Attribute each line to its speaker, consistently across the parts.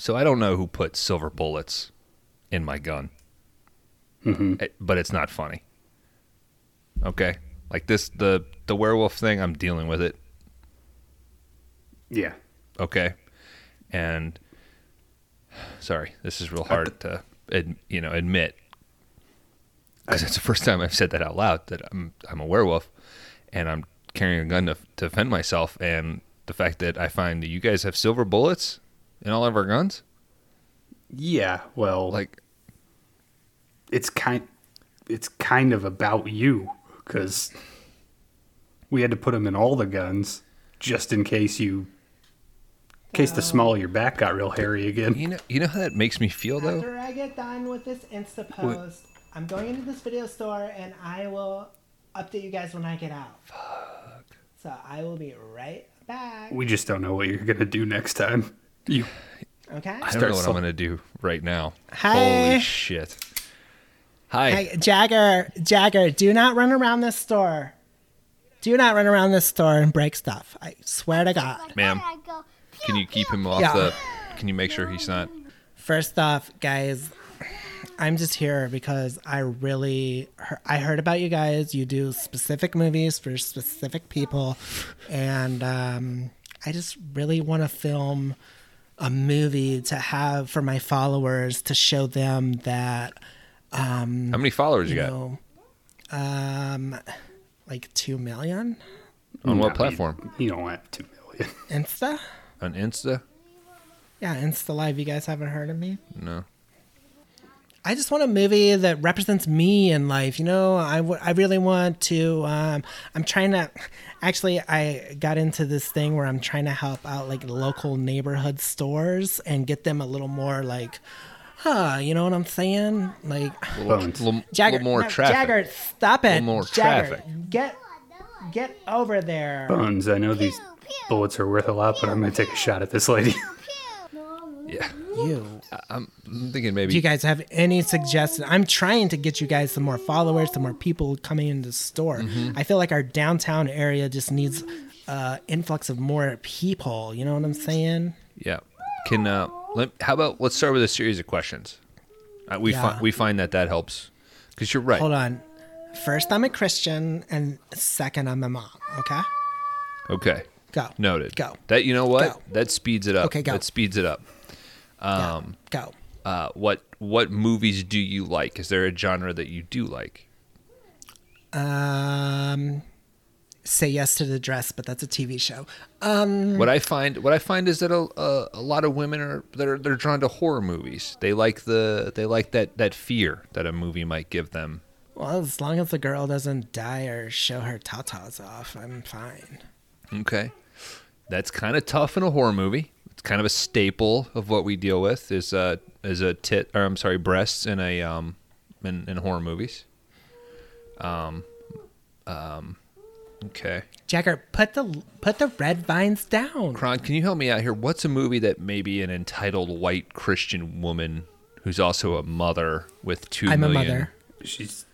Speaker 1: So I don't know who put silver bullets in my gun,
Speaker 2: Mm-hmm.
Speaker 1: It- but it's not funny. Okay, like this the the werewolf thing. I'm dealing with it.
Speaker 2: Yeah.
Speaker 1: Okay, and sorry, this is real hard to ad, you know admit because it's the first time I've said that out loud that I'm I'm a werewolf and I'm carrying a gun to, to defend myself and the fact that I find that you guys have silver bullets in all of our guns
Speaker 2: Yeah. Well,
Speaker 1: like
Speaker 2: it's kind it's kind of about you because we had to put them in all the guns just in case you in case the small of your back got real hairy again.
Speaker 1: you know you know how that makes me feel though
Speaker 3: After I get done with this Insta post, I'm going into this video store and I will update you guys when I get out. Fuck. So I will be right back.
Speaker 2: We just don't know what you're gonna do next time. You
Speaker 3: Okay?
Speaker 1: I don't
Speaker 2: Start
Speaker 1: know what
Speaker 2: sl-
Speaker 1: I'm gonna do right now
Speaker 3: Hi.
Speaker 1: holy shit hi
Speaker 3: Hey, Jagger, Jagger, do not run around this store. Do not run around this store and break stuff. I swear to God.
Speaker 1: ma'am can you keep him off
Speaker 3: Yeah.
Speaker 1: the can you make sure he's not
Speaker 3: First off, guys, I'm just here because I really heard, I heard about you guys. You do specific movies for specific people, and um, I just really want to film a movie to have for my followers to show them that Um,
Speaker 1: how many followers you,
Speaker 3: you
Speaker 1: got
Speaker 3: know, um, like two million
Speaker 1: on what
Speaker 2: No,
Speaker 1: platform
Speaker 2: You, you don't have two million.
Speaker 3: Insta.
Speaker 1: on insta
Speaker 3: Yeah, Insta Live. You guys haven't heard of me?
Speaker 1: no
Speaker 3: I just want a movie that represents me in life. You know, I, w- I really want to. Um, I'm trying to. Actually, I got into this thing where I'm trying to help out like local neighborhood stores and get them a little more like, huh? You know what I'm saying? Like,
Speaker 2: Bones.
Speaker 1: little,
Speaker 3: Jagger,
Speaker 1: little more
Speaker 3: no,
Speaker 1: traffic
Speaker 3: Jagger, stop it.
Speaker 1: more
Speaker 3: Jagger,
Speaker 1: traffic.
Speaker 3: get get over there.
Speaker 2: Bones, I know these bullets are worth a lot, but I'm gonna take a shot at this lady.
Speaker 1: yeah
Speaker 3: You.
Speaker 1: I'm thinking maybe
Speaker 3: Do you guys have any suggestions? I'm trying to get you guys some more followers, some more people coming into the store.
Speaker 1: Mm-hmm.
Speaker 3: I feel like our downtown area just needs uh, influx of more people. You know what I'm saying?
Speaker 1: Yeah. Can uh, let, how about let's start with a series of questions. Uh, we
Speaker 3: Yeah.
Speaker 1: find we find that that helps because you're right.
Speaker 3: Hold on. First, I'm a Christian, and second, I'm a mom. Okay,
Speaker 1: Okay.
Speaker 3: go.
Speaker 1: Noted.
Speaker 3: Go.
Speaker 1: That you know what?
Speaker 3: Go.
Speaker 1: That speeds it up.
Speaker 3: Okay, go.
Speaker 1: That speeds it up.
Speaker 3: Yeah,
Speaker 1: Um,
Speaker 3: go.
Speaker 1: uh, what what movies do you like? Is there a genre that you do like?
Speaker 3: Um, say yes to the dress, but that's a TV show. Um,
Speaker 1: What I find what I find is that a, a, a lot of women are they're they're drawn to horror movies. They like the they like that that fear that a movie might give them.
Speaker 3: well, as long as the girl doesn't die or show her tatas off, I'm fine.
Speaker 1: Okay. That's kind of tough in a horror movie. It's kind of a staple of what we deal with is uh is a tit or I'm sorry, breasts in a um in, in horror movies. Um um okay.
Speaker 3: Jagger, put the put the red vines down.
Speaker 1: Kron, can you help me out here? What's a movie that maybe an entitled white Christian woman who's also a mother with two
Speaker 3: I'm a mother.
Speaker 2: She's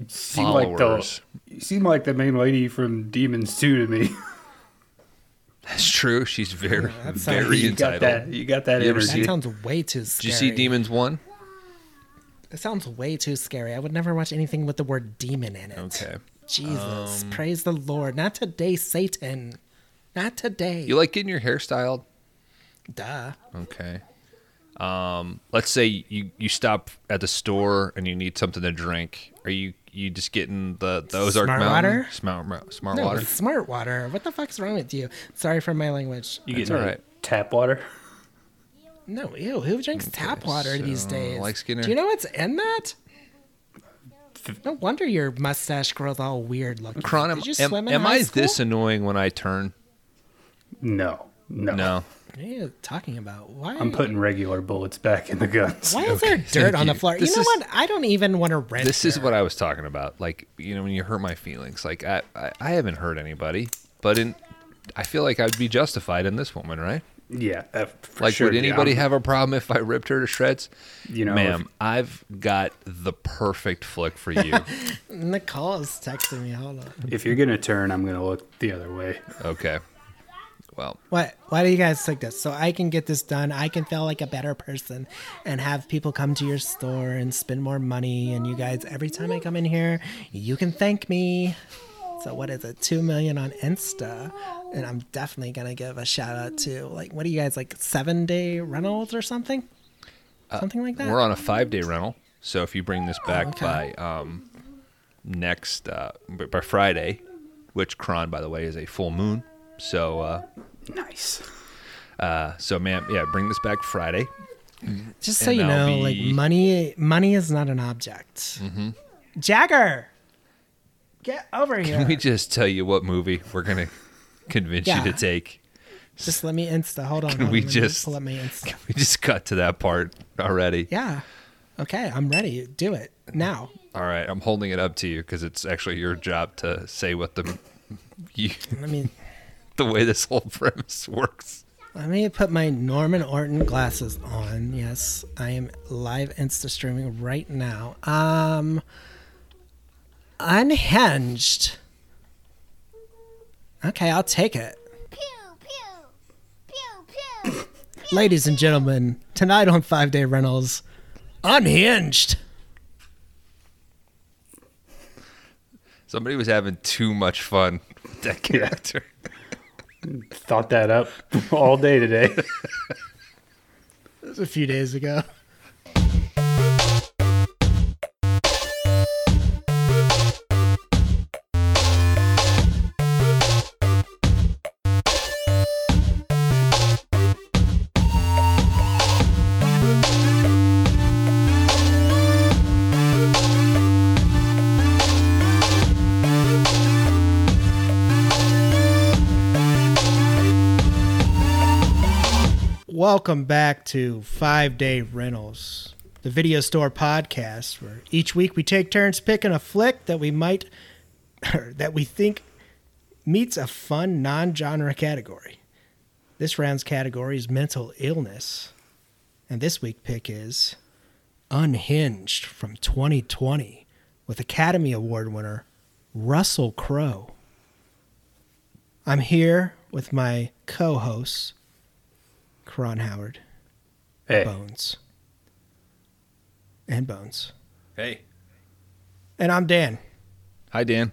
Speaker 2: you seem like the
Speaker 1: followers?
Speaker 2: you seem like the main lady from Demons 2 to me.
Speaker 1: That's true. She's very
Speaker 3: that sounds-
Speaker 1: very
Speaker 2: you got that. You got that
Speaker 1: You ever
Speaker 3: That sounds way too Scary.
Speaker 1: Did you see Demons 1?
Speaker 3: That sounds way too scary. I would never watch anything with the word demon in it.
Speaker 1: Okay.
Speaker 3: Jesus,
Speaker 1: Um,
Speaker 3: praise the Lord. Not today, Satan. Not today.
Speaker 1: You like getting your hair styled?
Speaker 3: Duh.
Speaker 1: Okay. Um, let's say you you stop at the store and you need something to drink. Are you you just getting the, the Ozark
Speaker 3: Smart
Speaker 1: Mountain?
Speaker 3: water?
Speaker 1: Smart smart
Speaker 3: No,
Speaker 1: water.
Speaker 3: smart water. What the fuck's wrong with you? Sorry for my language.
Speaker 2: You
Speaker 1: That's
Speaker 2: get
Speaker 1: all
Speaker 2: no
Speaker 1: right.
Speaker 2: tap water.
Speaker 3: No, ew. Who drinks tap water these
Speaker 1: so,
Speaker 3: days?
Speaker 1: like Skinner?
Speaker 3: Do you know what's in that? No wonder your mustache grows all weird looking.
Speaker 1: Kron, am,
Speaker 3: Did you
Speaker 1: am,
Speaker 3: swim in
Speaker 1: am
Speaker 3: high
Speaker 1: I
Speaker 3: school?
Speaker 1: this annoying when I turn?
Speaker 2: No, no,
Speaker 1: No.
Speaker 3: What are you talking about? Why?
Speaker 2: I'm putting regular bullets back in the guns.
Speaker 3: Why is there
Speaker 1: Okay,
Speaker 3: dirt on the floor?
Speaker 1: This
Speaker 3: you know
Speaker 1: is-
Speaker 3: what? I don't even want to rent.
Speaker 1: This is
Speaker 3: here.
Speaker 1: what I was talking about. Like, you know, when you hurt my feelings. Like, I, I, I haven't hurt anybody, but in, I feel like I'd be justified in this woman, right?
Speaker 2: Yeah, uh, for
Speaker 1: Like,
Speaker 2: sure,
Speaker 1: would
Speaker 2: yeah.
Speaker 1: anybody have a problem if I ripped her to shreds?
Speaker 2: You know,
Speaker 1: Ma'am, I've got the perfect flick for you.
Speaker 3: Nicole is texting me. Hold on.
Speaker 2: If, if you're gonna turn, I'm gonna look the other way.
Speaker 1: okay. Well,
Speaker 3: What? Why do you guys like this? So I can get this done. I can feel like a better person and have people come to your store and spend more money. And you guys, every time I come in here, you can thank me. So what is it? Two million on Insta, and I'm definitely gonna give a shout out to like what are you guys like seven day rentals or something, something like that.
Speaker 1: we're on a five day rental. So if you bring this back
Speaker 3: okay.
Speaker 1: by um, next uh, by Friday, which Kron, by the way, is a full moon. So uh,
Speaker 2: Nice.
Speaker 1: uh, so man, yeah, bring this back Friday.
Speaker 3: Just so
Speaker 1: and
Speaker 3: you
Speaker 1: I'll
Speaker 3: know,
Speaker 1: be-
Speaker 3: like money, money is not an object. Mm-hmm. Jagger, get over here.
Speaker 1: Can we just tell you what movie we're gonna convince
Speaker 3: Yeah.
Speaker 1: you to take?
Speaker 3: Just let me insta. Hold on.
Speaker 1: Can
Speaker 3: hold on,
Speaker 1: we
Speaker 3: let me
Speaker 1: just-
Speaker 3: pull up my insta?
Speaker 1: We just cut to that part already.
Speaker 3: Yeah. Okay, I'm ready. Do it now.
Speaker 1: All right, I'm holding it up to you because it's actually your job to say what the you,
Speaker 3: Let me
Speaker 1: the way this whole premise works.
Speaker 3: let me put my Norman Orton glasses on. Yes, I am live insta streaming right now. Um, unhinged. Okay, I'll take it.
Speaker 4: Pew, pew, pew, pew.
Speaker 3: Ladies and gentlemen, tonight on Five Day Rentals, Unhinged.
Speaker 1: Somebody was having too much fun with that character.
Speaker 2: Thought that up all day today.
Speaker 3: It was a few days ago. Welcome back to Five Day Rentals, the video store podcast, where each week we take turns picking a flick that we might, or that we think meets a fun non-genre category. This round's category is mental illness, and this week pick is Unhinged from 2020 with Academy Award winner Russell Crowe. I'm here with my co-hosts. Karan Howard,
Speaker 2: Hey,
Speaker 3: Bones, and Bones.
Speaker 1: Hey,
Speaker 3: And I'm Dan.
Speaker 1: hi Dan.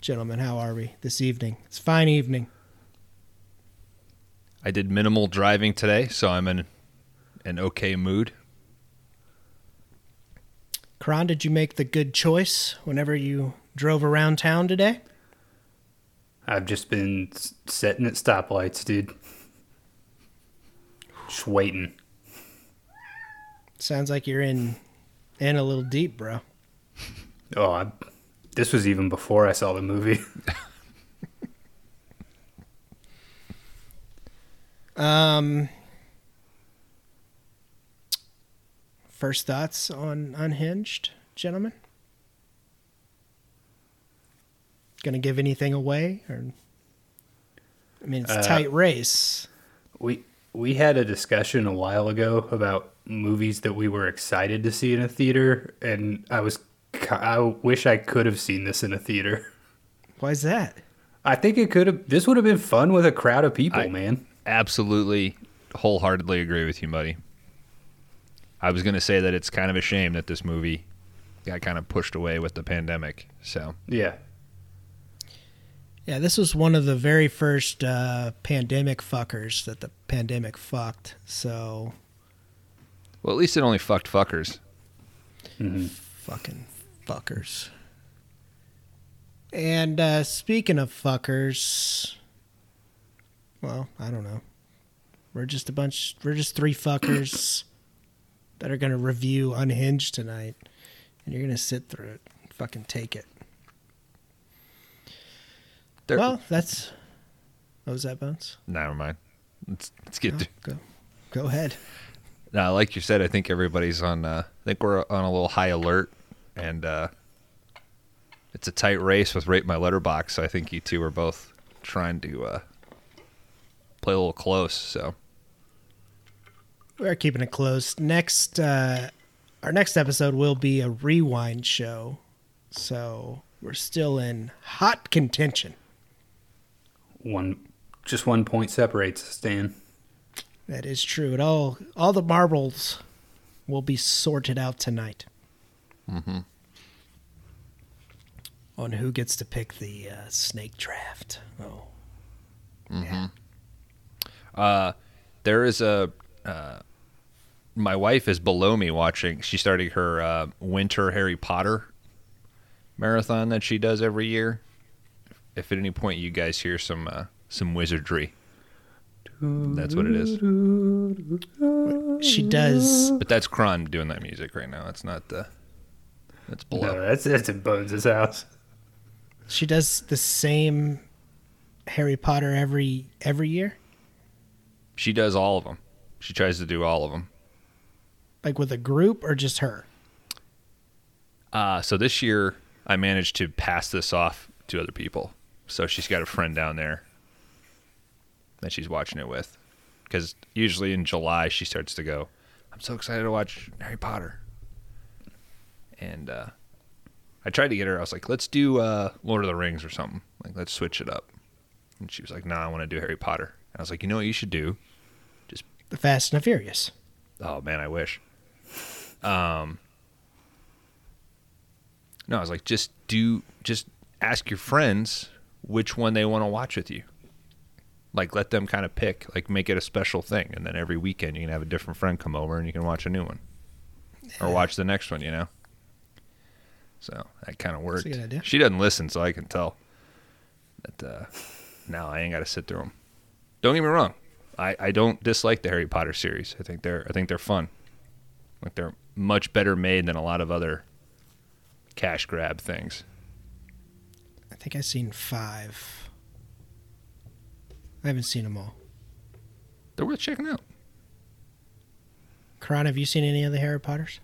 Speaker 3: Gentlemen, how are we this evening? It's a fine evening.
Speaker 1: I did minimal driving today, so I'm in an okay mood.
Speaker 3: Karan, did you make the good choice whenever you drove around town today?
Speaker 2: I've just been s- sitting at stoplights, dude. Just waiting.
Speaker 3: Sounds like you're in in a little deep, bro.
Speaker 2: Oh, I, this was even before I saw the movie.
Speaker 3: Um First thoughts on Unhinged, gentlemen? Gonna give anything away or I mean it's a
Speaker 2: Uh,
Speaker 3: tight race.
Speaker 2: We we had a discussion a while ago about movies that we were excited to see in a theater, and I was I wish I could have seen this in a theater.
Speaker 3: Why's that?
Speaker 2: I think it could have. This would have been fun with a crowd of people,
Speaker 1: I-
Speaker 2: man.
Speaker 1: Absolutely, wholeheartedly agree with you, buddy. I was going to say that it's kind of a shame that this movie got kind of pushed away with the pandemic. So,
Speaker 2: Yeah,
Speaker 3: Yeah, this was one of the very first uh, pandemic fuckers that the pandemic fucked. So
Speaker 1: well, at least it only fucked fuckers.
Speaker 3: fucking fuckers. And uh, speaking of fuckers, well, I don't know. We're just a bunch. We're just three fuckers that are gonna review Unhinged tonight, and you're gonna sit through it, fucking take it.
Speaker 1: There-
Speaker 3: Well, that's. What was that, Bones?
Speaker 1: never mind. Let's, let's get
Speaker 3: No,
Speaker 1: to.
Speaker 3: go, go ahead.
Speaker 1: Now, like you said, I think everybody's on. Uh, I think we're on a little high alert, and uh, it's a tight race with rate my Letterboxd. So I think you two are both trying to uh, play a little close. So
Speaker 3: We are keeping it close. Next, uh, our next episode will be a rewind show, so we're still in hot contention.
Speaker 2: One Just one point separates us, Dan.
Speaker 3: That is true. It all all the marbles will be sorted out tonight. Mm-hmm. On who gets to pick the uh, snake draft. Oh,
Speaker 1: Uh, there is a. Uh, my wife is below me watching. She's starting her uh, winter Harry Potter marathon that she does every year. If at any point you guys hear some uh, some wizardry, that's what it is.
Speaker 3: she does.
Speaker 1: But that's Kron doing that music right now. It's not the. That's below.
Speaker 2: No, that's that's in Bones' house.
Speaker 3: She does the same Harry Potter every every year,
Speaker 1: She does all of them. She tries to do all of them.
Speaker 3: like with a group or just her.
Speaker 1: Uh, so this year, I managed to pass this off to other people. So she's got a friend down there that she's watching it with. Because usually in July, she starts to go, I'm so excited to watch Harry Potter. And uh, I tried to get her, I was like, let's do uh, Lord of the Rings or something. Like, let's switch it up. And she was like, nah, I want to do Harry Potter. And I was like, you know what you should do?
Speaker 3: Just The Fast and the Furious.
Speaker 1: Oh man, I wish. Um, no, I was like, just do, just ask your friends which one they want to watch with you. Like, let them kind of pick, like, make it a special thing, and then every weekend you can have a different friend come over and you can watch a new one, or watch the next one. You know. So that kind of worked.
Speaker 3: a good idea.
Speaker 1: She doesn't listen, so I can tell that uh, now I ain't got to sit through them. Don't get me wrong. I, I don't dislike the Harry Potter series. I think they're I think they're fun. Like they're much better made than a lot of other cash grab things.
Speaker 3: I think I've seen five. I haven't seen them all.
Speaker 1: They're worth checking out.
Speaker 3: Karan, have you seen any of the Harry Potters?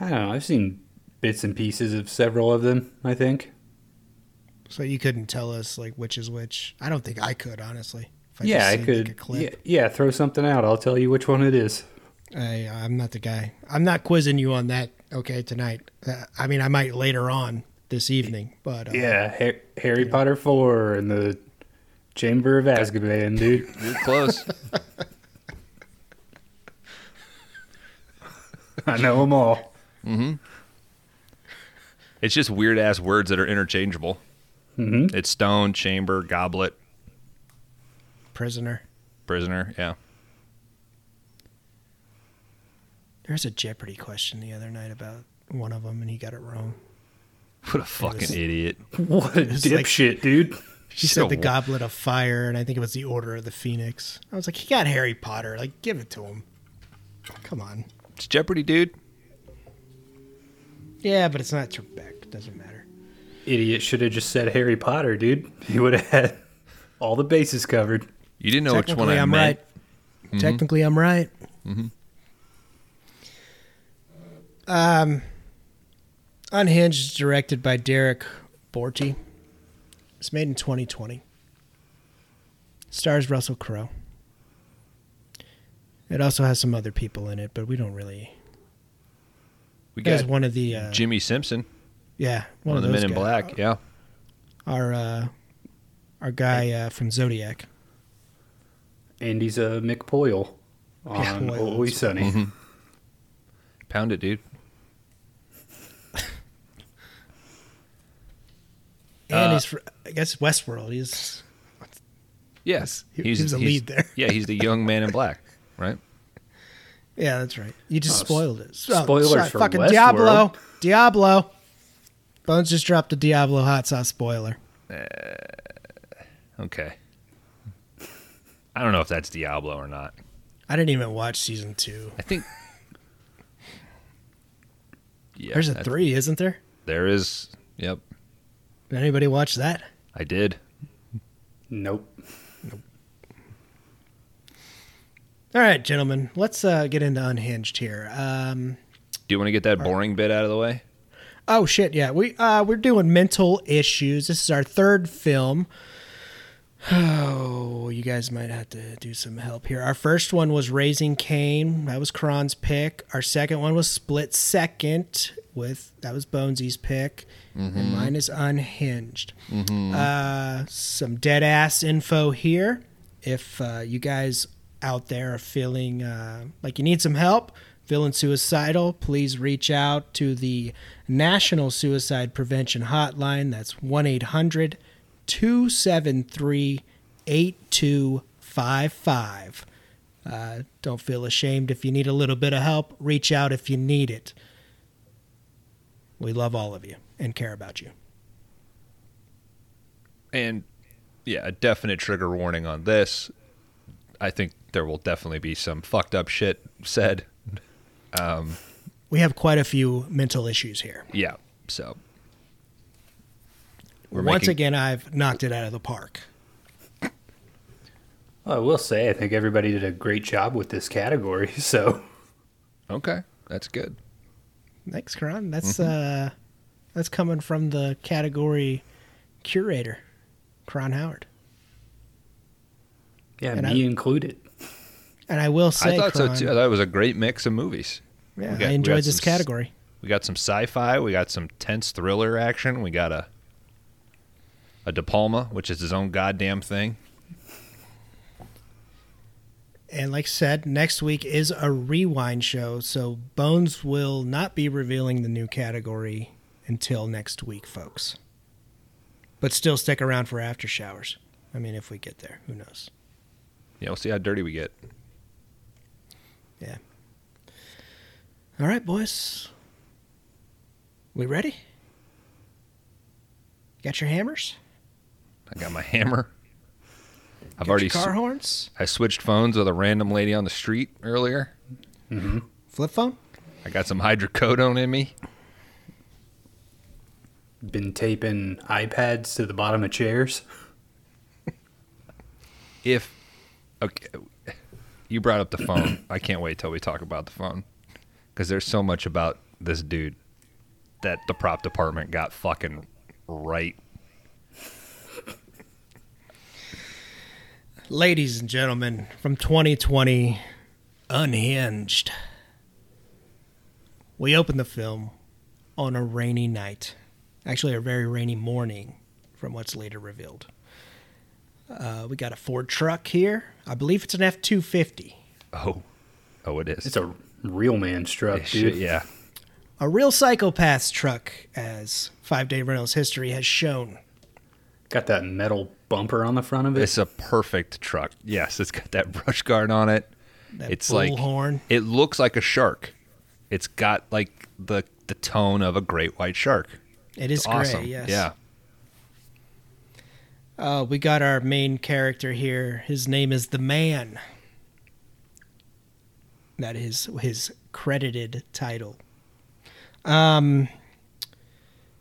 Speaker 2: I don't know. I've seen bits and pieces of several of them. I think.
Speaker 3: So you couldn't tell us like which is which. I don't think I could honestly. If
Speaker 2: yeah,
Speaker 3: just
Speaker 2: I
Speaker 3: seen,
Speaker 2: could.
Speaker 3: like, a clip.
Speaker 2: yeah, yeah, throw something out. I'll tell you which one it is.
Speaker 3: I, I'm not the guy. I'm not quizzing you on that. Okay, tonight. Uh, I mean, I might later on this evening, but uh,
Speaker 2: Yeah, Har- Harry Potter four and the Chamber of Azkaban, dude.
Speaker 1: You're close.
Speaker 2: I know them all. Mm-hmm.
Speaker 1: it's just weird ass words that are interchangeable.
Speaker 2: Mm-hmm.
Speaker 1: It's stone, chamber, goblet,
Speaker 3: prisoner.
Speaker 1: prisoner. Yeah.
Speaker 3: There's a Jeopardy question the other night about one of them, and he got it wrong.
Speaker 1: What a fucking idiot.
Speaker 2: What a
Speaker 3: It's like-
Speaker 2: dipshit, dude.
Speaker 3: She
Speaker 1: So
Speaker 3: said the
Speaker 1: wha-
Speaker 3: Goblet of Fire, and I think it was the Order of the Phoenix. I was like, he got Harry Potter. Like, give it to him. Come on.
Speaker 1: It's Jeopardy, dude.
Speaker 3: Yeah, but it's not Trebek. Doesn't matter.
Speaker 2: Idiot should have just said Harry Potter, dude. He would have had all the bases covered.
Speaker 1: You didn't know which one
Speaker 3: Technically,
Speaker 1: I
Speaker 3: I'm
Speaker 1: meant.
Speaker 3: right. Technically, I'm right. Um, Unhinged is directed by Derrick Borte. It's made in 2020. Stars Russell Crowe. It also has some other people in it, but we don't really.
Speaker 1: We
Speaker 3: There's
Speaker 1: got
Speaker 3: one of the uh,
Speaker 1: Jimmi Simpson,
Speaker 3: yeah,
Speaker 1: one, of the
Speaker 3: those
Speaker 1: Men in
Speaker 3: guys.
Speaker 1: Black. Yeah.
Speaker 3: Our uh, our guy uh, from Zodiac.
Speaker 2: And he's a McPoyle
Speaker 3: Yeah,
Speaker 2: on
Speaker 3: Poyle.
Speaker 2: Always Sunny.
Speaker 1: Pound it, dude. Uh,
Speaker 3: he's, fr- I guess, Westworld. He's
Speaker 1: Yes.
Speaker 3: He- he was a lead there.
Speaker 1: Yeah, he's the young man in black, right?
Speaker 3: Yeah, that's right. You just
Speaker 2: Oh,
Speaker 3: spoiled it.
Speaker 2: spoilers for
Speaker 3: fucking
Speaker 2: Westworld.
Speaker 3: Diablo. Diablo. Bones just dropped a Diablo hot sauce spoiler.
Speaker 1: Okay. I don't know if that's Diablo or not.
Speaker 3: I didn't even watch season two.
Speaker 1: I think. Yeah,
Speaker 3: There's a three, isn't there?
Speaker 1: There is. Yep,
Speaker 3: Did anybody watch that?
Speaker 1: I did.
Speaker 2: Nope.
Speaker 3: All right, gentlemen, let's uh, get into Unhinged here. Um,
Speaker 1: Do you want to get that boring bit out of the way?
Speaker 3: oh shit, yeah, we uh, we're doing mental issues. This is our third film. Oh, you guys might have to do some help here. Our first one was Raising Cain. That was Kron's pick. Our second one was Split Second. With that was Bonesy's pick, and mine is Unhinged. Uh, some dead ass info here. if uh, you guys out there are feeling uh, like you need some help, feeling suicidal, please reach out to the National Suicide Prevention Hotline. That's 1 800 273 8255. Uh, Don't feel ashamed if you need a little bit of help. Reach out if you need it. We love all of you and care about you.
Speaker 1: And yeah, a definite trigger warning on this. I think there will definitely be some fucked up shit said.
Speaker 3: We have quite a few mental issues here.
Speaker 1: Yeah. So We're
Speaker 3: Once
Speaker 1: making-
Speaker 3: again, I've knocked it out of the park.
Speaker 2: Well, I will say, I think everybody did a great job with this category. So,
Speaker 1: Okay. That's good.
Speaker 3: Thanks, Karan. That's uh, that's coming from the category curator, Karan Howard.
Speaker 2: yeah,
Speaker 3: And
Speaker 2: me
Speaker 3: I-
Speaker 2: included.
Speaker 3: And I will say,
Speaker 1: I thought
Speaker 3: Karan,
Speaker 1: so too. I thought it was a great mix of movies.
Speaker 3: Yeah,
Speaker 1: got-
Speaker 3: I enjoyed this
Speaker 1: some s-
Speaker 3: category.
Speaker 1: We got some sci-fi. We got some tense thriller action. We got a a De Palma, which is his own goddamn thing.
Speaker 3: And like I said, next week is a rewind show, so Bones will not be revealing the new category until next week, folks. But still stick around for after showers. I mean, if we get there, who knows?
Speaker 1: Yeah, we'll see how dirty we get.
Speaker 3: Yeah. All right, boys. We ready? Got your hammers?
Speaker 1: I got my hammer. I've
Speaker 3: Got
Speaker 1: already
Speaker 3: your car
Speaker 1: s-
Speaker 3: horns?
Speaker 1: I switched phones with a random lady on the street earlier. Mm-hmm.
Speaker 3: Flip phone?
Speaker 1: I got some hydrocodone in me.
Speaker 2: Been taping iPads to the bottom of chairs.
Speaker 1: If okay, you brought up the phone. I can't wait till we talk about the phone because there's so much about this dude that the prop department got fucking right.
Speaker 3: Ladies and gentlemen, from 2020, Unhinged. We opened the film on a rainy night. Actually, a very rainy morning, from what's later revealed. Uh, we got a Ford truck here. I believe it's an F 250.
Speaker 1: Oh, oh, it is.
Speaker 2: It's a real man's truck,
Speaker 1: Yeah,
Speaker 2: dude.
Speaker 1: shit, yeah.
Speaker 3: A real psychopath's truck, as Five Day Rentals history has shown.
Speaker 2: Got that metal bumper on the front of it.
Speaker 1: It's a perfect truck. Yes, it's got that brush guard on it.
Speaker 3: That
Speaker 1: it's like
Speaker 3: bullhorn.
Speaker 1: it looks like a shark. It's got like the the tone of a great white shark.
Speaker 3: It is
Speaker 1: It's awesome.
Speaker 3: gray, yes.
Speaker 1: Yeah.
Speaker 3: Uh, we got our main character here. His name is the Man. That is his credited title. Um,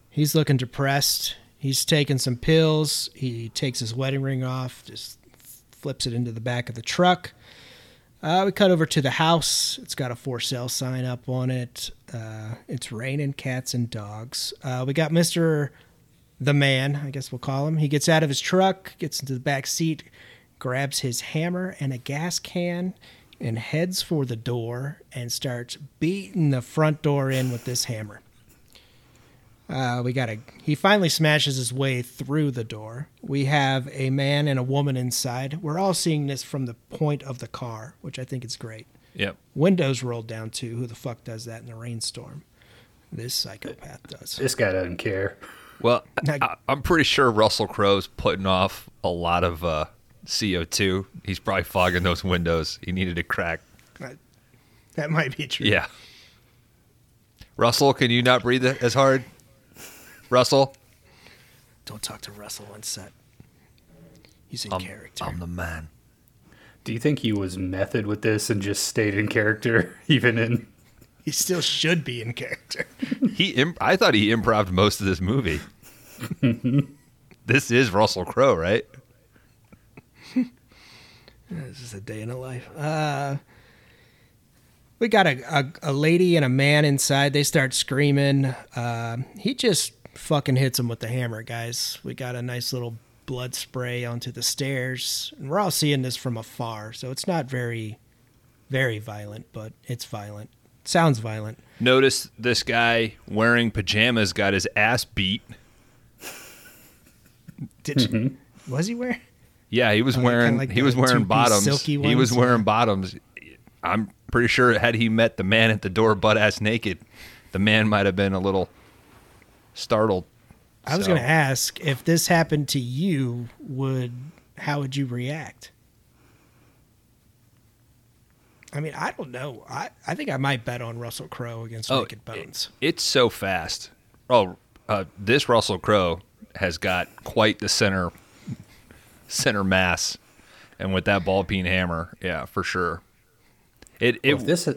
Speaker 3: he's looking depressed. He's taking some pills. He takes his wedding ring off, just flips it into the back of the truck. Uh, we cut over to the house. It's got a for sale sign up on it. Uh, it's raining cats and dogs. Uh, we got Mister the man, I guess we'll call him. He gets out of his truck, gets into the back seat, grabs his hammer and a gas can, and heads for the door and starts beating the front door in with this hammer. Uh, we got a. He finally smashes his way through the door. We have a man and a woman inside. We're all seeing this from the point of the car, which I think is great.
Speaker 1: Yep.
Speaker 3: Windows rolled down too. Who the fuck does that in a rainstorm? This psychopath does.
Speaker 2: this guy doesn't care.
Speaker 1: Well,
Speaker 3: Now-
Speaker 1: I, I'm pretty sure Russell Crowe's putting off a lot of uh, CO2. He's probably fogging those windows. He needed a crack.
Speaker 3: That might be true.
Speaker 1: Yeah. Russell, can you not breathe as hard? Russell?
Speaker 3: Don't talk to Russell on set. He's in
Speaker 1: I'm,
Speaker 3: character.
Speaker 1: I'm the man.
Speaker 2: Do you think he was method with this and just stayed in character, even in?
Speaker 3: he still should be in character.
Speaker 1: He, imp- I thought he improved most of this movie. this is Russell Crowe, right?
Speaker 3: this is a day in a life. Uh, we got a, a, a lady and a man inside. They start screaming. Uh, he just fucking hits him with the hammer, guys. We got a nice little blood spray onto the stairs. And we're all seeing this from afar, so it's not very, very violent, but it's violent. Sounds violent.
Speaker 1: Notice this guy wearing pajamas got his ass beat.
Speaker 3: Did you, was he wearing?
Speaker 1: Yeah, he was
Speaker 3: Oh,
Speaker 1: wearing
Speaker 3: like
Speaker 1: he was wearing bottoms. He was wearing bottoms. I'm pretty sure had he met the man at the door butt ass naked, the man might have been a little startled.
Speaker 3: I was
Speaker 1: So-
Speaker 3: going to ask if this happened to you, would how would you react? I mean, I don't know. I, I think I might bet on Russell Crowe against
Speaker 1: Oh,
Speaker 3: Naked Bones.
Speaker 1: It's so fast. Oh, uh, this Russell Crowe has got quite the center center mass, and with that ball peen hammer, yeah, for sure. It it
Speaker 2: if this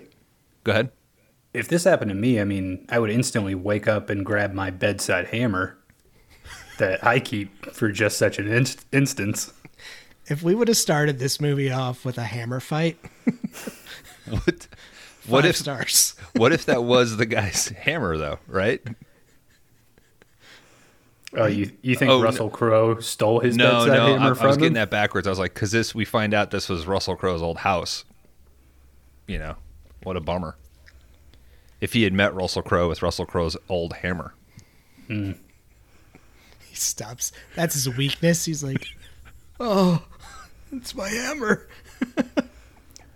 Speaker 1: go ahead.
Speaker 2: If this happened to me, I mean, I would instantly wake up and grab my bedside hammer that I keep for just such an inst- instance.
Speaker 3: If we would have started this movie off with a hammer fight,
Speaker 1: What what
Speaker 3: five
Speaker 1: if
Speaker 3: stars?
Speaker 1: what if that was the guy's hammer though? Right?
Speaker 2: Oh, you you think
Speaker 1: Oh, no.
Speaker 2: Russell Crowe stole his
Speaker 1: No,
Speaker 2: bedside
Speaker 1: no,
Speaker 2: hammer
Speaker 1: I, I was
Speaker 2: him?
Speaker 1: getting that backwards. I was like, because this we find out this was Russell Crowe's old house. You know, what a bummer. If he had met Russell Crowe with Russell Crowe's old hammer.
Speaker 3: He stops. That's his weakness. He's like, "Oh, it's my hammer."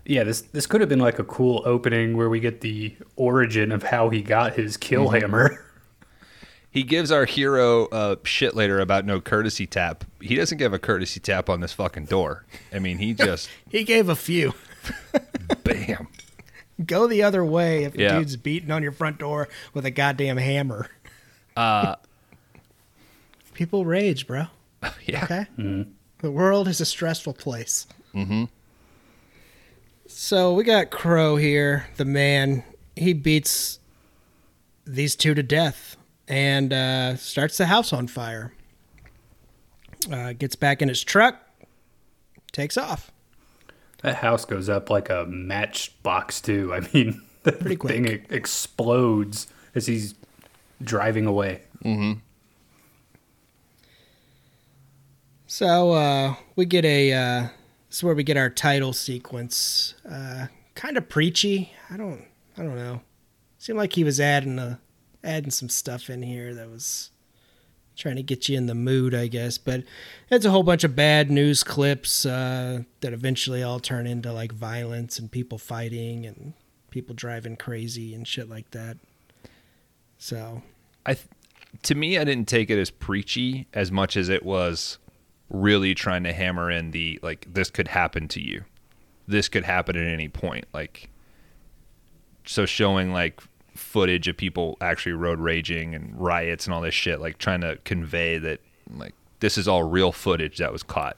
Speaker 2: Yeah, this this could have been like a cool opening where we get the origin of how he got his kill
Speaker 1: Mm-hmm.
Speaker 2: hammer.
Speaker 1: He gives our hero uh, shit later about no courtesy tap. He doesn't give a courtesy tap on this fucking door. I mean, he just
Speaker 3: He gave a few.
Speaker 1: bam.
Speaker 3: Go the other way if a
Speaker 1: Yeah.
Speaker 3: dude's beating on your front door with a goddamn hammer.
Speaker 1: Uh,
Speaker 3: People rage, bro.
Speaker 1: yeah.
Speaker 3: Okay. The world is a stressful place. Mm-hmm. So we got Crowe here, the man. He beats these two to death and uh, starts the house on fire. Uh, gets back in his truck, takes off.
Speaker 2: That house goes up like a matchbox too. I mean, the
Speaker 3: Pretty quick.
Speaker 2: thing e- explodes as he's driving away.
Speaker 3: So uh, we get a. Uh, this is where we get our title sequence. Uh, kind of preachy. I don't. I don't know. Seemed like he was adding a, adding some stuff in here that was trying to get you in the mood, I guess. But it's a whole bunch of bad news clips uh, that eventually all turn into like violence and people fighting and people driving crazy and shit like that. So
Speaker 1: I, th- to me, I didn't take it as preachy as much as it was really trying to hammer in the like this could happen to you, this could happen at any point. Like, so showing like footage of people actually road raging and riots and all this shit, like trying to convey that like this is all real footage that was caught.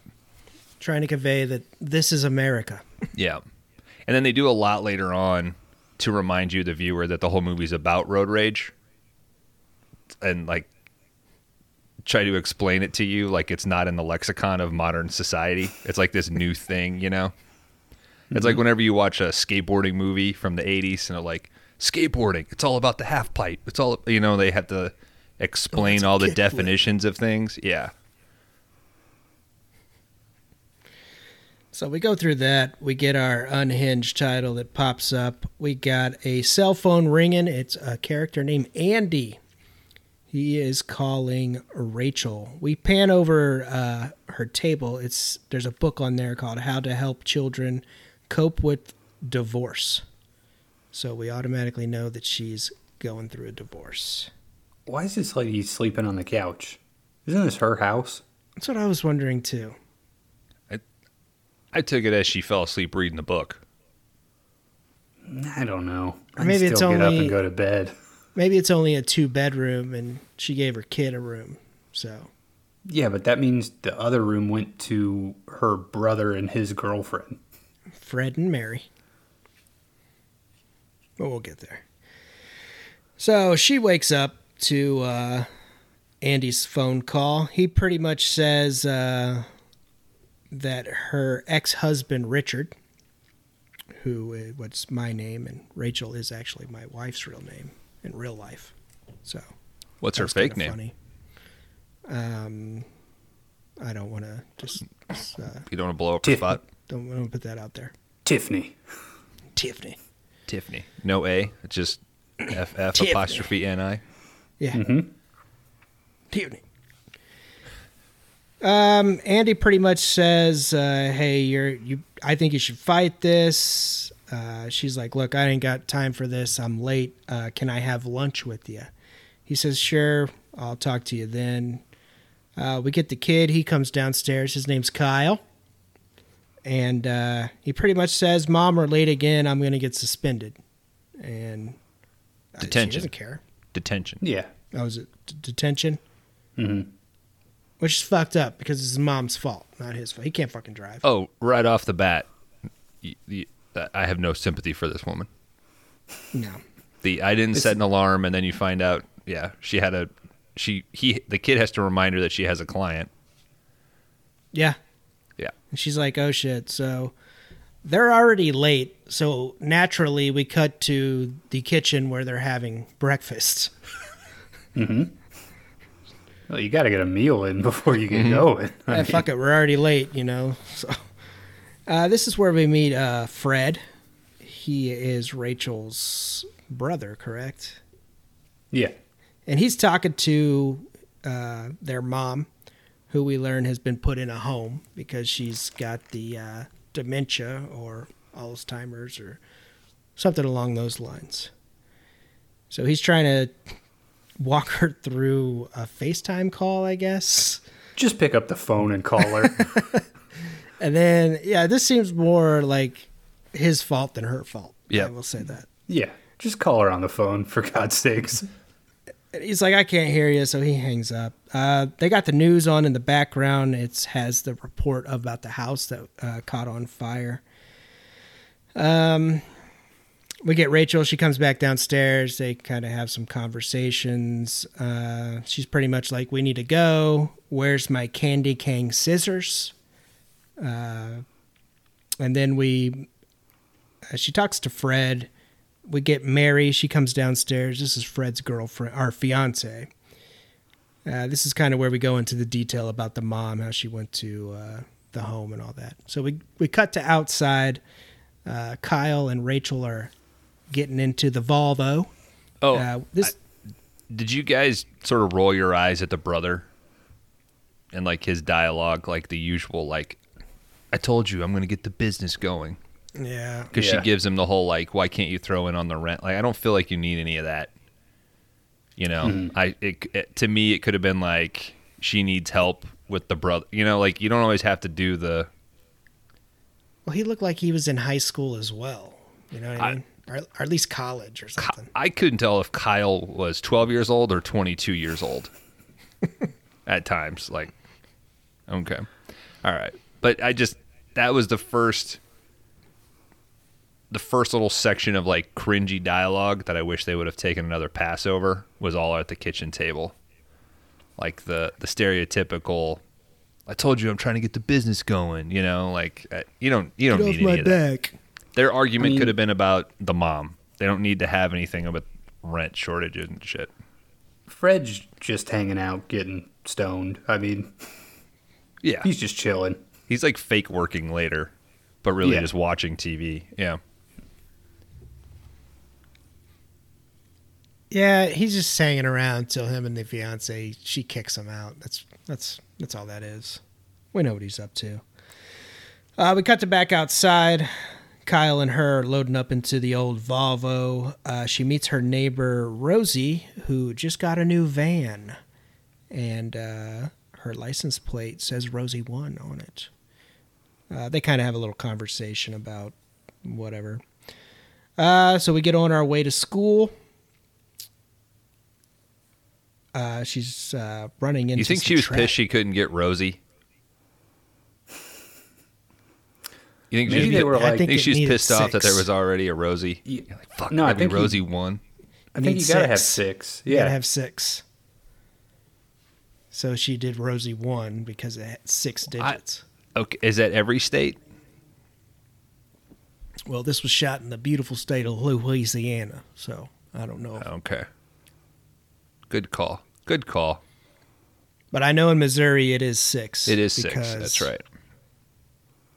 Speaker 3: trying to convey that this is America.
Speaker 1: Yeah. And then they do a lot later on to remind you, the viewer, that the whole movie's about road rage. And like try to explain it to you like it's not in the lexicon of modern society. It's like this new thing, you know? It's like mm-hmm. whenever you watch a skateboarding movie from the 80s and they're like, skateboarding, it's all about the half pipe. It's all, you know, they have to explain
Speaker 3: a
Speaker 1: all the definitions of things. Yeah.
Speaker 3: So we go through that. We get our unhinged title that pops up. We got a cell phone ringing. It's a character named Andy. He is calling Rachel. We pan over uh, her table. It's there's a book on there called "How to Help Children Cope with Divorce." So we automatically know that she's going through a divorce.
Speaker 2: Why is this lady sleeping on the couch? Isn't this her house?
Speaker 3: That's what I was wondering too.
Speaker 1: I took it as she fell asleep reading the book.
Speaker 2: I don't know.
Speaker 3: Or
Speaker 2: I'd
Speaker 3: maybe
Speaker 2: still
Speaker 3: it's
Speaker 2: get up and go to bed.
Speaker 3: Maybe it's only a two bedroom, and she gave her kid a room. So
Speaker 2: Yeah, but that means the other room went to her brother and his girlfriend.
Speaker 3: Fred and Mary. But we'll get there. So she wakes up to uh, Andy's phone call. He pretty much says uh, that her ex husband, Richard, who uh, what's my name, and Rachel is actually my wife's real name in real life. So
Speaker 1: What's her fake name?
Speaker 3: Funny. Um, I don't want to just, just uh,
Speaker 1: You don't want to blow up her spot?
Speaker 3: don't want to put that out there.
Speaker 2: Tiffany.
Speaker 3: Tiffany.
Speaker 1: Tiffany. No A, just F F
Speaker 3: Tiffany.
Speaker 1: apostrophe N I.
Speaker 3: Yeah.
Speaker 2: Mm-hmm.
Speaker 3: Tiffany. Um, Andy pretty much says, uh, "Hey, you're you. I think you should fight this." Uh, she's like, "Look, I ain't got time for this. I'm late. Uh, can I have lunch with you?" He says, "Sure. I'll talk to you then." Uh, we get the kid. He comes downstairs. His name's Kyle, and uh, he pretty much says, "Mom, we're late again. I'm going to get suspended." And uh, She
Speaker 1: Detention.
Speaker 3: doesn't care.
Speaker 1: Detention.
Speaker 2: Yeah.
Speaker 3: Oh, is it d- detention?
Speaker 2: Mm-hmm.
Speaker 3: Which is fucked up because it's his mom's fault, not his fault. He can't fucking drive.
Speaker 1: Oh, right off the bat, I have no sympathy for this woman.
Speaker 3: No.
Speaker 1: The I didn't set an alarm, and then you find out, yeah, she had a she he the kid has to remind her that she has a client.
Speaker 3: Yeah.
Speaker 1: Yeah.
Speaker 3: And she's like, oh shit. So they're already late. So naturally, we cut to the kitchen where they're having breakfast. hmm.
Speaker 2: Well, you got to get a meal in before you
Speaker 1: Mm-hmm.
Speaker 2: get going. I
Speaker 3: Eh,
Speaker 2: mean,
Speaker 3: fuck it. We're already late, you know. So uh, this is where we meet uh, Fred. He is Rachel's brother, correct?
Speaker 2: Yeah.
Speaker 3: and he's talking to uh, their mom, who we learn has been put in a home because she's got the uh, dementia or Alzheimer's or something along those lines. So he's trying to walk her through a FaceTime call, I guess.
Speaker 2: Just pick up the phone and call her.
Speaker 3: And then, yeah, this seems more like his fault than her fault.
Speaker 1: Yeah.
Speaker 3: I will say that.
Speaker 2: yeah. Just call her on the phone, for God's sakes.
Speaker 3: He's like, I can't hear you, so he hangs up. Uh, they got the news on in the background. It has the report about the house that uh, caught on fire. Um, we get Rachel. She comes back downstairs. They kind of have some conversations. Uh, she's pretty much like, "We need to go. Where's my candy cane scissors?" Uh, and then we, uh, she talks to Fred we get Mary. She comes downstairs. This is Fred's girlfriend, our fiance. Uh, this is kind of where we go into the detail about the mom, how she went to uh, the home and all that. So we we cut to outside. Uh, Kyle and Rachel are getting into the Volvo.
Speaker 1: Oh,
Speaker 3: uh, this
Speaker 1: did you guys sort of roll your eyes at the brother and like his dialogue, like the usual, like, "I told you I'm going to get the business going,"
Speaker 3: yeah
Speaker 1: because
Speaker 2: Yeah.
Speaker 1: she gives him the whole like, "Why can't you throw in on the rent?" Like, I don't feel like you need any of that. You know, mm-hmm. I it, it to me it could have been like she needs help with the brother. You know, like you don't always have to do the.
Speaker 3: well he looked like he was in high school as well. You know what I,
Speaker 1: I-
Speaker 3: mean? Or, or at least college or something.
Speaker 1: I couldn't tell if Kyle was 12 years old or 22 years old at times. Like, okay. All right. But I just, that was the first, the first little section of like cringy dialogue that I wish they would have taken another pass over was all at the kitchen table. Like the, the stereotypical, I told you I'm trying to get the business going, you know, like uh, you don't, you don't
Speaker 3: Get
Speaker 1: need
Speaker 3: off
Speaker 1: any
Speaker 3: my
Speaker 1: of that.
Speaker 3: back.
Speaker 1: Their argument
Speaker 2: I mean-
Speaker 1: could have been about the mom. They don't need to have anything about rent shortages and shit.
Speaker 2: Fred's just hanging out, getting stoned. I mean,
Speaker 1: Yeah.
Speaker 2: he's just chilling.
Speaker 1: He's like fake working later, but really
Speaker 2: Yeah.
Speaker 1: just watching TV. Yeah.
Speaker 3: Yeah, he's just hanging around till him and the fiance she kicks him out. That's that's that's all that is. We know what he's up to. Uh, we cut to back outside. Kyle and her loading up into the old Volvo. Uh, she meets her neighbor Rosie, who just got a new van, and uh, her license plate says Rosie One on it. Uh, they kind of have a little conversation about whatever. Uh, so we get on our way to school. Uh, she's uh, running into.
Speaker 1: You think
Speaker 3: some
Speaker 1: she was
Speaker 3: tra-
Speaker 1: pissed she couldn't get Rosie? You think
Speaker 2: Maybe
Speaker 1: she,
Speaker 2: they were
Speaker 3: I
Speaker 2: like,
Speaker 3: think
Speaker 1: think she's
Speaker 3: needed
Speaker 1: pissed off that there was already a Rosie?
Speaker 2: Ye-
Speaker 1: You're like, fuck,
Speaker 2: No, I
Speaker 1: maybe
Speaker 2: think he-
Speaker 1: Rosie won.
Speaker 2: I think
Speaker 3: need
Speaker 2: you gotta have
Speaker 3: six.
Speaker 2: six.
Speaker 3: You
Speaker 2: Yeah.
Speaker 3: gotta have six. So she did Rosie one because it had six digits.
Speaker 1: Okay, is that every state?
Speaker 3: well, this was shot in the beautiful state of Louisiana, so I don't know.
Speaker 1: Okay. Good call. Good call.
Speaker 3: But I know in Missouri it is six.
Speaker 1: It is six. That's right.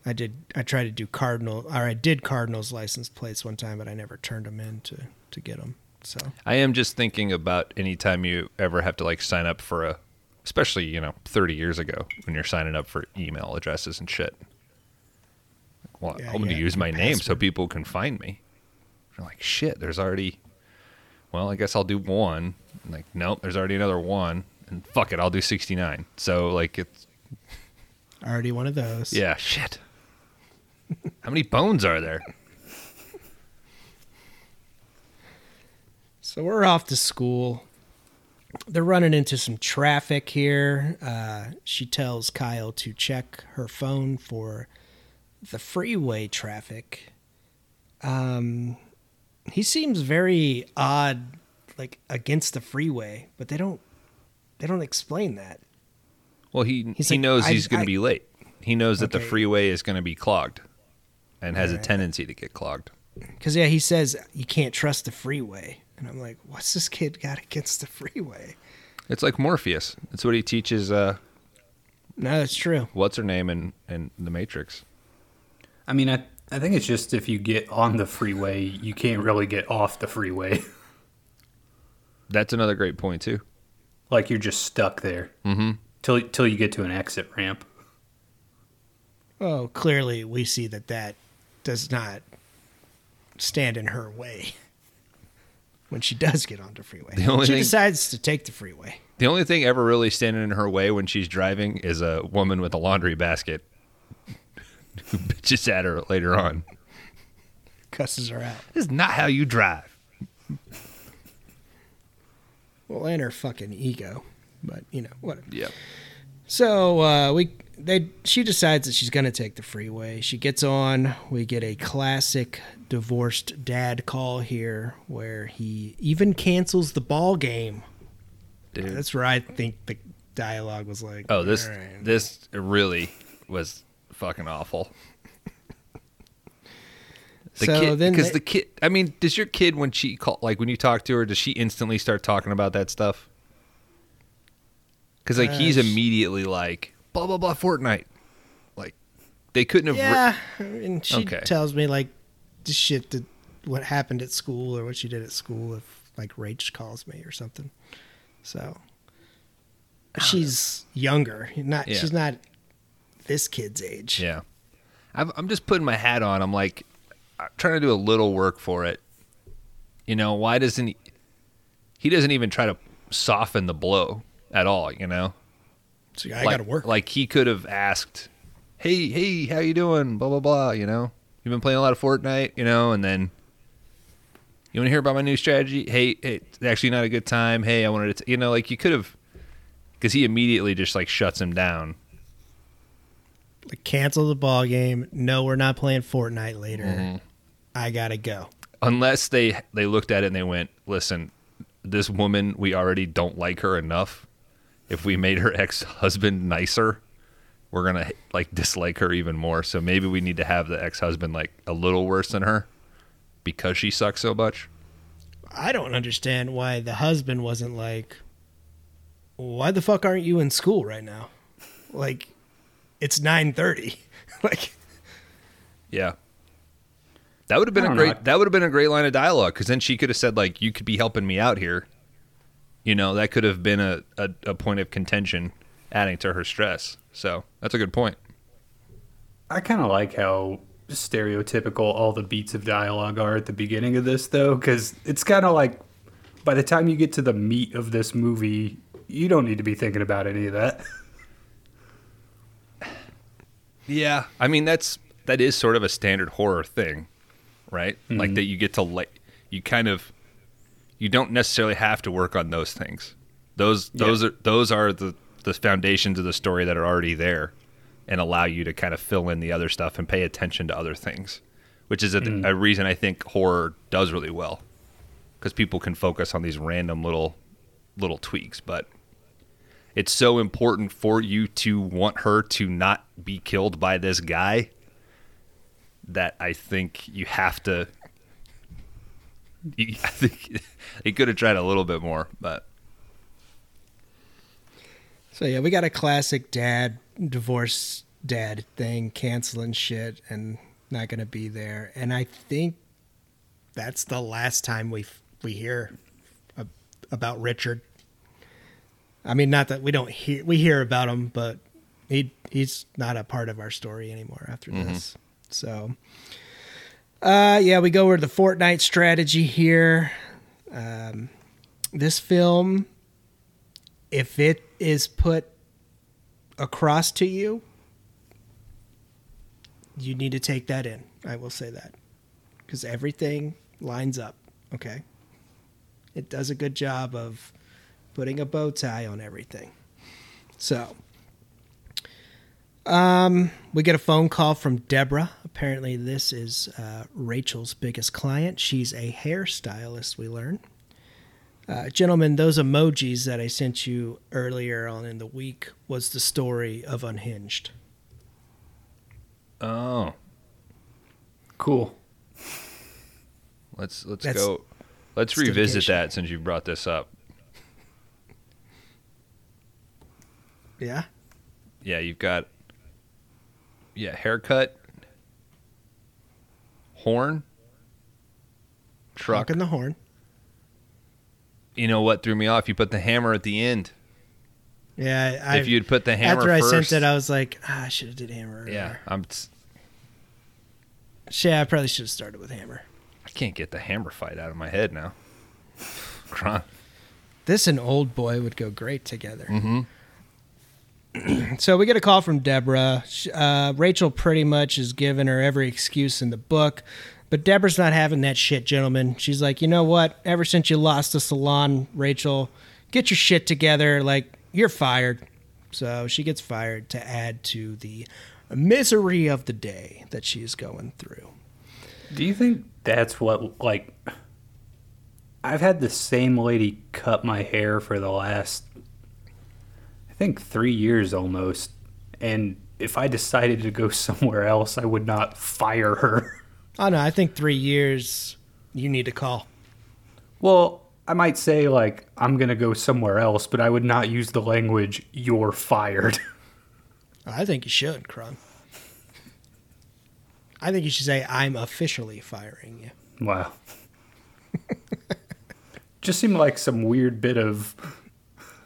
Speaker 3: I did. I tried to do Cardinal, or I did Cardinals license plates one time, but I never turned them in to to get them. So
Speaker 1: I am just thinking about any time you ever have to like sign up for a especially you know 30 years ago when you're signing up for email addresses and shit. Well,
Speaker 3: Yeah,
Speaker 1: I'm going to use my name so people can find me. You're like, shit, there's already. Well, I guess I'll do one. Like, nope, there's already another one, and fuck it, I'll do 69. So like it's
Speaker 3: Already one of those.
Speaker 1: yeah, shit. How many bones are there?
Speaker 3: So we're off to school. They're running into some traffic here. Uh, she tells Kyle to check her phone for the freeway traffic. Um, he seems very odd, like against the freeway, but they don't they don't explain that.
Speaker 1: Well, he
Speaker 3: He's
Speaker 1: he
Speaker 3: like,
Speaker 1: knows he's going to be late. He knows that the freeway is going to be clogged, and has a tendency to get clogged.
Speaker 3: Because yeah, he says you can't trust the freeway, and I'm like, what's this kid got against the freeway?
Speaker 1: It's like Morpheus. It's what he teaches. Uh,
Speaker 3: No, that's true.
Speaker 1: what's her name in in the Matrix?
Speaker 2: I mean, I I think it's just if you get on the freeway, you can't really get off the freeway.
Speaker 1: That's another great point too.
Speaker 2: like you're just stuck there
Speaker 1: Mm-hmm.
Speaker 2: till till you get to an exit ramp.
Speaker 3: Oh, clearly we see that that does not stand in her way when she does get onto freeway.
Speaker 1: The only
Speaker 3: she
Speaker 1: thing-
Speaker 3: decides to take the freeway.
Speaker 1: The only thing ever really standing in her way when she's driving is a woman with a laundry basket who bitches at her later on.
Speaker 3: Cusses her out.
Speaker 1: This is not how you drive.
Speaker 3: Well, and her fucking ego. But you know, whatever.
Speaker 1: Yeah.
Speaker 3: So uh, we they she decides that she's gonna take the freeway. She gets on. We get a classic divorced dad call here, where he even cancels the ball game.
Speaker 1: Dude.
Speaker 3: That's where I think the dialogue was like.
Speaker 1: Oh, this
Speaker 3: "All right."
Speaker 1: this really was fucking awful. The
Speaker 3: So
Speaker 1: kid,
Speaker 3: then
Speaker 1: because
Speaker 3: they-
Speaker 1: the kid. I mean, does your kid when she call like when you talk to her, does she instantly start talking about that stuff? Because like
Speaker 3: Uh,
Speaker 1: he's immediately like blah blah blah Fortnite. Like they couldn't have.
Speaker 3: Yeah, and she
Speaker 1: Okay.
Speaker 3: tells me like the shit that what happened at school or what she did at school if like Rach calls me or something. So she's younger, not
Speaker 1: Yeah.
Speaker 3: she's not this kid's age.
Speaker 1: Yeah. I'm, I'm just putting my hat on. I'm like, trying to do a little work for it. You know, why doesn't he? He doesn't even try to soften the blow at all, you know?
Speaker 3: So I
Speaker 1: like,
Speaker 3: got to work.
Speaker 1: Like he could have asked, "Hey, hey, how you doing?" Blah blah blah. You know, you've been playing a lot of Fortnite, you know, and then you want to hear about my new strategy? Hey, hey, it's actually not a good time. Hey, I wanted to, t-, you know, like you could have, because he immediately just like shuts him down.
Speaker 3: Like, cancel the ball game. No, we're not playing Fortnite later.
Speaker 1: Mm-hmm.
Speaker 3: I gotta go.
Speaker 1: unless they they looked at it and they went, "Listen, this woman, we already don't like her enough. If we made her ex-husband nicer, we're going to like dislike her even more. So maybe we need to have the ex-husband like a little worse than her because she sucks so much."
Speaker 3: I don't understand why the husband wasn't like, why the fuck aren't you in school right now? Like, it's nine thirty. like,
Speaker 1: Yeah. That would have been a great
Speaker 2: know.
Speaker 1: that would have been a great line of dialogue cuz then she could have said like you could be helping me out here. You know, that could have been a, a, a point of contention adding to her stress. So, that's a good point.
Speaker 2: I kind of like how stereotypical all the beats of dialogue are at the beginning of this, though, because it's kind of like by the time you get to the meat of this movie, you don't need to be thinking about any of that.
Speaker 1: Yeah, I mean that's that is sort of a standard horror thing, right?
Speaker 2: Mm-hmm.
Speaker 1: Like that you get to like you kind of you don't necessarily have to work on those things. Those
Speaker 2: Yeah.
Speaker 1: those are those are the the foundations of the story that are already there and allow you to kind of fill in the other stuff and pay attention to other things, which is a,
Speaker 2: Mm.
Speaker 1: a reason I think horror does really well because people can focus on these random little little tweaks, but it's so important for you to want her to not be killed by this guy that I think you have to. I think he could have tried a little bit more, but
Speaker 3: so yeah, we got a classic dad divorce dad thing, canceling shit and not gonna be there. And I think that's the last time we we hear about Richard. I mean, not that we don't hear we hear about him, but he he's not a part of our story anymore after this. So, uh, yeah, we go over the Fortnite strategy here. Um, this film, if it is put across to you, you need to take that in. I will say that because everything lines up. Okay, it does a good job of putting a bow tie on everything. So, um, we get a phone call from Deborah. Apparently, this is uh, Rachel's biggest client. She's a hairstylist, we learn. Uh, gentlemen, those emojis that I sent you earlier on in the week was the story of Unhinged.
Speaker 1: Oh,
Speaker 2: Cool.
Speaker 1: let's let's
Speaker 3: That's-
Speaker 1: go. Let's revisit
Speaker 3: dedication.
Speaker 1: that since you brought this up.
Speaker 3: Yeah?
Speaker 1: Yeah, you've got yeah haircut, horn, truck.
Speaker 3: Honking the horn.
Speaker 1: You know what threw me off? You put the hammer at the end.
Speaker 3: Yeah, I,
Speaker 1: if you'd put the hammer
Speaker 3: after I
Speaker 1: first,
Speaker 3: sent it, I was like, ah, I should have did hammer.
Speaker 1: yeah. I'm.
Speaker 3: yeah, I probably should have started with hammer.
Speaker 1: I can't get the hammer fight out of my head now. Cron-
Speaker 3: This and Old Boy would go great together.
Speaker 1: Mhm.
Speaker 3: so we get a call from Deborah. Uh, Rachel pretty much is giving her every excuse in the book, but Deborah's not having that shit, gentlemen. She's like, you know what? Ever since you lost the salon, Rachel, get your shit together. Like, you're fired. So she gets fired to add to the misery of the day that she's going through.
Speaker 2: Do you think that's what like I've had the same lady cut my hair for the last I think 3 years almost and if I decided to go somewhere else I would not fire her.
Speaker 3: Oh no, I think three years you need to call.
Speaker 2: Well, I might say like I'm going to go somewhere else, but I would not use the language you're fired.
Speaker 3: I think you should, Kron. I think you should say, I'm officially firing you.
Speaker 2: wow. Just seemed like some weird bit of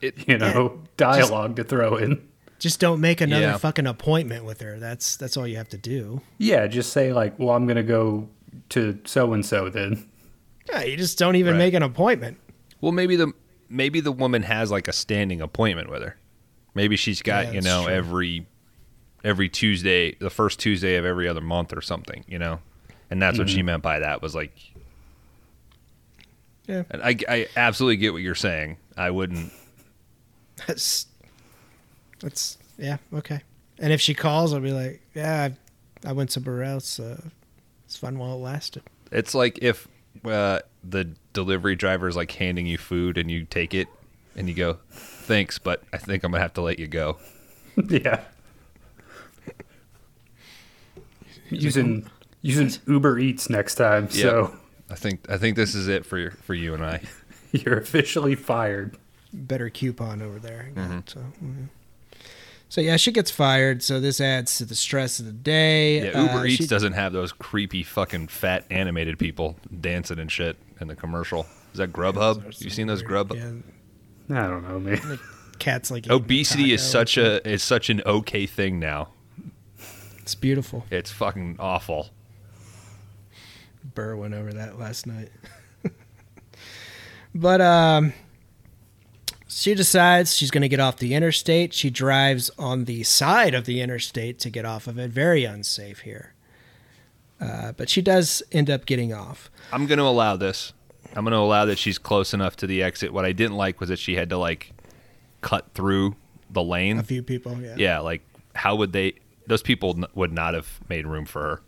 Speaker 1: It-
Speaker 2: you know, dialogue to throw in.
Speaker 3: Just don't make another
Speaker 1: Yeah.
Speaker 3: fucking appointment with her. That's that's all you have to do.
Speaker 2: Yeah, just say like, "Well, I'm going to go to so and so then."
Speaker 3: Yeah, you just don't even
Speaker 1: Right.
Speaker 3: make an appointment.
Speaker 1: Well, maybe the maybe the woman has like a standing appointment with her. Maybe she's got
Speaker 3: Yeah,
Speaker 1: you know
Speaker 3: true.
Speaker 1: every every Tuesday, the first Tuesday of every other month or something. You know, and that's what she mm-hmm. meant by that was like.
Speaker 3: Yeah.
Speaker 1: And I I absolutely get what you're saying. I wouldn't.
Speaker 3: That's that's yeah okay. And if she calls, I'll be like, yeah, I, I went somewhere else. Uh, it's fun while it lasted.
Speaker 1: It's like if uh, the delivery driver is like handing you food and you take it and you go, "Thanks, but I think I'm gonna have to let you go."
Speaker 2: yeah. using using Uber Eats next time, so
Speaker 1: I think I think this is it for for you and I.
Speaker 2: you're officially fired.
Speaker 3: Better coupon over there.
Speaker 1: Mm-hmm.
Speaker 3: So. mhm. So yeah, she gets fired. So this adds to the stress of the day.
Speaker 1: Yeah, Uber
Speaker 3: Uh,
Speaker 1: Eats
Speaker 3: she-
Speaker 1: doesn't have those creepy fucking fat animated people dancing and shit in the commercial. Is that Grubhub? You seen those Grub?
Speaker 3: Yeah,
Speaker 2: I don't know, man.
Speaker 3: cats like
Speaker 1: Obesity is such a is such an okay thing now.
Speaker 3: It's beautiful.
Speaker 1: It's fucking awful.
Speaker 3: Burr went over that last night. but um, she decides she's going to get off the interstate. She drives on the side of the interstate to get off of it. Very unsafe here. Uh, but she does end up getting off.
Speaker 1: I'm going to allow this. I'm going to allow that she's close enough to the exit. What I didn't like was that she had to like cut through the lane.
Speaker 3: A few people, yeah.
Speaker 1: Yeah, like how would they? Those people n- would not have made room for her.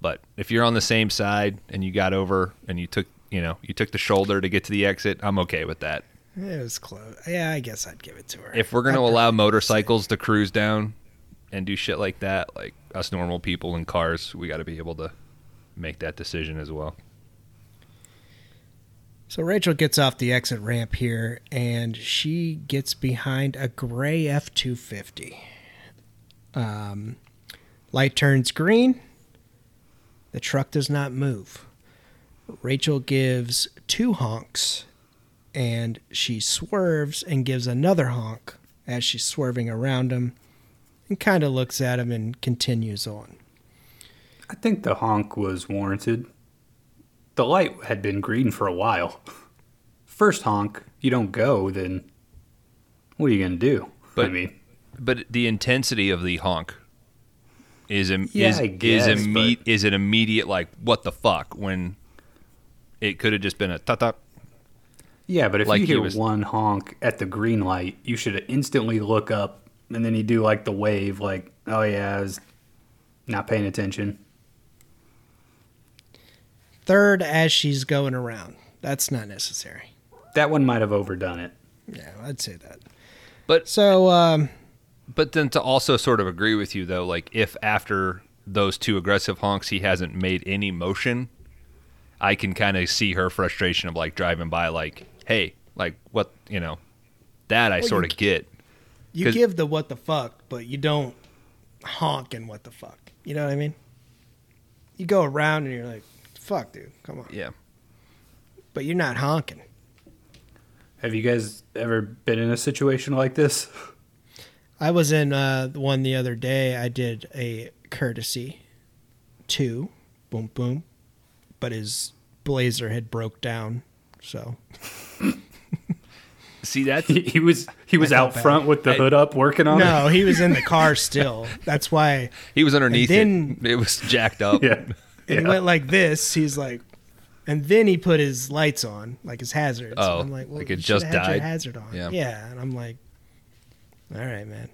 Speaker 1: But if you're on the same side and you got over and you took, you know, you took the shoulder to get to the exit, I'm okay with that.
Speaker 3: It was close. Yeah, I guess I'd give it to her.
Speaker 1: If we're gonna
Speaker 3: I'd
Speaker 1: allow motorcycles to cruise down and do shit like that, like us normal people in cars, we got to be able to make that decision as well.
Speaker 3: So Rachel gets off the exit ramp here and she gets behind a gray F 250. Um, light turns green. The truck does not move. Rachel gives two honks and she swerves and gives another honk as she's swerving around him and kind of looks at him and continues on.
Speaker 2: I think the honk was warranted. The light had been green for a while. First honk, you don't go, then what are you gonna do? I
Speaker 1: But-
Speaker 2: mean,
Speaker 1: But the intensity of the honk is im-
Speaker 2: Yeah,
Speaker 1: is
Speaker 2: I
Speaker 1: is imme-
Speaker 2: but-
Speaker 1: is an immediate like what the fuck when it could have just been a ta ta.
Speaker 2: Yeah, but if
Speaker 1: Like
Speaker 2: you
Speaker 1: he
Speaker 2: hear
Speaker 1: was-
Speaker 2: one honk at the green light, you should instantly look up, and then you do like the wave, like, oh yeah, I was not paying attention.
Speaker 3: Third, as she's going around. That's not necessary.
Speaker 2: That one might have overdone it.
Speaker 3: Yeah, I'd say that.
Speaker 1: But
Speaker 3: So, um,
Speaker 1: but then to also sort of agree with you though, like if after those two aggressive honks he hasn't made any motion, I can kind of see her frustration of like driving by, like, hey, like what you know, that I
Speaker 3: Well,
Speaker 1: sort of get.
Speaker 3: You give the what the fuck, but you don't honk and what the fuck. You know what I mean? You go around and you're like, fuck, dude, come on.
Speaker 1: Yeah.
Speaker 3: But you're not honking.
Speaker 2: Have you guys ever been in a situation like this?
Speaker 3: I was in uh, one the other day. I did a courtesy two, boom, boom, but his blazer had broke down. So
Speaker 1: See that
Speaker 2: He, he was he was out
Speaker 3: bad.
Speaker 2: front with the
Speaker 1: I-
Speaker 2: hood up working on it?
Speaker 3: no, he was in the car still. That's why
Speaker 1: he was underneath
Speaker 3: then-
Speaker 1: it. It was jacked up.
Speaker 2: it. Yeah.
Speaker 3: he
Speaker 2: yeah.
Speaker 3: went like this. He's like, and then he put his lights on, like his hazards.
Speaker 1: Oh,
Speaker 3: I'm like, well,
Speaker 1: like it
Speaker 3: you
Speaker 1: just
Speaker 3: should've had your
Speaker 1: died?
Speaker 3: hazard on.
Speaker 1: Yeah.
Speaker 3: yeah, and I'm like, all right, man,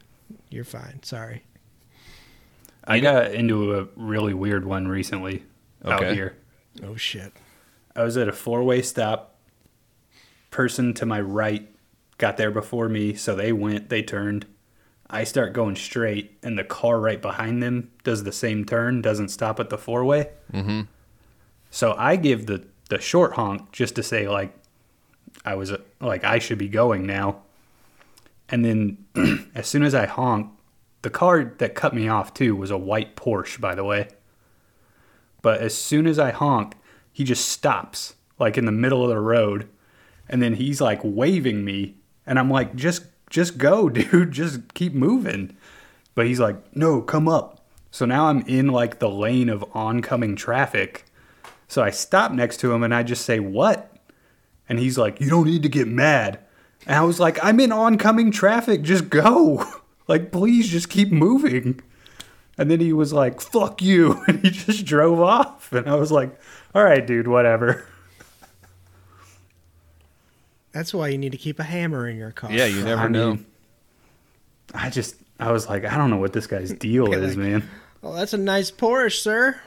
Speaker 3: you're fine. Sorry.
Speaker 2: I got into a really weird one recently out here.
Speaker 3: Oh shit.
Speaker 2: I was at a four way stop. Person to my right got there before me, so they went, they turned. I start going straight, and the car right behind them does the same turn, doesn't stop at the four way.
Speaker 1: Mm-hmm.
Speaker 2: So I give the, the short honk just to say, like, I was, like, I should be going now. And then as soon as I honk, the car that cut me off, too, was a white Porsche, by the way. But as soon as I honk, he just stops, like in the middle of the road. And then he's like waving me. And I'm like, just just go, dude. Just keep moving. But he's like, no, come up. So now I'm in like the lane of oncoming traffic. So I stop next to him and I just say, what? And he's like, you don't need to get mad. And I was like, I'm in oncoming traffic. Just go. like, please just keep moving. And then he was like, fuck you. And he just drove off. And I was like, all right, dude, whatever.
Speaker 3: That's why you need to keep a hammer in your car.
Speaker 1: Yeah, you never
Speaker 2: I
Speaker 1: know.
Speaker 2: mean, I just, I was like, I don't know what this guy's deal
Speaker 3: Yeah,
Speaker 2: is,
Speaker 3: like-
Speaker 2: man.
Speaker 3: Well, that's a nice Porsche, sir.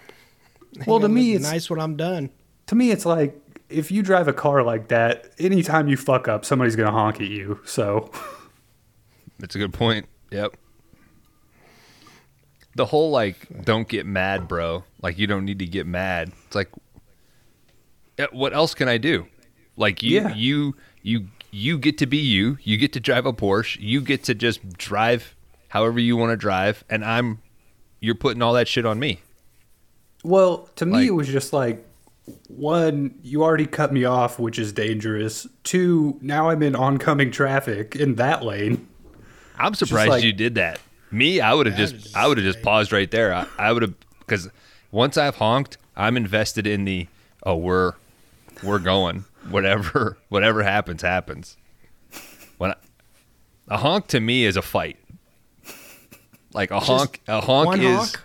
Speaker 2: Well, to me, it's
Speaker 3: nice when I'm done.
Speaker 2: to me, it's like if you drive a car like that, anytime you fuck up, somebody's gonna honk at you. So
Speaker 1: that's a good point. Yep. The whole like, don't get mad, bro. Like you don't need to get mad. It's like, eh, what else can I do? Like you,
Speaker 2: Yeah.
Speaker 1: you, you, you get to be you. You get to drive a Porsche. You get to just drive however you want to drive, and I'm, you're putting all that shit on me.
Speaker 2: Well, to me,
Speaker 1: Like-
Speaker 2: it was just like one, you already cut me off, which is dangerous. Two, now I'm in oncoming traffic in that lane.
Speaker 1: I'm surprised
Speaker 2: like-
Speaker 1: you did that. Me, I would have
Speaker 3: That
Speaker 1: just, I would have just paused right there. I, I would have, because once I've honked, I'm invested in the, oh, we're, we're going. Whatever, whatever happens, happens. When I, a honk to me is a fight. Like a honk, a honk
Speaker 3: one
Speaker 1: is,
Speaker 3: honk?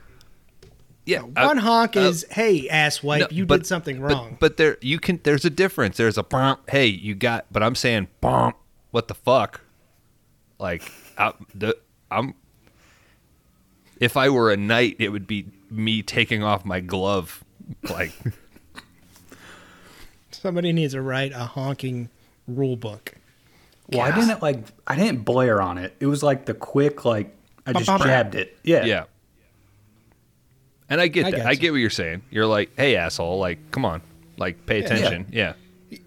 Speaker 1: yeah, I-
Speaker 3: One honk
Speaker 1: uh,
Speaker 3: is, hey, asswipe,
Speaker 1: no,
Speaker 3: you
Speaker 1: but-
Speaker 3: did something
Speaker 1: but-
Speaker 3: wrong.
Speaker 1: But, there, you can. There's a difference. There's a bump. Hey, you got. But I'm saying bump. What the fuck? Like, I, the I'm. If I were a knight, it would be me taking off my glove. Like,
Speaker 3: Somebody needs to write a honking rule book.
Speaker 2: Well, I didn't like, I didn't blare on it. It was like the quick, like I just
Speaker 3: Ba-ba-ba.
Speaker 2: jabbed it. Yeah.
Speaker 1: yeah. And I get
Speaker 3: I
Speaker 1: that.
Speaker 3: got
Speaker 1: I
Speaker 3: you.
Speaker 1: get what you're saying. You're like, hey, asshole. Like, come on. Like, pay attention. Yeah.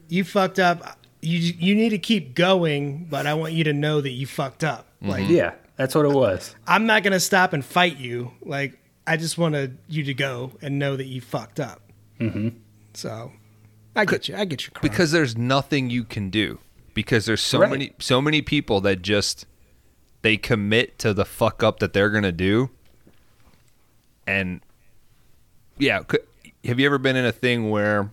Speaker 3: You fucked up. You you need to keep going, but I want you to know that you fucked up.
Speaker 1: Mm-hmm.
Speaker 3: Like
Speaker 2: Yeah, that's what it was.
Speaker 3: I'm not gonna stop and fight you. Like I just wanted you to go and know that you fucked up. Mm-hmm. So I get you. I get your crime.
Speaker 1: because there's nothing you can do. because there's so
Speaker 2: Right.
Speaker 1: many so many people that just they commit to the fuck up that they're gonna do, and yeah, have you ever been in a thing where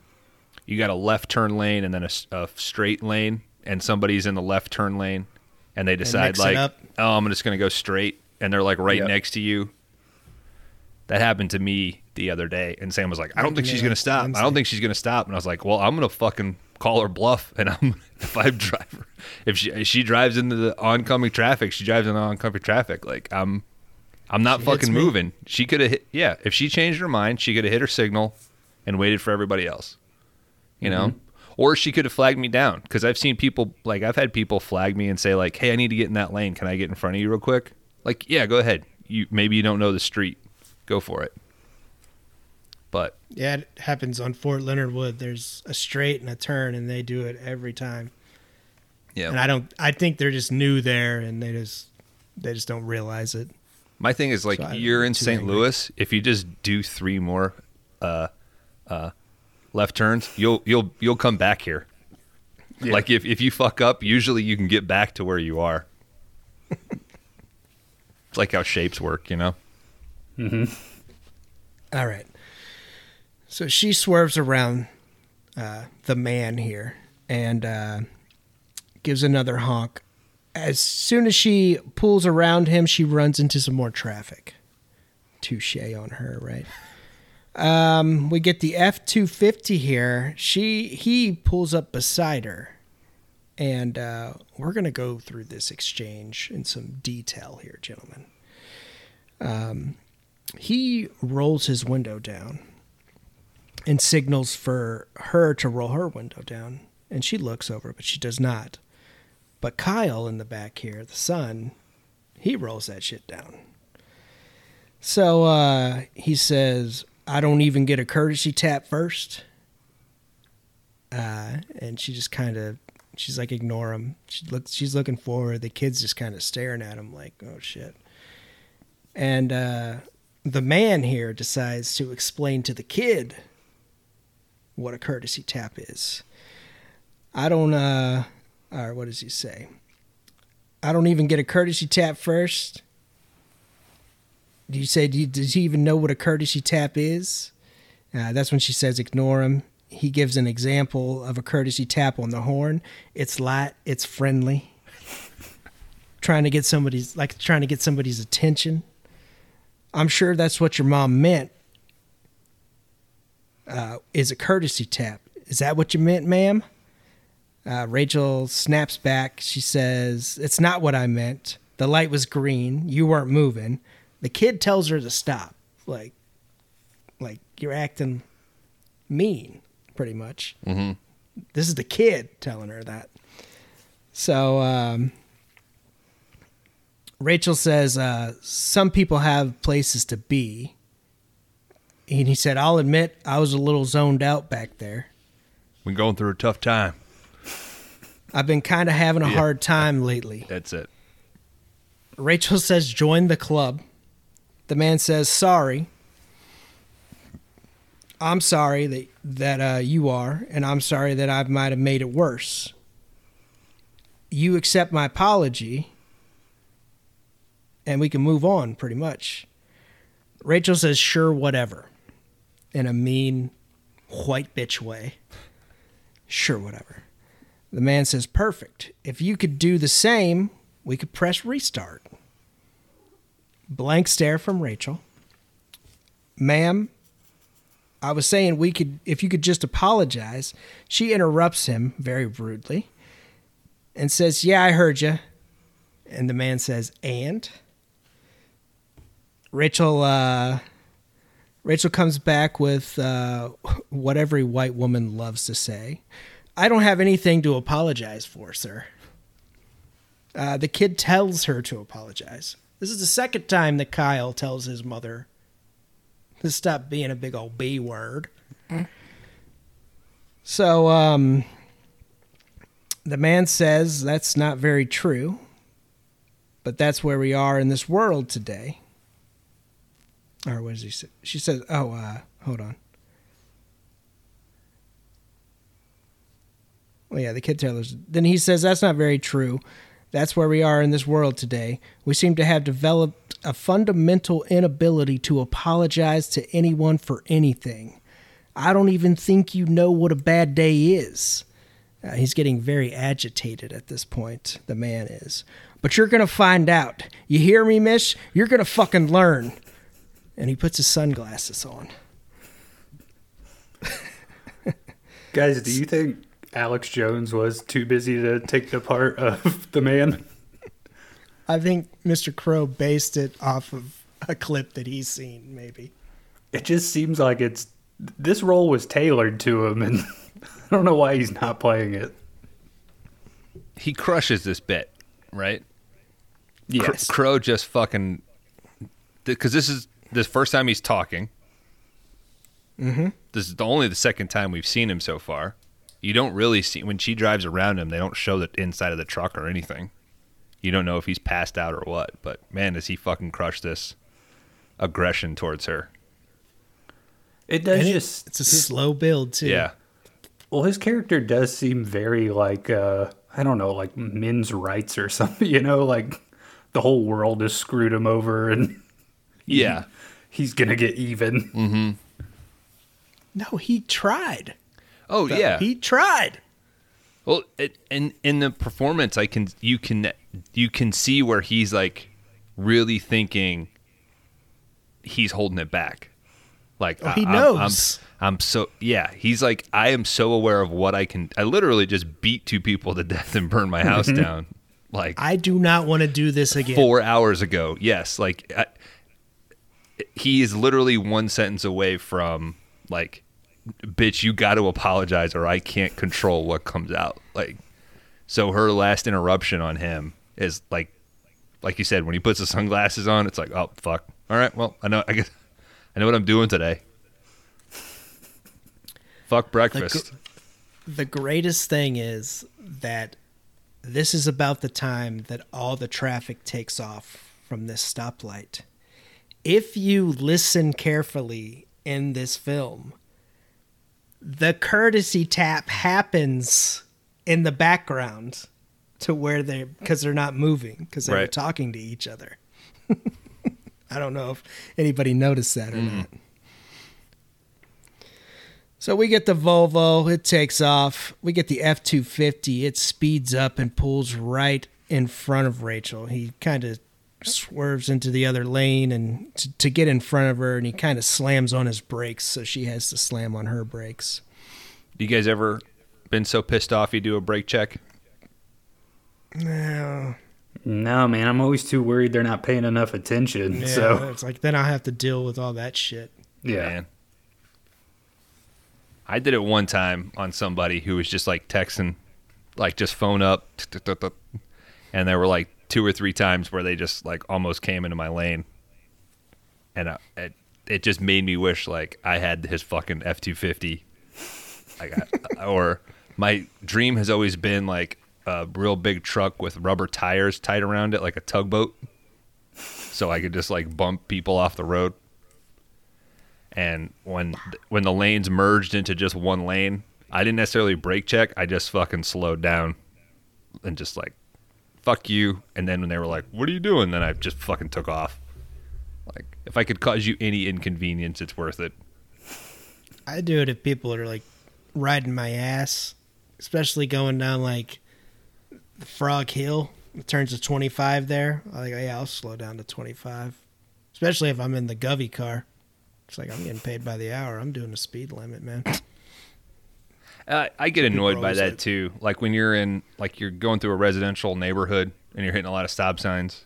Speaker 1: you got a left turn lane and then a straight lane, and somebody's in the left turn lane, and they decide
Speaker 3: it
Speaker 1: like,
Speaker 3: up.
Speaker 1: oh, I'm just gonna go straight, and they're like right
Speaker 2: Yep.
Speaker 1: next to you. That happened to me the other day, and Sam was like, "I don't think
Speaker 3: Yeah,
Speaker 1: she's gonna stop. I don't think she's gonna stop." And I was like, "Well, I'm gonna fucking call her bluff, and I'm if I drive her, if she if she drives into the oncoming traffic, she drives into oncoming traffic. Like I'm, I'm not
Speaker 3: She
Speaker 1: fucking moving. She could have hit. Yeah, if she changed her mind, she could have hit her signal, and waited for everybody else. You know, or she could have flagged me down because I've seen people like I've had people flag me and say like, "Hey, I need to get in that lane. Can I get in front of you real quick?" Like, yeah, go ahead. You maybe you don't know the street, go for it. But
Speaker 3: Yeah, it happens on Fort Leonard Wood. There's a straight and a turn, and they do it every time.
Speaker 1: yeah,
Speaker 3: And I don't. I think they're just new there, and they just they just don't realize it.
Speaker 1: My thing is like
Speaker 3: So
Speaker 1: you're in St.
Speaker 3: angry.
Speaker 1: Louis. If you just do three more uh, uh, left turns, you'll you'll you'll come back here.
Speaker 2: Yeah.
Speaker 1: Like if if you fuck up, usually you can get back to where you are. it's like how shapes work, you know. Mm-hmm.
Speaker 3: All right. So she swerves around uh, the man here and uh, gives another honk. As soon as she pulls around him, she runs into some more traffic. Touche on her, right? Um, we get the F two fifty here. She he pulls up beside her, and uh, we're gonna go through this exchange in some detail here, gentlemen. Um, he rolls his window down and signals for her to roll her window down. And she looks over, but she does not. But Kyle in the back here, the son, he rolls that shit down. So uh, he says, I don't even get a courtesy tap first. Uh, and she just kind of, she's like, ignore him. She looks, she's looking forward. The kid's just kind of staring at him like, oh shit. And uh, the man here decides to explain to the kid what a courtesy tap is. I don't, uh, or what does he say? I don't even get a courtesy tap first. Do you say, does he even know what a courtesy tap is? Uh, that's when she says, ignore him. He gives an example of a courtesy tap on the horn. It's light, it's friendly. trying to get somebody's, like trying to get somebody's attention. I'm sure that's what your mom meant. Uh, is a courtesy tap. Is that what you meant, ma'am? Uh, Rachel snaps back. She says, It's not what I meant. The light was green. You weren't moving. The kid tells her to stop. Like, like you're acting mean, pretty much.
Speaker 1: Mm-hmm.
Speaker 3: This is the kid telling her that. So, um, Rachel says, uh, Some people have places to be. And he said, I'll admit I was a little zoned out back there.
Speaker 1: We're going through a tough time.
Speaker 3: I've been kind of having a
Speaker 1: Yeah.
Speaker 3: hard time lately.
Speaker 1: That's it.
Speaker 3: Rachel says, Join the club. The man says, Sorry. I'm sorry that, that uh, you are, and I'm sorry that I might have made it worse. You accept my apology, and we can move on pretty much. Rachel says, Sure, whatever, in a mean, white bitch way. Sure, whatever. The man says, Perfect. If you could do the same, we could press restart. Blank stare from Rachel. Ma'am, I was saying we could, if you could just apologize. She interrupts him very rudely and says, Yeah, I heard you. And the man says, And? Rachel, uh, Rachel comes back with uh, what every white woman loves to say. I don't have anything to apologize for, sir. Uh, the kid tells her to apologize. This is the second time that Kyle tells his mother to stop being a big old B word. So, um, the man says that's not very true, but that's where we are in this world today. Or what does he say? She says, "Oh, uh, hold on." Well, yeah, the kid Taylor's. Then he says that's not very true. That's where we are in this world today. We seem to have developed a fundamental inability to apologize to anyone for anything. I don't even think you know what a bad day is. Uh, he's getting very agitated at this point, the man is. But you're going to find out. You hear me, miss? You're going to fucking learn. And he puts his sunglasses on.
Speaker 2: Guys, do you think Alex Jones was too busy to take the part of the man?
Speaker 3: I think Mr. Crowe based it off of a clip that he's seen, maybe.
Speaker 2: It just seems like it's this role was tailored to him, and I don't know why he's not playing it.
Speaker 1: He crushes this bit, right? Cr-
Speaker 2: Yes.
Speaker 1: Crowe just fucking because this is the first time he's talking. Mm-hmm. This is the only the second time we've seen him so far. You don't really see when she drives around him. They don't show the inside of the truck or anything. You don't know if he's passed out or what. But man, does he fucking crush this aggression towards her?
Speaker 2: It does
Speaker 3: And it-
Speaker 2: just
Speaker 3: it's a slow build, too.
Speaker 1: Yeah,
Speaker 2: well, his character does seem very like uh I don't know, like men's rights or something. You know, like the whole world has screwed him over, and
Speaker 1: yeah.
Speaker 2: he's gonna get even. Mm-hmm.
Speaker 3: No, he tried.
Speaker 1: Oh yeah.
Speaker 3: He tried.
Speaker 1: Well, it, in in the performance, I can you can you can see where he's like really thinking he's holding it back. Like
Speaker 3: Oh, he
Speaker 1: I- I'm-
Speaker 3: knows.
Speaker 1: I'm, I'm so yeah. He's like I am so aware of what I can. I literally just beat two people to death and burn my house mm-hmm. down. Like
Speaker 3: I do not want to do this again.
Speaker 1: four hours ago. Yes, like I, he is literally one sentence away from like, bitch, you got to apologize or I can't control what comes out. Like, so her last interruption on him is like, like you said, when he puts the sunglasses on, it's like, oh fuck. All right, well, I know, I guess, I know what I'm doing today. Fuck breakfast.
Speaker 3: the greatest thing is that this is about the time that all the traffic takes off from this stoplight. If you listen carefully in this film, the courtesy tap happens in the background to where they because they're not moving because they're
Speaker 1: Right.
Speaker 3: talking to each other. I don't know if anybody noticed that or mm. not. So we get the Volvo, it takes off. We get the F 250, it speeds up and pulls right in front of Rachel. He kind of swerves into the other lane and to, to get in front of her, and he kind of slams on his brakes, so she has to slam on her brakes.
Speaker 1: you guys ever been so pissed off you do a brake check?
Speaker 3: No,
Speaker 2: No, man, I'm always too worried they're not paying enough attention.
Speaker 3: yeah,
Speaker 2: So
Speaker 3: it's like then I'll have to deal with all that shit.
Speaker 2: yeah,
Speaker 1: Man. I did it one time on somebody who was just like texting, like just phone up, and they were like two or three times where they just like almost came into my lane, and I, it it just made me wish like I had his fucking F two fifty, I- or my dream has always been like a real big truck with rubber tires tied around it like a tugboat, so I could just like bump people off the road. And when when the lanes merged into just one lane, I didn't necessarily brake check. I just fucking slowed down and just like, fuck you. And then when they were like, "What are you doing?" Then I just fucking took off. Like, if I could cause you any inconvenience, it's worth it.
Speaker 3: I do it if people are like riding my ass, especially going down like Frog Hill. It turns to 25 there. I like, yeah, I'll slow down to 25. Especially if I'm in the Govy car. It's like I'm getting paid by the hour. I'm doing the speed limit, man.
Speaker 1: Uh, I get annoyed by that
Speaker 3: like-
Speaker 1: too. Like when you're in, like you're going through a residential neighborhood and you're hitting a lot of stop signs.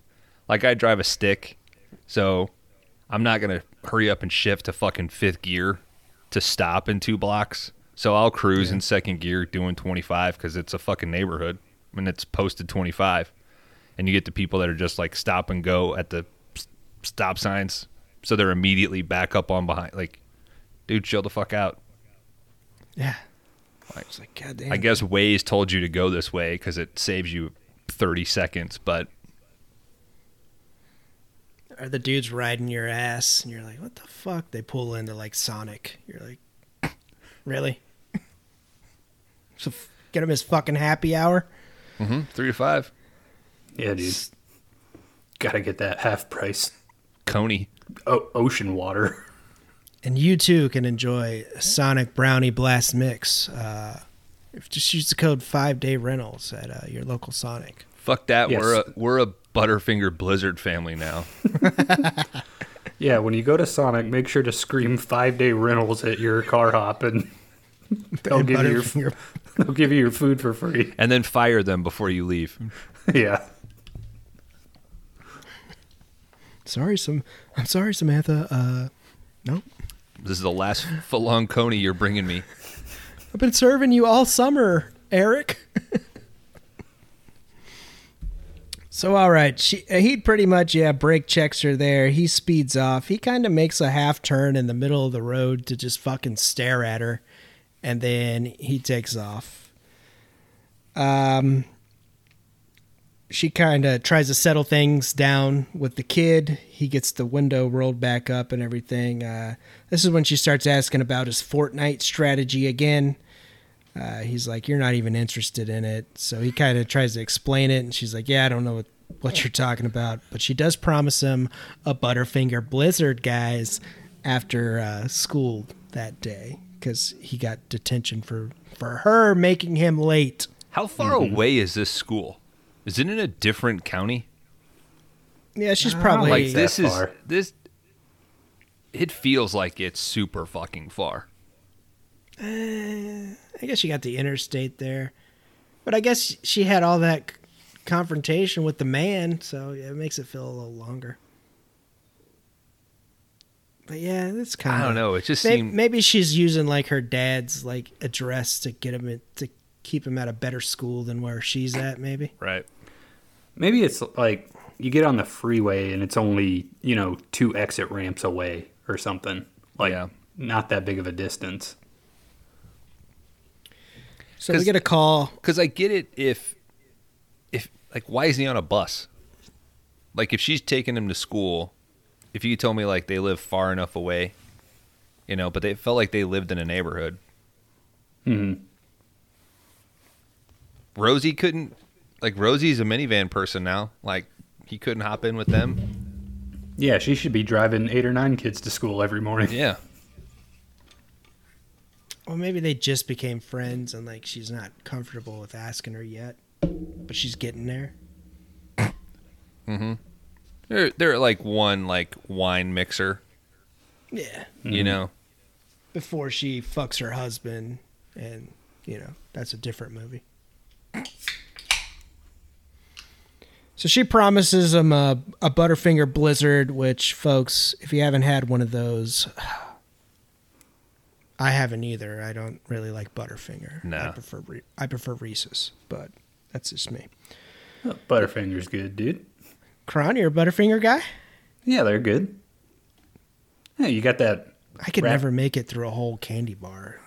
Speaker 1: Like I drive a stick, so I'm not gonna hurry up and shift to fucking fifth gear to stop in two blocks. So I'll cruise in second gear doing 25 because it's a fucking neighborhood and it's posted 25. And you get the people that are just like stop and go at the stop signs, so they're immediately back up on behind. Like, dude, chill the fuck out.
Speaker 3: Yeah. It's like, God damn.
Speaker 1: I guess Waze told you to go this way because it saves you 30 seconds, but
Speaker 3: Are the dudes riding your ass and you're like, what the fuck? They pull into like Sonic. You're like, really? So f- Get him his fucking happy hour.
Speaker 1: Mm-hmm. Three to five.
Speaker 2: Yeah, dude. Gotta get that half price
Speaker 1: Coney.
Speaker 2: o- ocean water.
Speaker 3: And you too can enjoy Sonic Brownie Blast Mix. Uh, if just use the code five day rentals at uh, your local Sonic.
Speaker 1: Fuck that.
Speaker 2: Yes.
Speaker 1: We're a we're a Butterfinger Blizzard family now.
Speaker 2: Yeah, when you go to Sonic, make sure to scream five day rentals at your car hop and they'll
Speaker 3: And
Speaker 2: give you your they'll give you your food for free.
Speaker 1: and then fire them before you leave.
Speaker 2: yeah.
Speaker 3: Sorry, some. I'm sorry, Samantha. Uh, no,
Speaker 1: This is the last full-on Coney you're bringing me.
Speaker 3: I've been serving you all summer, Eric. so all right, she he pretty much yeah brake checks her there. He speeds off. He kind of makes a half turn in the middle of the road to just fucking stare at her, and then he takes off. Um. She kind of tries to settle things down with the kid. He gets the window rolled back up and everything. Uh, this is when she starts asking about his Fortnite strategy again. Uh, he's like, "You're not even interested in it." So he kind of tries to explain it, and she's like, "Yeah, I don't know what, what you're talking about." But she does promise him a Butterfinger Blizzard, guys, after uh, school that day because he got detention for for her making him late.
Speaker 1: How far away is this school? Is it in a different county?
Speaker 3: Yeah, she's probably
Speaker 1: Like
Speaker 2: that
Speaker 1: this is
Speaker 2: far.
Speaker 1: this. It feels like it's super fucking far.
Speaker 3: Eh, I guess she got the interstate there, but I guess she had all that c- confrontation with the man, so it makes it feel a little longer. But yeah, it's kind of.
Speaker 1: I don't know. It just
Speaker 3: Maybe,
Speaker 1: seemed
Speaker 3: maybe she's using like her dad's like address to get him in, to keep him at a better school than where she's at. Maybe.
Speaker 1: right.
Speaker 2: Maybe it's like you get on the freeway and it's only, you know, two exit ramps away or something. Like
Speaker 1: Yeah.
Speaker 2: not that big of a distance.
Speaker 3: So we
Speaker 1: 'Cause-
Speaker 3: get a call.
Speaker 1: Because I get it if, if like, why is he on a bus? Like, if she's taking him to school, if you told me like they live far enough away, you know, but they felt like they lived in a neighborhood.
Speaker 2: hmm
Speaker 1: Rosie couldn't, like, Rosie's a minivan person now. Like, he couldn't hop in with them.
Speaker 2: Yeah, she should be driving eight or nine kids to school every morning.
Speaker 1: Yeah.
Speaker 3: Well, maybe they just became friends, and like she's not comfortable with asking her yet, but she's getting there. mm-hmm.
Speaker 1: They're, they're like one, like, wine mixer,
Speaker 3: Yeah.
Speaker 1: you know?
Speaker 3: Before she fucks her husband, and you know that's a different movie. So she promises him a, a Butterfinger Blizzard, which, folks, if you haven't had one of those, I haven't either. I don't really like Butterfinger. I
Speaker 1: No.
Speaker 3: prefer Re- I prefer Reese's, but that's just me.
Speaker 2: Butterfinger's good, dude.
Speaker 3: Kron, you're a Butterfinger guy.
Speaker 2: Yeah, they're good. Yeah, you got that
Speaker 3: I could
Speaker 2: Rap-
Speaker 3: never make it through a whole candy bar.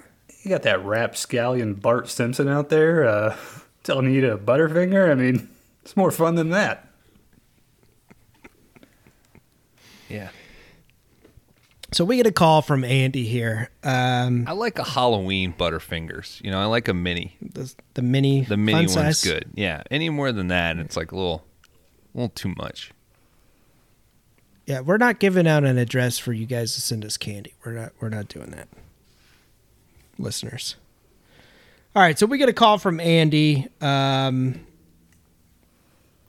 Speaker 2: you got that rapscallion Bart Simpson out there uh, telling you to Butterfinger. I mean, it's more fun than that.
Speaker 1: Yeah.
Speaker 3: So we get a call from Andy here. Um,
Speaker 1: I like a Halloween Butterfingers. You know, I like a mini.
Speaker 3: the, the mini,
Speaker 1: The mini
Speaker 3: fun
Speaker 1: one's
Speaker 3: size.
Speaker 1: good. Yeah. Any more than that, it's like a little, a little too much.
Speaker 3: Yeah, we're not giving out an address for you guys to send us candy. We're not. We're not doing that, listeners. All right, so we get a call from Andy. Um,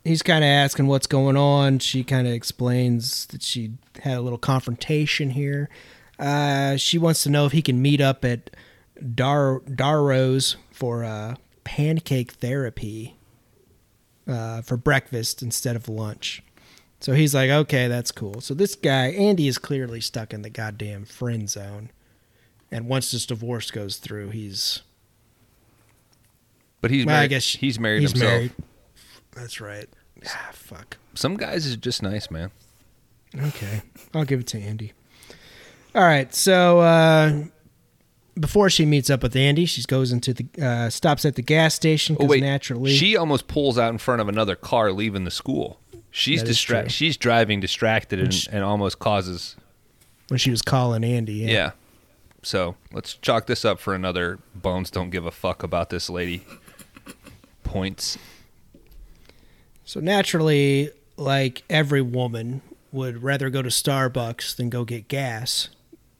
Speaker 3: he's kind of asking what's going on. She kind of explains that she had a little confrontation here. Uh, she wants to know if he can meet up at Dar Darrow's for uh, pancake therapy uh, for breakfast instead of lunch. So he's like, okay, that's cool. So this guy, Andy, is clearly stuck in the goddamn friend zone. And once this divorce goes through, he's
Speaker 1: But he's
Speaker 3: well,
Speaker 1: married.
Speaker 3: I guess
Speaker 1: he's married
Speaker 3: he's
Speaker 1: himself.
Speaker 3: married. That's right. Ah, fuck.
Speaker 1: Some guys is just nice, man.
Speaker 3: Okay, I'll give it to Andy. All right, so uh, before she meets up with Andy, she goes into the uh, stops at the gas station
Speaker 1: Oh
Speaker 3: because
Speaker 1: wait,
Speaker 3: naturally
Speaker 1: she almost pulls out in front of another car leaving the school. She's
Speaker 3: That is true.
Speaker 1: distracted. She's driving distracted and,
Speaker 3: Which-
Speaker 1: and almost causes.
Speaker 3: when she was calling Andy.
Speaker 1: Yeah.
Speaker 3: Yeah.
Speaker 1: So let's chalk this up for another bones don't give a fuck about this lady. points.
Speaker 3: So naturally, like every woman would rather go to Starbucks than go get gas.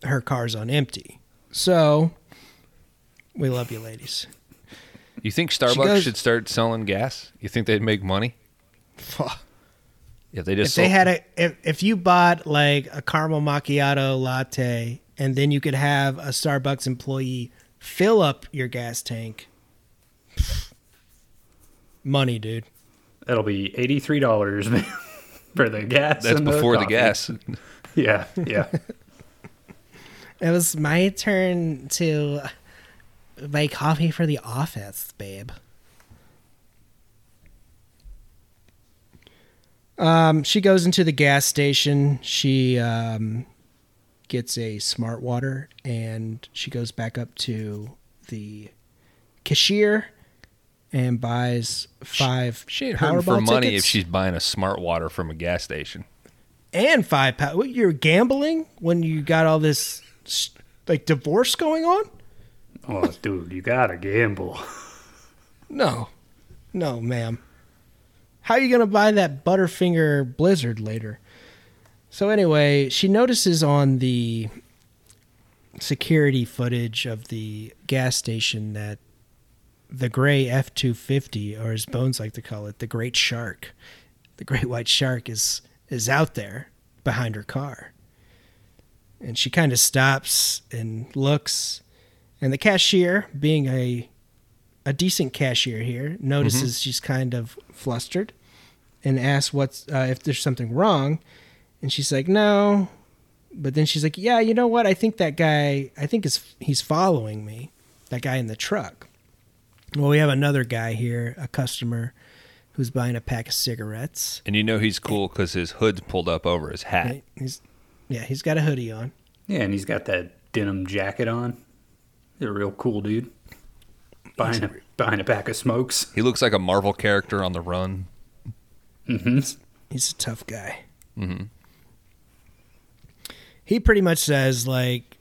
Speaker 3: Her car's on empty. So we love you ladies.
Speaker 1: You think Starbucks
Speaker 3: goes-
Speaker 1: should start selling gas? You think they'd make money Fuck. if they just
Speaker 3: If they had a if, if you bought like a caramel macchiato latte and then you could have a Starbucks employee fill up your gas tank. Money, dude.
Speaker 2: That'll be eighty-three dollars for the gas.
Speaker 1: that's
Speaker 2: and
Speaker 1: before the
Speaker 2: coffee.
Speaker 1: gas.
Speaker 2: Yeah, yeah.
Speaker 3: It was my turn to buy coffee for the office, babe. Um, she goes into the gas station. She um, gets a smart water and she goes back up to the cashier and buys five
Speaker 1: She ain't hurting for
Speaker 3: Powerball
Speaker 1: money
Speaker 3: tickets
Speaker 1: if she's buying a smart water from a gas station.
Speaker 3: and five pow- what, You're gambling when you got all this like divorce going on?
Speaker 2: Oh, dude, you gotta gamble.
Speaker 3: No, no, ma'am. How are you going to buy that Butterfinger Blizzard later? So, anyway, she notices on the security footage of the gas station that the gray F 250, or as Bones like to call it, the Great Shark, the Great White Shark, is, is out there behind her car. And she kind of stops and looks. And the cashier, being a a decent cashier here notices she's kind of flustered and asks what's uh, if there's something wrong. And she's like no. But then she's like yeah you know what? I think that guy i think is he's following me that guy in the truck well we have another guy here a customer who's buying a pack of cigarettes
Speaker 1: And you know he's cool because his hood's pulled up over his hat.
Speaker 3: Right? he's yeah he's got a hoodie on
Speaker 2: Yeah, and he's got that denim jacket on. He's a real cool dude. Buying a, buying a pack of smokes.
Speaker 1: He looks like a Marvel character on the run.
Speaker 2: Mm-hmm.
Speaker 3: he's a tough guy.
Speaker 1: Mm-hmm.
Speaker 3: He pretty much says like,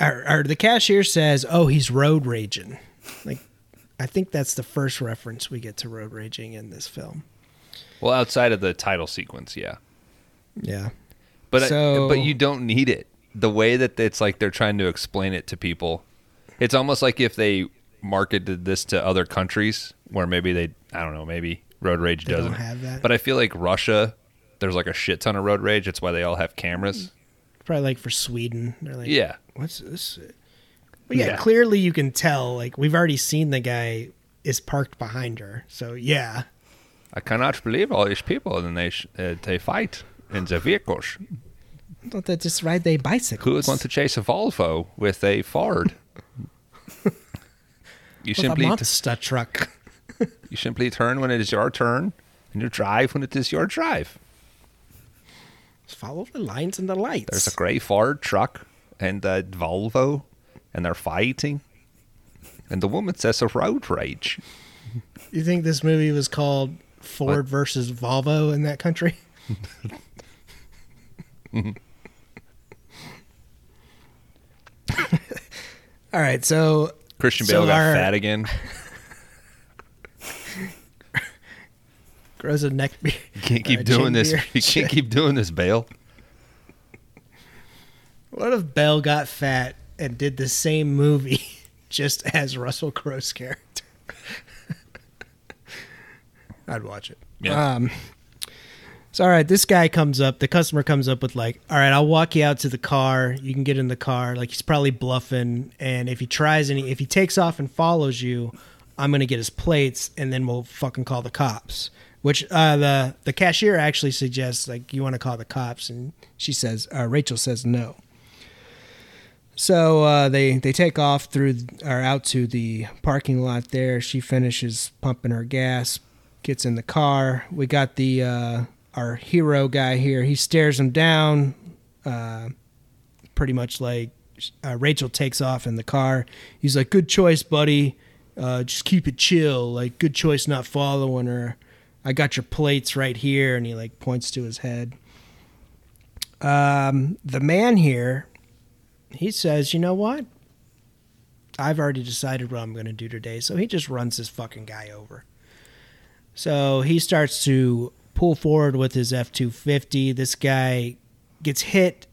Speaker 3: or, or the cashier says, "Oh, he's road raging." Like, I think that's the first reference we get to road raging in this film.
Speaker 1: Well, outside of the title sequence, yeah.
Speaker 3: Yeah,
Speaker 1: But I- but you don't need it. The way that it's like they're trying to explain it to people, it's almost like if they marketed this to other countries where maybe they I don't know maybe road rage
Speaker 3: They don't
Speaker 1: doesn't
Speaker 3: have that.
Speaker 1: But I feel like Russia, there's like a shit ton of road rage. That's why they all have cameras.
Speaker 3: probably like for Sweden. They're like,
Speaker 1: Yeah,
Speaker 3: what's this? But yeah,
Speaker 2: Yeah.
Speaker 3: clearly you can tell. Like we've already seen the guy is parked behind her. So yeah,
Speaker 1: I cannot believe all these people and they sh- uh, they fight in the vehicles.
Speaker 3: don't they just ride their bicycles?
Speaker 1: Who would want to chase a Volvo with a Ford? you
Speaker 3: With a
Speaker 1: simply
Speaker 3: monster truck?
Speaker 1: you simply turn when it is your turn, and you drive when it is your drive.
Speaker 3: Just follow the lines and the lights.
Speaker 1: There's a grey Ford truck and a Volvo, and they're fighting. And the woman says a road rage.
Speaker 3: You think this movie was called Ford versus Volvo in that country? All right, so
Speaker 1: Christian
Speaker 3: So
Speaker 1: Bale got
Speaker 3: our-
Speaker 1: fat again.
Speaker 3: grows a neck beard.
Speaker 1: You can't keep
Speaker 3: uh,
Speaker 1: doing this.
Speaker 3: beard.
Speaker 1: You can't keep doing this, Bale.
Speaker 3: What if Bale got fat and did the same movie just as Russell Crowe's character? I'd watch it.
Speaker 1: Yeah.
Speaker 3: Um, so all right, this guy comes up. The customer comes up with like, "All right, I'll walk you out to the car. You can get in the car." Like he's probably bluffing, and if he tries any if he takes off and follows you, I'm gonna get his plates, and then we'll fucking call the cops. Which uh, the the cashier actually suggests like you want to call the cops, and she says uh, Rachel says no. So uh, they they take off through or out to the parking lot. There, she finishes pumping her gas, gets in the car. We got the uh, our hero guy here. He stares him down, uh, pretty much like uh, Rachel takes off in the car. He's like, "Good choice, buddy. Uh, just keep it chill. Like, good choice not following her. I got your plates right here." And he like points to his head. Um, the man here he says, "You know what? I've already decided what I'm going to do today. So he just runs this fucking guy over. So he starts to pull forward with his F 250. This guy gets hit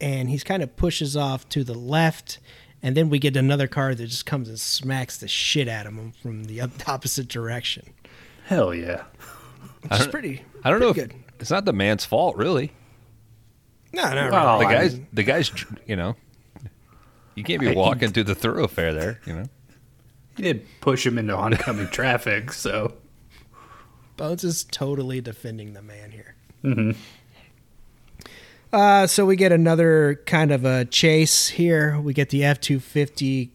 Speaker 3: and he's kind of pushes off to the left. And then we get another car that just comes and smacks the shit out of him from the opposite direction.
Speaker 2: Hell yeah.
Speaker 3: It's pretty.
Speaker 1: I don't know if it's not the man's fault, really.
Speaker 3: No, no,
Speaker 2: Well,
Speaker 1: The
Speaker 2: I
Speaker 1: guy's
Speaker 2: mean-
Speaker 1: the guy's you know. You can't be
Speaker 2: I-
Speaker 1: walking through the thoroughfare there, you know.
Speaker 2: He did push him into oncoming traffic, so
Speaker 3: Bones is totally defending the man here. Uh, so we get another kind of a chase here. We get the F two fifty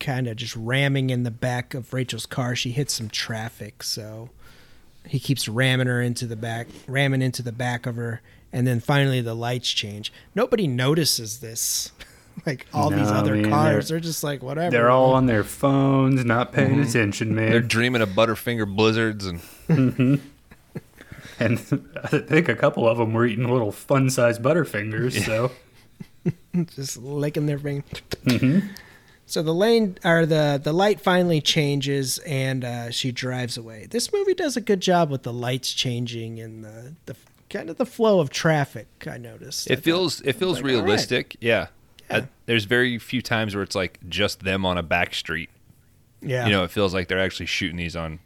Speaker 3: kind of just ramming in the back of Rachel's car. She hits some traffic, so he keeps ramming her into the back, ramming into the back of her, and then finally the lights change. Nobody notices this. like all these other
Speaker 2: man,
Speaker 3: cars,
Speaker 2: they're-
Speaker 3: they're, just like whatever.
Speaker 2: they're all on their phones, not paying attention, man.
Speaker 1: They're dreaming of Butterfinger blizzards and
Speaker 2: And I think a couple of them were eating little fun-sized Butterfingers. So
Speaker 3: just licking their finger.
Speaker 2: Mm-hmm.
Speaker 3: So the lane or the the light finally changes and uh, she drives away. This movie does a good job with the lights changing and the the kind of the flow of traffic. I noticed. I
Speaker 1: it
Speaker 3: thought-
Speaker 1: feels it feels
Speaker 3: like, all right.
Speaker 1: realistic. Yeah.
Speaker 3: Yeah.
Speaker 1: Uh, there's very few times where it's like just them on a back street.
Speaker 3: yeah,
Speaker 1: You know, it feels like they're actually shooting these on.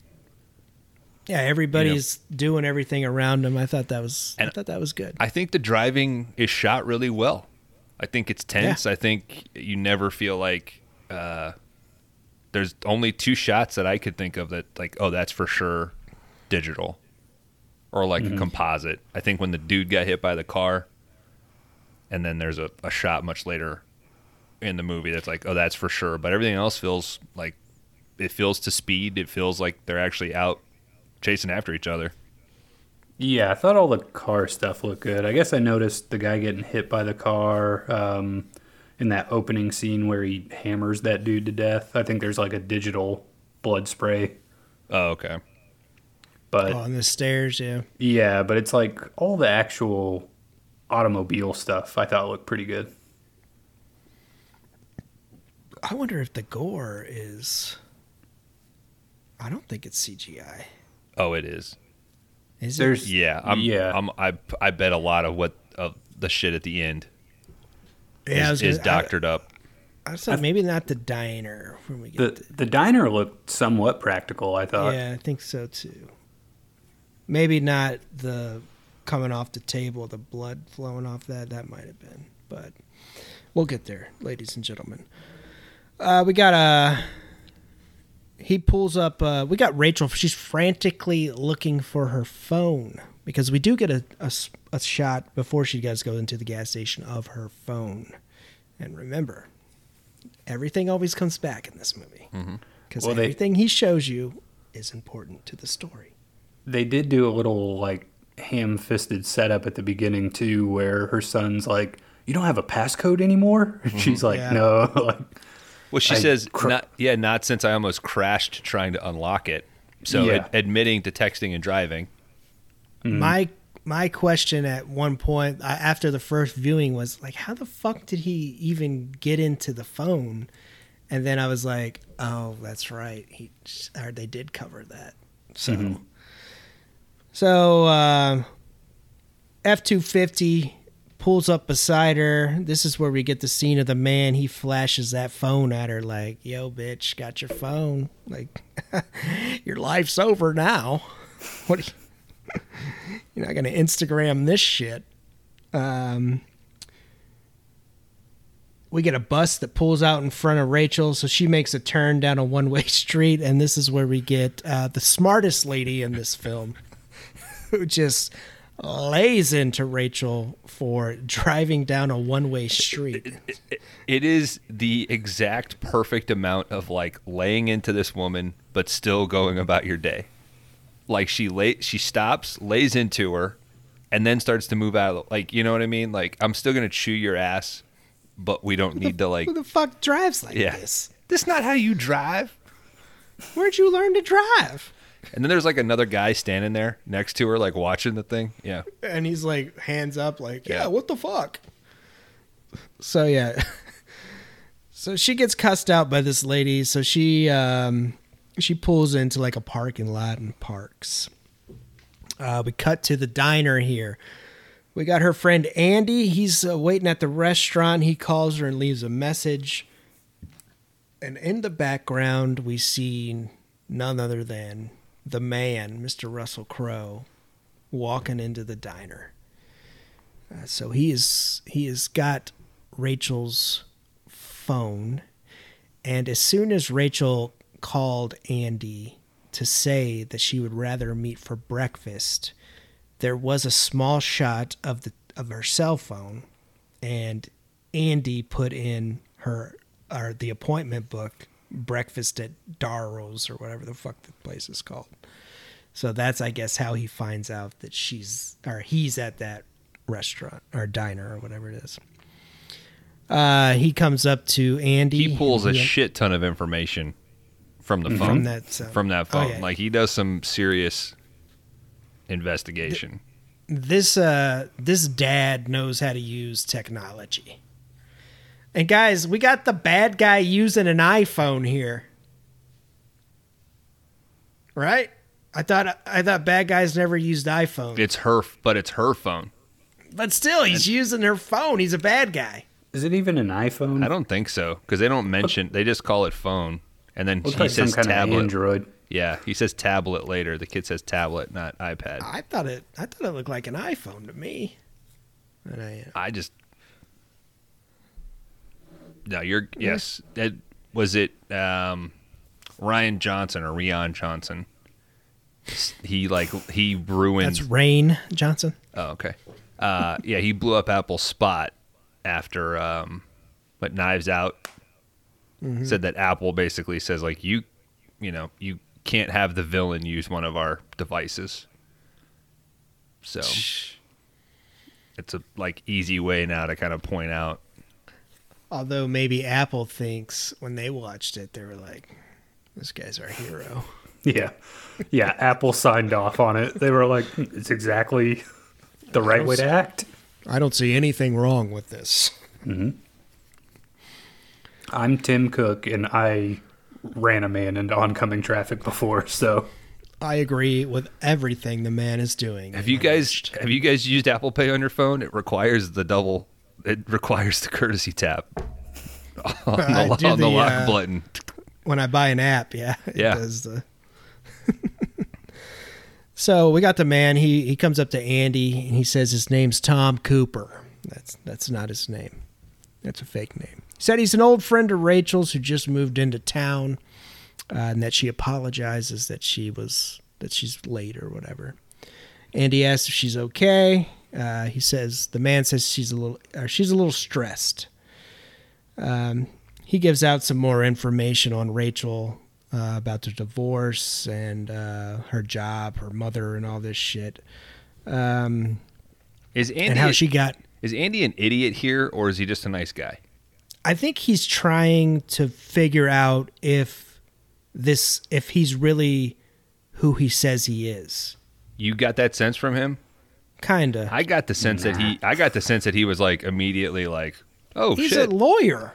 Speaker 3: yeah. Everybody's doing everything around them. I thought that was I thought that was good.
Speaker 1: I think the driving is shot really well. I think it's tense. I think you never feel like uh, there's only two shots that I could think of that like oh that's for sure digital or like a composite. I think when the dude got hit by the car, and then there's a, a shot much later in the movie that's like oh that's for sure. But everything else feels like it feels to speed. It feels like they're actually out chasing after each other.
Speaker 2: yeah, I thought all the car stuff looked good. I guess I noticed the guy getting hit by the car um, in that opening scene where he hammers that dude to death. I think there's like a digital blood spray,
Speaker 1: Oh okay.
Speaker 2: but
Speaker 3: oh, on the stairs, yeah.
Speaker 2: Yeah, but it's like all the actual automobile stuff I thought looked pretty good.
Speaker 3: I wonder if the gore is. I don't think it's CGI.
Speaker 1: Oh, it is.
Speaker 3: Is it?
Speaker 1: Yeah, I'm,
Speaker 2: yeah.
Speaker 1: I'm, I I bet a lot of what of the shit at the end
Speaker 3: Yeah,
Speaker 1: is, is
Speaker 3: gonna- I-
Speaker 1: doctored up.
Speaker 3: I said maybe not the diner when we get
Speaker 2: the the diner looked somewhat practical. I thought.
Speaker 3: yeah, I think so too. Maybe not the coming off the table, the blood flowing off that. That might have been, but we'll get there, ladies and gentlemen. Uh, we got a. He pulls up. Uh, we got Rachel. She's frantically looking for her phone because we do get a shot before she does go into the gas station of her phone. And remember, everything always comes back in this movie because
Speaker 2: Well, they-
Speaker 3: everything he shows you is important to the story.
Speaker 2: They did do a little like ham-fisted setup at the beginning too, where her son's like, "You don't have a passcode anymore." And she's like,
Speaker 3: Yeah.
Speaker 2: "No." like,
Speaker 1: Well, she
Speaker 2: I
Speaker 1: says,
Speaker 2: cr-
Speaker 1: not, yeah, not since I almost crashed trying to unlock it. So
Speaker 2: Yeah.
Speaker 1: ad- admitting to texting and driving.
Speaker 3: My my question at one point uh, after the first viewing was like, how the fuck did he even get into the phone? And then I was like, oh, that's right. He or they did cover that. So so um, F two fifty pulls up beside her. This is where we get the scene of the man. He flashes that phone at her like, "Yo, bitch, got your phone? Like, your life's over now. What? You, you're not gonna Instagram this shit." Um, we get a bus that pulls out in front of Rachel, so she makes a turn down a one-way street, and this is where we get uh, the smartest lady in this film, who just lays into Rachel for driving down a one-way street.
Speaker 1: It is the exact perfect amount of like laying into this woman, but still going about your day. Like she lay, she stops, lays into her, and then starts to move out. of- Like you know what I mean? Like I'm still gonna chew your ass, but we don't need to like.
Speaker 3: Who the fuck drives like
Speaker 1: Yeah,
Speaker 3: this?
Speaker 1: this not how you drive.
Speaker 3: Where'd you learn to drive?
Speaker 1: And then there's like another guy standing there next to her, like watching the thing. Yeah.
Speaker 3: And he's like hands up, like, yeah,
Speaker 1: Yeah.
Speaker 3: what the fuck? So yeah. So she gets cussed out by this lady. So she um, she pulls into like a parking lot and parks. Uh, we cut to the diner here. We got her friend Andy. He's uh, waiting at the restaurant. He calls her and leaves a message. And in the background, we see none other than the man, Mr. Russell Crowe, walking into the diner. Uh, so he is he has got Rachel's phone, and as soon as Rachel called Andy to say that she would rather meet for breakfast, there was a small shot of the of her cell phone, and Andy put in her or the appointment book breakfast at Darrow's or whatever the fuck the place is called. So that's I guess how he finds out that she's or he's at that restaurant or diner or whatever it is. Uh, he comes up to Andy.
Speaker 1: He pulls a shit ton of information from the phone.
Speaker 3: from that
Speaker 1: from that
Speaker 3: oh,
Speaker 1: phone.
Speaker 3: yeah.
Speaker 1: Like he does some serious investigation.
Speaker 3: this uh this dad knows how to use technology. And guys, we got the bad guy using an iPhone here. Right? I thought I thought bad guys never used iPhone.
Speaker 1: It's her, but it's her phone.
Speaker 3: But still, he's using her phone. He's a bad guy.
Speaker 2: Is it even an iPhone?
Speaker 1: I don't think so because they don't mention. They just call it phone, and then
Speaker 2: Looks
Speaker 1: he
Speaker 2: like some
Speaker 1: says
Speaker 2: kind of
Speaker 1: tablet.
Speaker 2: Android.
Speaker 1: Yeah, he says tablet later. The kid says tablet, not iPad.
Speaker 3: I thought it I thought it looked like an iPhone to me. And I uh,
Speaker 1: I just no. You're yes. That was it. Um, Ryan Johnson or Rian Johnson. He like he ruined.
Speaker 3: that's Rain Johnson.
Speaker 1: Oh, okay. Uh, yeah, he blew up Apple's spot after um, what Knives Out said that Apple basically says like you, you know, you can't have the villain use one of our devices. So it's a like easy way now to kind of point out.
Speaker 3: Although maybe Apple thinks when they watched it, they were like, "This guy's our hero."
Speaker 2: Yeah. Yeah, Apple signed off on it. They were like, "Hmm, it's exactly the right way to act.
Speaker 3: I don't see anything wrong with this.
Speaker 2: I'm Tim Cook, and I ran a man into oncoming traffic before, so
Speaker 3: I agree with everything the man is doing.
Speaker 1: Have you guys have you guys used Apple Pay on your phone? It requires the double. It requires the courtesy tap on the, on the
Speaker 3: the,
Speaker 1: lock
Speaker 3: uh,
Speaker 1: button.
Speaker 3: when I buy an app, yeah, it
Speaker 1: Yeah.
Speaker 3: does the. So we got the man. He he comes up to Andy and he says his name's Tom Cooper. That's that's not his name. That's a fake name. He said he's an old friend of Rachel's who just moved into town, uh, and that she apologizes that she was that she's late or whatever. Andy asks if she's okay. Uh, he says the man says she's a little she's a little stressed. Um, he gives out some more information on Rachel uh, about the divorce and uh, her job, her mother, and all this shit. Um,
Speaker 1: Is Andy
Speaker 3: and how she got.
Speaker 1: is Andy an idiot here, or is he just a nice guy?
Speaker 3: I think he's trying to figure out if this, if he's really who he says he is.
Speaker 1: You got that sense from him?
Speaker 3: Kinda.
Speaker 1: I got the sense that he. I got the sense that he was like immediately like, "Oh
Speaker 3: he's
Speaker 1: shit."
Speaker 3: a lawyer.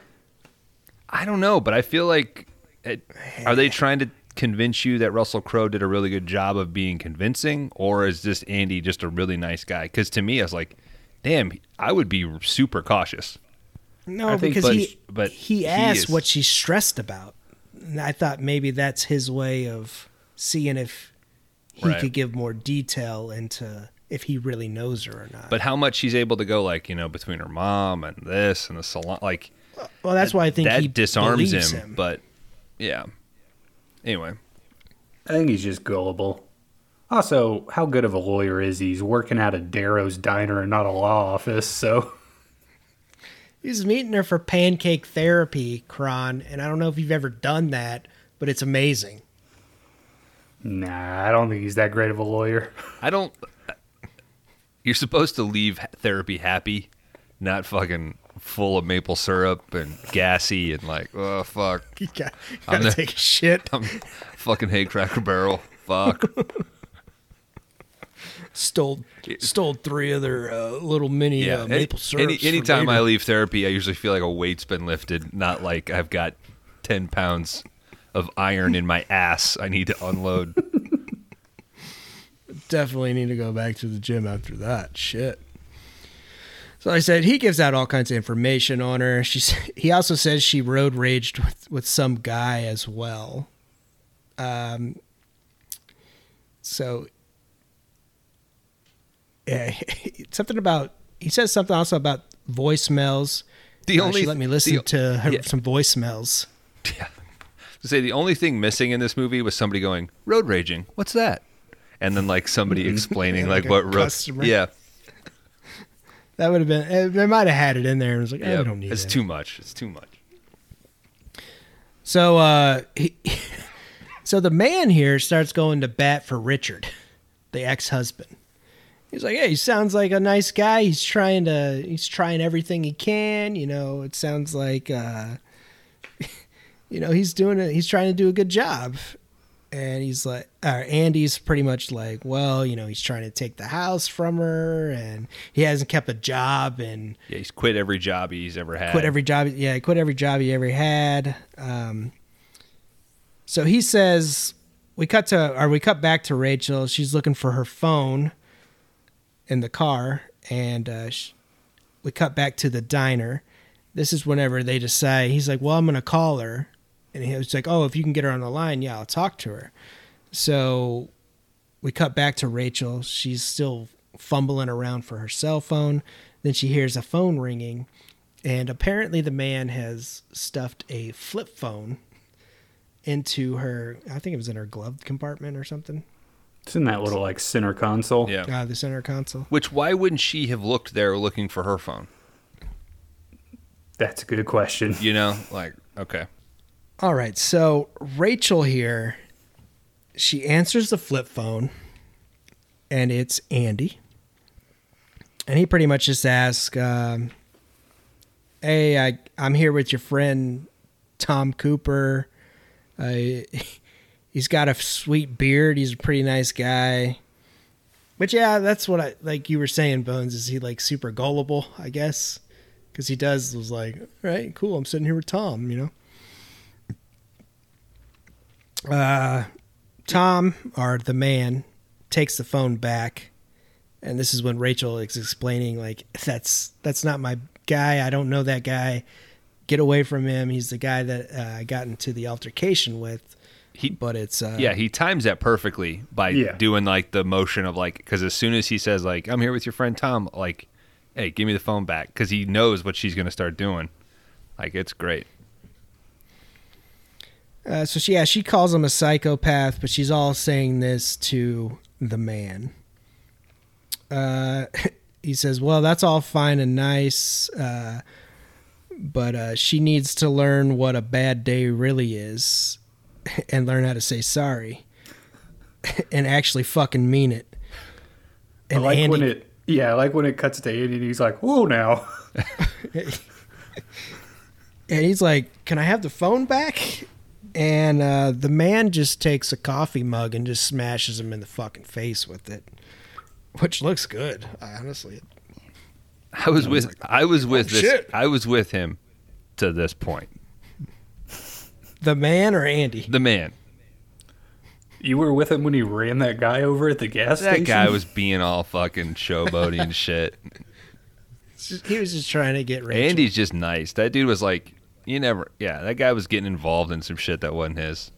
Speaker 1: I don't know, but I feel like, it, are they trying to convince you that Russell Crowe did a really good job of being convincing, or is this Andy just a really nice guy? Because to me, I was like, "Damn, I would be super cautious."
Speaker 3: No,
Speaker 2: I think-
Speaker 3: because
Speaker 1: but-
Speaker 3: he
Speaker 1: but
Speaker 3: he
Speaker 1: he
Speaker 3: asked
Speaker 1: is-
Speaker 3: what she's stressed about. And I thought maybe that's his way of seeing if he
Speaker 1: Right.
Speaker 3: could give more detail into if he really knows her or not.
Speaker 1: But how much he's able to go, like you know, between her mom and this and the salon, like
Speaker 3: well, that's why I think
Speaker 1: that
Speaker 3: he
Speaker 1: disarms
Speaker 3: believes
Speaker 1: him, But yeah. Anyway,
Speaker 2: I think he's just gullible. Also, how good of a lawyer is he? He's working out of Darrow's diner and not a law office, so
Speaker 3: He's meeting her for pancake therapy, Kron, and I don't know if you've ever done that, but it's amazing.
Speaker 2: nah, I don't think he's that great of a lawyer.
Speaker 1: I don't. Uh, you're supposed to leave therapy happy, not fucking full of maple syrup and gassy and like, oh fuck,
Speaker 3: You got, you
Speaker 1: I'm
Speaker 3: gotta take a shit.
Speaker 1: I'm fucking hate Cracker Barrel. Fuck.
Speaker 3: stole stole three of their uh, little mini uh, maple syrup.
Speaker 1: Any, anytime I leave therapy, I usually feel like a weight's been lifted, not like I've got 10 pounds of iron in my ass I need to unload.
Speaker 3: definitely need to go back to the gym after that. Shit. So I said he gives out all kinds of information on her. She's he also says she road raged with, with some guy as well. Um. So. Yeah, something about he says something also about voicemails.
Speaker 1: The
Speaker 3: Uh,
Speaker 1: only
Speaker 3: she let me listen
Speaker 1: the-
Speaker 3: to her,
Speaker 1: yeah.
Speaker 3: some voicemails.
Speaker 1: Yeah. To say the only thing missing in this movie was somebody going road raging. What's that? And then like somebody explaining
Speaker 3: Yeah,
Speaker 1: like,
Speaker 3: like
Speaker 1: what road. Yeah,
Speaker 3: That would have been. eh, They might have had it in there. and was like, eh,
Speaker 1: yeah.
Speaker 3: we don't need it.
Speaker 1: it's
Speaker 3: it.
Speaker 1: too much. It's too much.
Speaker 3: So uh he, so the man here starts going to bat for Richard, the ex-husband. He's like, "Hey, he sounds like a nice guy. He's trying to he's trying everything he can, you know. It sounds like uh you know, he's doing it he's trying to do a good job." And he's like, uh, Andy's pretty much like, well, you know, he's trying to take the house from her, and he hasn't kept a job, and
Speaker 1: Yeah, he's quit every job he's ever had.
Speaker 3: quit every job. Yeah, quit every job he ever had. Um, so he says we cut to or we cut back to Rachel. She's looking for her phone in the car, and uh, sh- we cut back to the diner. This is whenever they decide. He's like, "Well, I'm gonna call her," and he was like, "Oh, if you can get her on the line, yeah, I'll talk to her." So we cut back to Rachel. She's still fumbling around for her cell phone. Then she hears a phone ringing, and apparently the man has stuffed a flip phone into her. I think it was in her glove compartment or something.
Speaker 2: It's in that little like center console.
Speaker 1: Yeah.
Speaker 3: Uh, the center console.
Speaker 1: Which why wouldn't she have looked there looking for her phone?
Speaker 2: That's a good question.
Speaker 1: You know, like okay,
Speaker 3: All right, so Rachel here, she answers the flip phone, and it's Andy, and he pretty much just asks, um, "Hey, I I'm here with your friend Tom Cooper. Uh, he's got a sweet beard. He's a pretty nice guy." But yeah, that's what I like. You were saying, Bones. Is he like super gullible? I guess because he does was like, "All right, cool. I'm sitting here with Tom," you know. Uh, Tom or the man takes the phone back, and this is when Rachel is explaining like that's that's not my guy. I don't know that guy. Get away from him. He's the guy that uh, I got into the altercation with.
Speaker 1: He-
Speaker 3: but it's uh,
Speaker 1: yeah, he times that perfectly by
Speaker 2: Yeah.
Speaker 1: doing like the motion of like because as soon as he says like I'm here with your friend Tom, like, hey, give me the phone back because he knows what she's gonna start doing. Like it's great.
Speaker 3: Uh, so she, yeah, she calls him a psychopath, but she's all saying this to the man. Uh, he says, "Well, that's all fine and nice, uh, but uh, she needs to learn what a bad day really is, and learn how to say sorry, and actually fucking mean it."
Speaker 2: I
Speaker 3: And
Speaker 2: like
Speaker 3: Andy,
Speaker 2: when it. Yeah, I like when it cuts to Andy and he's like, "Whoa, now."
Speaker 3: and he's like, "Can I have the phone back?" And uh, the man just takes a coffee mug and just smashes him in the fucking face with it, which looks good, honestly.
Speaker 1: I was with I was with
Speaker 3: "Oh,
Speaker 1: this
Speaker 3: shit."
Speaker 1: I was with him to this point.
Speaker 3: The man or Andy?
Speaker 1: The man.
Speaker 2: You were with him when he ran that guy over at the gas
Speaker 1: That
Speaker 2: station.
Speaker 1: guy was being all fucking showboaty and shit.
Speaker 3: He was just trying to get Rachel.
Speaker 1: Andy's just nice. That dude was like, you never, yeah, that guy was getting involved in some shit that wasn't his.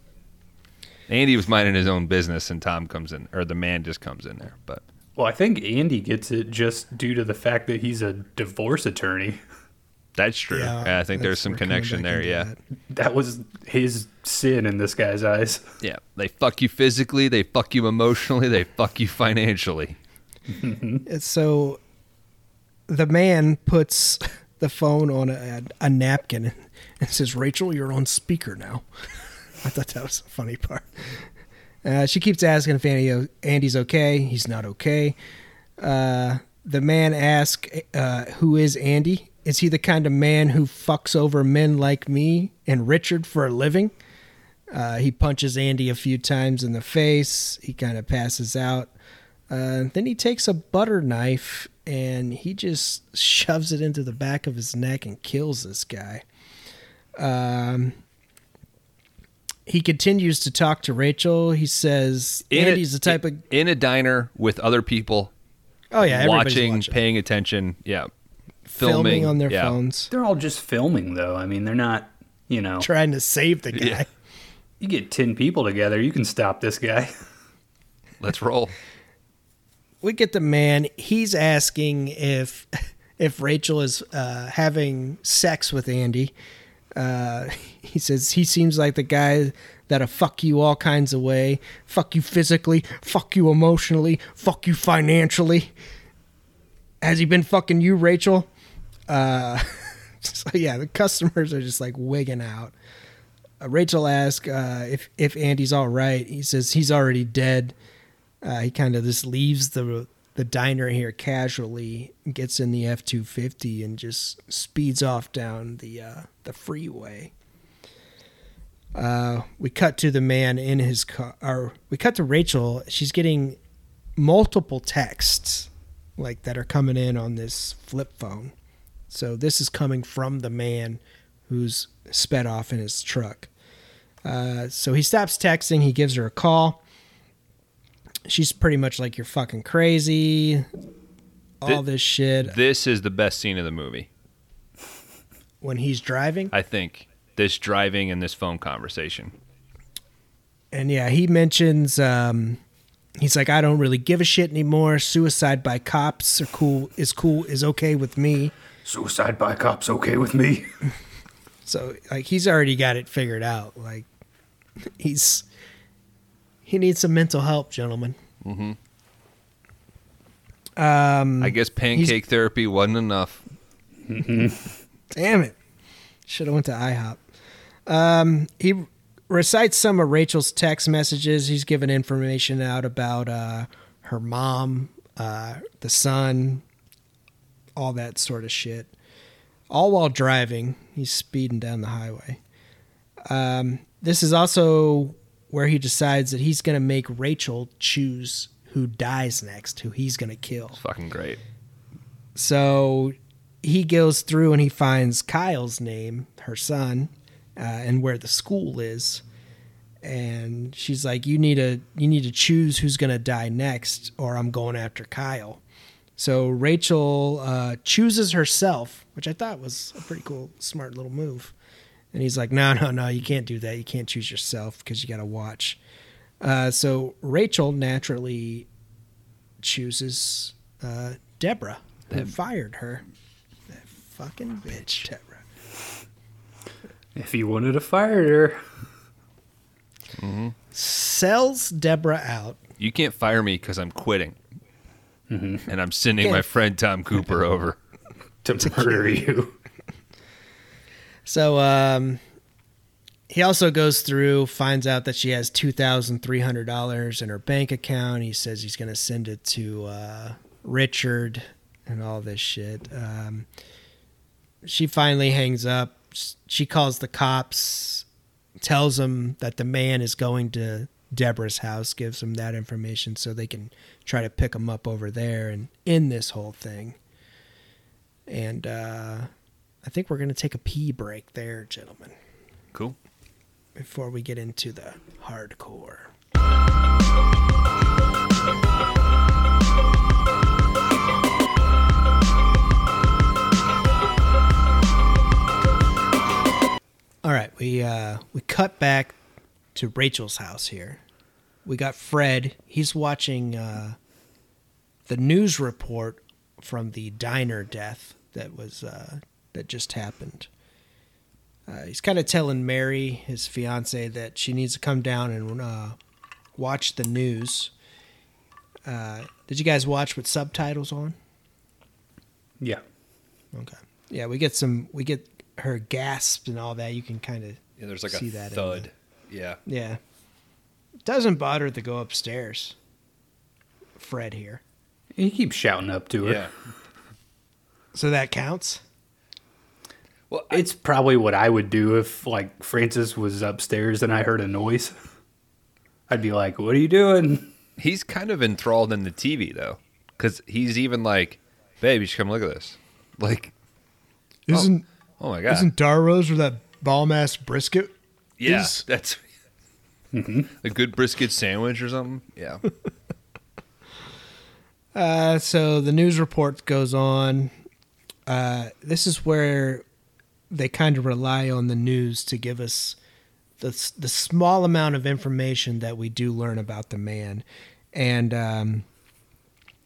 Speaker 1: Andy was minding his own business, and Tom comes in, or the man just comes in there. But
Speaker 2: Well, I think Andy gets it just due to the fact that he's a divorce attorney.
Speaker 1: that's true. Yeah, I think there's some connection there. Yeah,
Speaker 3: that.
Speaker 2: That was his sin in this guy's eyes.
Speaker 1: yeah. They fuck you physically, they fuck you emotionally, they fuck you financially.
Speaker 3: It's so the man puts the phone on a, a napkin and says, "Rachel, you're on speaker now." I thought that was a funny part. Uh, she keeps asking if Andy, Andy's okay. He's not okay. Uh, the man asks, uh, "Who is Andy? Is he the kind of man who fucks over men like me and Richard for a living?" Uh, he punches Andy a few times in the face. He kind of passes out. Uh, then he takes a butter knife and he just shoves it into the back of his neck and kills this guy. Um, he continues to talk to Rachel. He says
Speaker 1: In
Speaker 3: Andy's
Speaker 1: a,
Speaker 3: the type of
Speaker 1: in a diner with other people
Speaker 3: oh yeah,
Speaker 1: watching,
Speaker 3: watching,
Speaker 1: paying attention. Yeah,
Speaker 3: filming,
Speaker 1: filming,
Speaker 3: on their
Speaker 1: yeah.
Speaker 3: phones,
Speaker 2: They're all just filming, though. I mean, they're not, you know,
Speaker 3: trying to save the guy.
Speaker 1: Yeah.
Speaker 2: you get 10 people together, you can stop this guy.
Speaker 1: Let's roll.
Speaker 3: We get the man. He's asking if if Rachel is uh, having sex with Andy. Uh, he says he seems like the guy that'll fuck you all kinds of way. Fuck you physically. Fuck you emotionally. Fuck you financially. Has he been fucking you, Rachel? Uh, so yeah, the customers are just like wigging out. Uh, Rachel asks uh, if if Andy's all right. He says he's already dead. Uh, he kind of just leaves the the diner here casually, gets in the F two fifty, and just speeds off down the uh, the freeway. Uh, we cut to the man in his car. Or we cut to Rachel. She's getting multiple texts like that are coming in on this flip phone. So this is coming from the man who's sped off in his truck. Uh, so he stops texting. He gives her a call she's pretty much like you're fucking crazy all
Speaker 1: Thi-
Speaker 3: this shit
Speaker 1: This is the best scene of the movie.
Speaker 3: when he's driving
Speaker 1: I think this driving and this phone conversation.
Speaker 3: and yeah he mentions um he's like i don't really give a shit anymore suicide by cops are cool is cool is okay with me
Speaker 2: Suicide by cops okay with me?
Speaker 3: so like he's already got it figured out like he's he needs some mental help gentlemen um
Speaker 1: I guess pancake therapy wasn't enough.
Speaker 3: Damn it. Should have went to IHOP. Um, he recites some of Rachel's text messages. He's giving information out about uh, her mom, uh, the son, all that sort of shit. All while driving. He's speeding down the highway. Um, this is also where he decides that he's going to make Rachel choose who dies next, who he's going to kill.
Speaker 1: Fucking great.
Speaker 3: So he goes through and he finds Kyle's name, her son, uh, and where the school is. And she's like, "You need to you need to choose who's gonna die next, or I'm going after Kyle." So Rachel uh, chooses herself, which I thought was a pretty cool, smart little move. And he's like, "No, no, no, you can't do that. You can't choose yourself because you got to watch." Uh, so Rachel naturally chooses uh, Deborah, who fired her. That fucking bitch, Deborah.
Speaker 2: if he wanted to fire her.
Speaker 3: Sells Deborah out.
Speaker 1: You can't fire me because I'm quitting. And I'm sending my friend Tom Cooper over.
Speaker 2: To murder you.
Speaker 3: So um, he also goes through, finds out that she has two thousand three hundred dollars in her bank account. He says he's going to send it to uh, Richard and all this shit. Um, she finally hangs up. She calls the cops, tells them that the man is going to Deborah's house, gives them that information so they can try to pick him up over there and end this whole thing. And uh, I think we're going to take a pee break there, gentlemen,
Speaker 1: Cool.
Speaker 3: before we get into the hardcore. All right, we uh, we cut back to Rachel's house here. We got Fred. He's watching uh, the news report from the diner death that was uh, that just happened. Uh, he's kind of telling Mary, his fiance, that she needs to come down and uh, watch the news. Uh, did you guys watch with subtitles on?
Speaker 2: Yeah.
Speaker 3: Okay. Yeah, we get some. We get her gasps and all that. You can kind of
Speaker 1: Yeah, there's like
Speaker 3: See
Speaker 1: a
Speaker 3: that in
Speaker 1: thud. Yeah.
Speaker 3: yeah. Doesn't bother to go upstairs. Fred here.
Speaker 2: He keeps shouting up to her.
Speaker 1: Yeah.
Speaker 3: So that counts.
Speaker 1: Well, I,
Speaker 2: It's probably what I would do if like Francis was upstairs and I heard a noise. I'd be like, "What are you doing?"
Speaker 1: he's kind of enthralled in the TV though, because he's even like, "Babe, you should come look at this." Like,
Speaker 3: Isn't
Speaker 1: oh my god,
Speaker 3: isn't Darrow's where that bomb ass brisket?
Speaker 1: yeah,
Speaker 3: is-
Speaker 1: that's a good brisket sandwich or something. Yeah,
Speaker 3: Uh, so the news report goes on. Uh, this is where they kind of rely on the news to give us the the small amount of information that we do learn about the man, and um,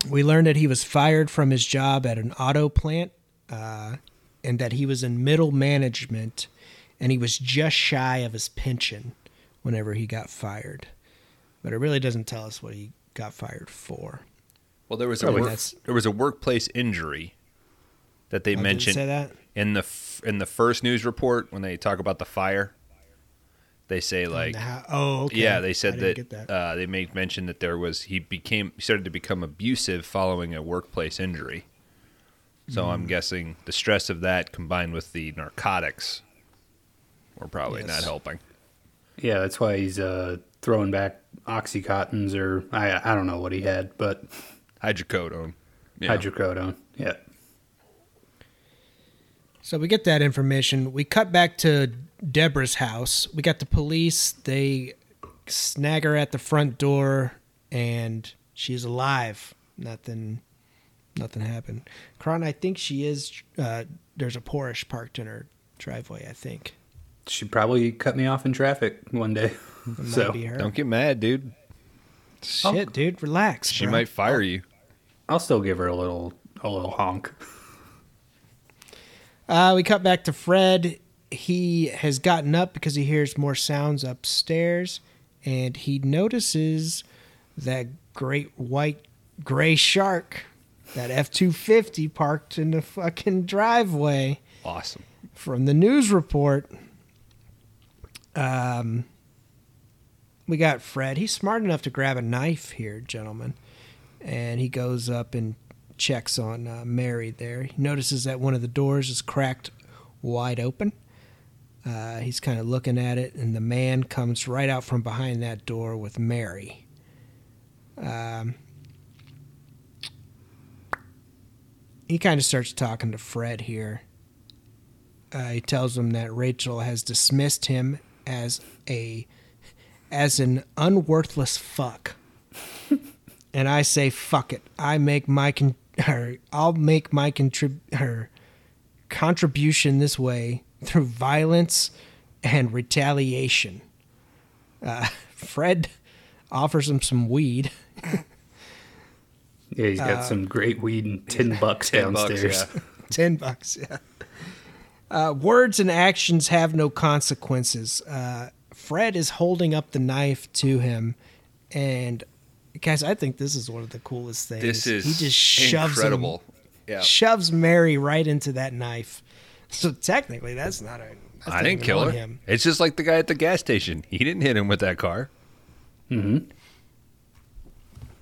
Speaker 3: we learned that he was fired from his job at an auto plant, uh, and that he was in middle management, and he was just shy of his pension whenever he got fired. But it really doesn't tell us what he got fired for.
Speaker 1: well, there was a work, there was a workplace injury that they
Speaker 3: Oh,
Speaker 1: mentioned
Speaker 3: say that?
Speaker 1: in the f- in the first news report when they talk about the fire. They say like,
Speaker 3: And how- oh, okay.
Speaker 1: Yeah, they said that,
Speaker 3: that.
Speaker 1: Uh, they made mention that there was he became he started to become abusive following a workplace injury. So
Speaker 3: Hmm.
Speaker 1: I'm guessing the stress of that combined with the narcotics were probably
Speaker 3: Yes.
Speaker 1: not helping.
Speaker 2: Yeah, that's why he's uh, throwing back oxycontins or I I don't know what he had, but
Speaker 1: Hydrocodone. Yeah.
Speaker 2: hydrocodone. Yeah.
Speaker 3: So we get that information. We cut back to Deborah's house. We got the police. They snag her at the front door, and she's alive. Nothing, nothing happened. Kron, I think she is. Uh, there's a Porsche parked in her driveway. I think
Speaker 2: She probably cut me off in traffic one day. so.
Speaker 1: Don't get mad, dude.
Speaker 3: Shit, dude, relax.
Speaker 1: She
Speaker 3: bro.
Speaker 1: might fire you.
Speaker 2: I'll still give her a little a little honk.
Speaker 3: Uh, we cut back to Fred. He has gotten up because he hears more sounds upstairs, and he notices that great white gray shark, that F two fifty parked in the fucking driveway
Speaker 1: Awesome.
Speaker 3: from the news report. Um, we got Fred. He's smart enough to grab a knife here, gentlemen, and he goes up and checks on uh, Mary. There, he notices that one of the doors is cracked wide open. Uh, he's kind of looking at it, and the man comes right out from behind that door with Mary. Um, he kind of starts talking to Fred here. Uh, he tells him that Rachel has dismissed him as a as an unworthless fuck. and I say fuck it. I make my con- or I'll make my contrib- her contribution this way through violence and retaliation. Uh, Fred offers him some weed.
Speaker 2: Yeah, he's got some great weed and ten bucks
Speaker 1: 10 bucks,
Speaker 2: downstairs.
Speaker 1: yeah.
Speaker 3: Ten bucks, yeah. Uh, words and actions have no consequences. Uh, Fred is holding up the knife to him, and guys, I think this is one of the coolest things.
Speaker 1: This is
Speaker 3: he just shoves him-
Speaker 1: incredible. Yeah.
Speaker 3: shoves Mary right into that knife. So technically, that's not a. that's
Speaker 1: I didn't kill her.
Speaker 3: Him.
Speaker 1: It's just like the guy at the gas station. He didn't hit him with that car. Hmm.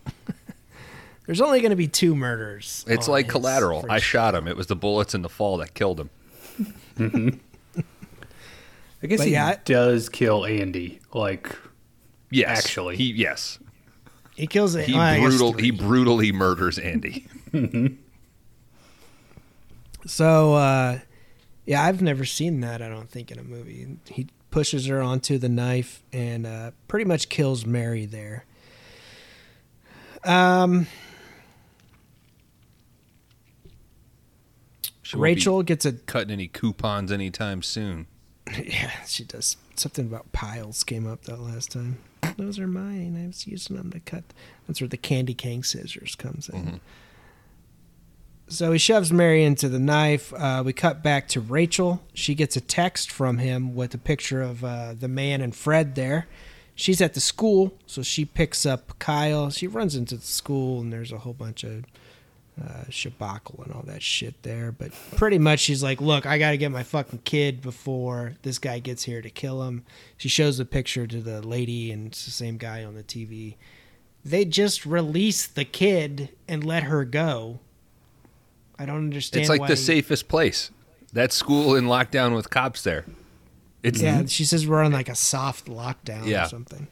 Speaker 3: There's only going to be two murders.
Speaker 1: It's like collateral. I
Speaker 3: first-
Speaker 1: shot him. It was the bullets in the fall that killed him.
Speaker 2: I guess
Speaker 3: But
Speaker 2: he
Speaker 3: yeah,
Speaker 2: does kill Andy. Like
Speaker 1: Yes.
Speaker 2: Actually.
Speaker 1: He yes.
Speaker 3: He kills it.
Speaker 1: He
Speaker 3: well,
Speaker 1: brutal he brutally murders Andy.
Speaker 3: So, uh, yeah, I've never seen that, I don't think, in a movie. He pushes her onto the knife and uh, pretty much kills Mary there. Um,
Speaker 1: She
Speaker 3: Rachel gets a.
Speaker 1: cutting any coupons anytime soon.
Speaker 3: Yeah, she does. Something about piles came up that last time. Those are mine. I was using them to cut. That's where the candy cane scissors comes in. So he shoves Mary into the knife. Uh, we cut back to Rachel. She gets a text from him with a picture of uh, the man and Fred there. She's at the school, so she picks up Kyle. She runs into the school, and there's a whole bunch of uh, and all that shit there. But pretty much, she's like, "Look, I got to get my fucking kid before this guy gets here to kill him." She shows the picture to the lady, and it's the same guy on the TV. They just release the kid and let her go. I don't understand.
Speaker 1: It's like
Speaker 3: why-
Speaker 1: the safest place. That school in lockdown with cops there. It's
Speaker 3: Yeah, she says we're on like a soft lockdown
Speaker 1: Yeah.
Speaker 3: or something.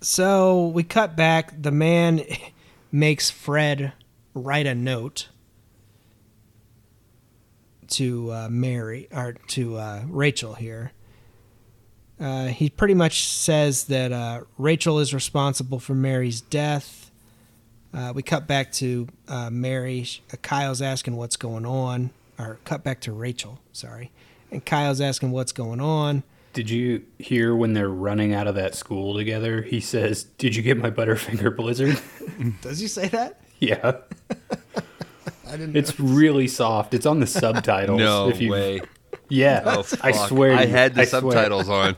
Speaker 3: So we cut back. The man makes Fred write a note to uh, Mary or to uh, Rachel here. Uh, he pretty much says that uh, Rachel is responsible for Mary's death. Uh, we cut back to uh, Mary. Kyle's asking what's going on, or cut back to Rachel. Sorry, and Kyle's asking what's going on.
Speaker 2: Did you hear when they're running out of that school together? He says, "Did you get my Butterfinger Blizzard?"
Speaker 3: Does he say that?
Speaker 2: yeah,
Speaker 3: I didn't.
Speaker 2: it's really soft. It's on the subtitles.
Speaker 1: No
Speaker 2: if you-
Speaker 1: way.
Speaker 2: Yeah,
Speaker 1: Oh,
Speaker 2: I swear.
Speaker 1: I had the
Speaker 2: I swear.
Speaker 1: subtitles on.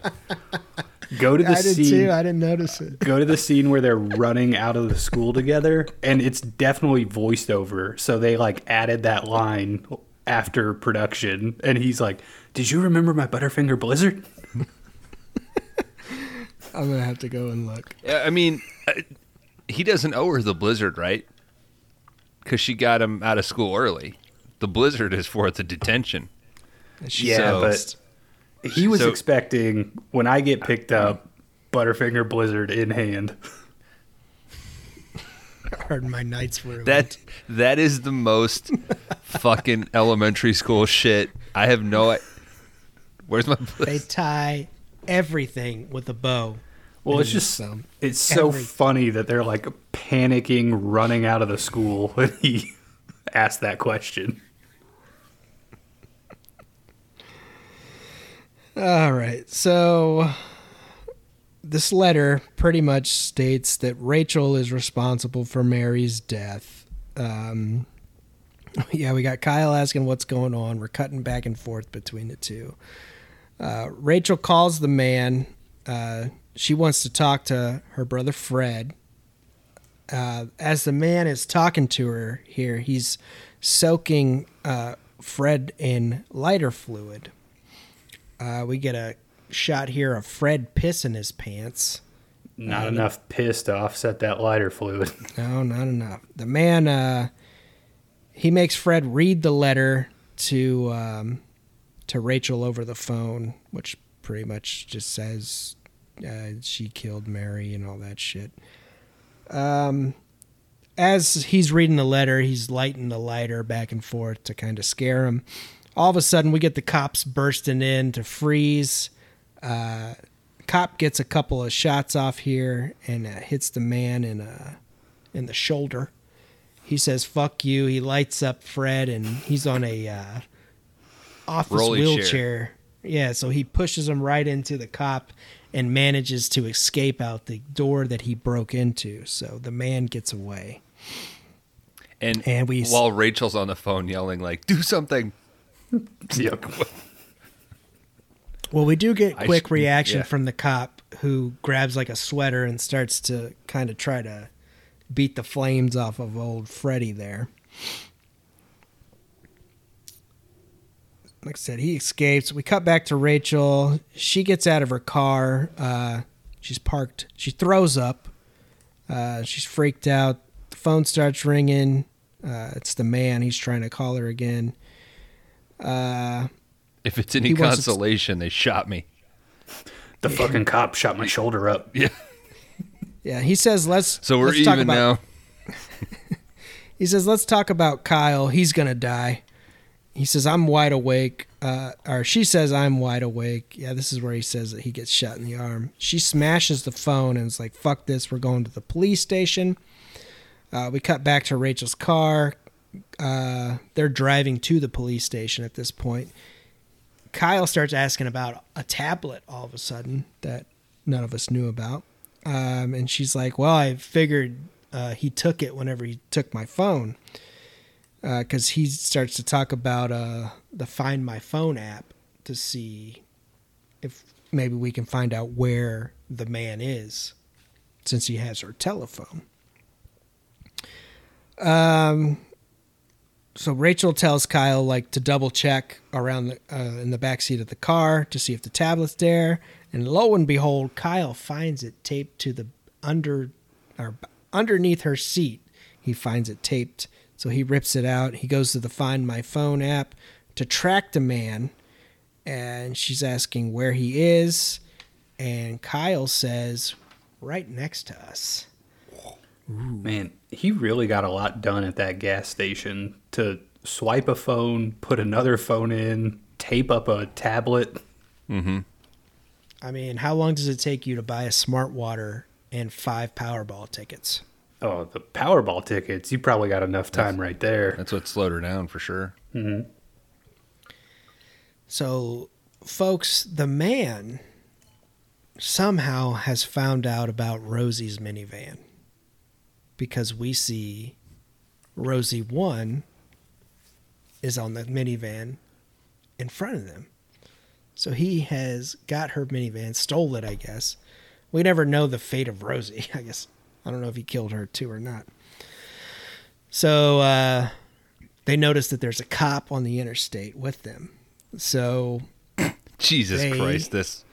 Speaker 2: Go to the
Speaker 3: I did
Speaker 2: scene.
Speaker 3: too. I didn't notice it.
Speaker 2: go to the scene where they're running out of the school together and it's definitely voiced over so they like added that line after production and he's like did you remember my butterfinger blizzard
Speaker 3: I'm gonna have to go and look.
Speaker 1: Yeah, I mean, uh, he doesn't owe her the blizzard, right? Because she got him out of school early. The blizzard is for the detention.
Speaker 3: She
Speaker 2: yeah
Speaker 1: So-
Speaker 2: but he was
Speaker 1: So-
Speaker 2: expecting when i get picked up butterfinger blizzard in hand
Speaker 3: heard my nights were
Speaker 1: That that is the most fucking elementary school shit. I have no. Where's my
Speaker 3: they tie everything with a bow.
Speaker 2: well it's just
Speaker 3: so
Speaker 2: it's so
Speaker 3: every-
Speaker 2: funny that they're like panicking running out of the school when he asked that question
Speaker 3: All right. So this letter pretty much states that Rachel is responsible for Mary's death. Um, yeah, we got Kyle asking what's going on. We're cutting back and forth between the two. Uh, Rachel calls the man. Uh, she wants to talk to her brother Fred. Uh, as the man is talking to her here, he's soaking uh, Fred in lighter fluid. Uh, we get a shot here of Fred pissing his pants.
Speaker 2: not enough piss to offset that lighter fluid
Speaker 3: No, not enough. The man, uh, he makes Fred read the letter to um, to Rachel over the phone, which pretty much just says uh, she killed Mary and all that shit. Um, as he's reading the letter, he's lighting the lighter back and forth to kind of scare him. All of a sudden, we get the cops bursting in to freeze. Uh, cop gets a couple of shots off here and uh, hits the man in uh, in the shoulder. He says "fuck you." He lights up Fred, and he's on a uh, office
Speaker 1: Rolly chair.
Speaker 3: wheelchair. Yeah, so he pushes him right into the cop and manages to escape out the door that he broke into. So the man gets away.
Speaker 1: And,
Speaker 3: And we-
Speaker 1: while Rachel's on the phone yelling like, "Do something!"
Speaker 2: yep
Speaker 3: Well, we do get quick
Speaker 1: sh-
Speaker 3: reaction
Speaker 1: yeah.
Speaker 3: from the cop who grabs like a sweater and starts to kind of try to beat the flames off of old Freddy there. Like I said, he escapes. We cut back to Rachel. She gets out of her car. Uh, she's parked. She throws up. Uh, she's freaked out. The phone starts ringing. Uh, it's the man. He's trying to call her again. Uh,
Speaker 1: If it's any
Speaker 3: He to-
Speaker 1: consolation, they shot me.
Speaker 2: The fucking cop shot my shoulder up.
Speaker 1: Yeah.
Speaker 3: yeah, he says let's.
Speaker 1: So we're
Speaker 3: let's talk
Speaker 1: even
Speaker 3: about,
Speaker 1: now.
Speaker 3: He says, "Let's talk about Kyle. He's gonna die." He says, "I'm wide awake." Uh, or she says, "I'm wide awake." Yeah, this is where he says that he gets shot in the arm. She smashes the phone and is like, "Fuck this! We're going to the police station." Uh, we cut back to Rachel's car. Uh, they're driving to the police station at this point. Kyle starts asking about a tablet all of a sudden that none of us knew about. Um, and she's like, Well, I figured uh, he took it whenever he took my phone. Because he starts to talk about uh, the Find My Phone app to see if maybe we can find out where the man is since he has her telephone. Um, so Rachel tells Kyle like to double check around the uh, in the back seat of the car to see if the tablet's there, and lo and behold, Kyle finds it taped to the under or underneath her seat. He finds it taped, so he rips it out. He goes to the Find My Phone app to track the man, and she's asking where he is, and Kyle says, right next to us.
Speaker 2: Man, he really got a lot done at that gas station to swipe a phone, put another phone in, tape up a tablet. Mm-hmm.
Speaker 3: I mean, how long does it take you to buy a smart water and five Powerball tickets?
Speaker 2: Oh, the Powerball tickets. You probably got enough time right there.
Speaker 1: That's what slowed her down for sure. Mm-hmm.
Speaker 3: So, folks, the man somehow has found out about Rosie's minivan because we see Rosie 1 is on the minivan in front of them. So he has got her minivan, stole it, I guess. We never know the fate of Rosie, I guess. I don't know if he killed her too or not. So uh, they notice that there's a cop on the interstate with them. So
Speaker 1: Jesus
Speaker 3: They-
Speaker 1: Christ, this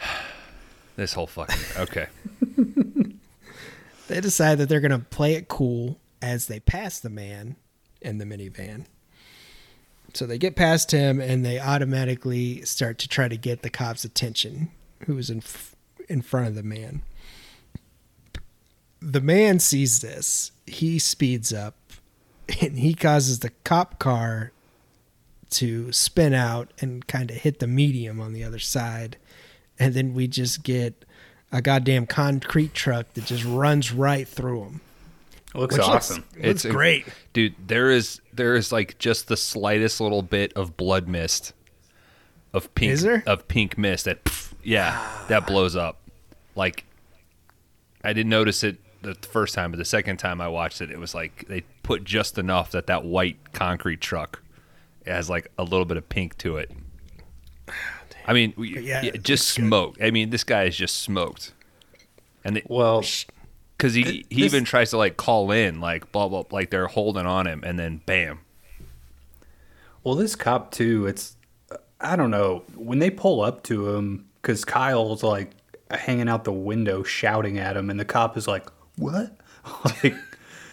Speaker 1: this whole fucking okay.
Speaker 3: they decide that they're going to play it cool as they pass the man in the minivan. So they get past him and they automatically start to try to get the cop's attention, who is in f- in front of the man. The man sees this. He speeds up and he causes the cop car to spin out and kind of hit the medium on the other side. And then we just get a goddamn concrete truck that just runs right through him.
Speaker 2: Looks
Speaker 3: Which looks-
Speaker 2: awesome.
Speaker 3: Looks great.
Speaker 1: dude. There is there is like just the slightest little bit of blood mist, of pink of pink mist that pff, yeah that blows up. Like I didn't notice it the first time, but the second time I watched it, it was like they put just enough that that white concrete truck has like a little bit of pink to it. I mean, we,
Speaker 3: Yeah,
Speaker 1: yeah, just smoke. I mean, this guy is just smoked, and they,
Speaker 2: Well,
Speaker 1: because he
Speaker 2: Th-
Speaker 1: he
Speaker 2: this-
Speaker 1: even tries to like call in like blah blah like they're holding on him and then bam
Speaker 2: well, this cop too. It's I don't know when they pull up to him because Kyle's like hanging out the window shouting at him, and the cop is like, "What?" Like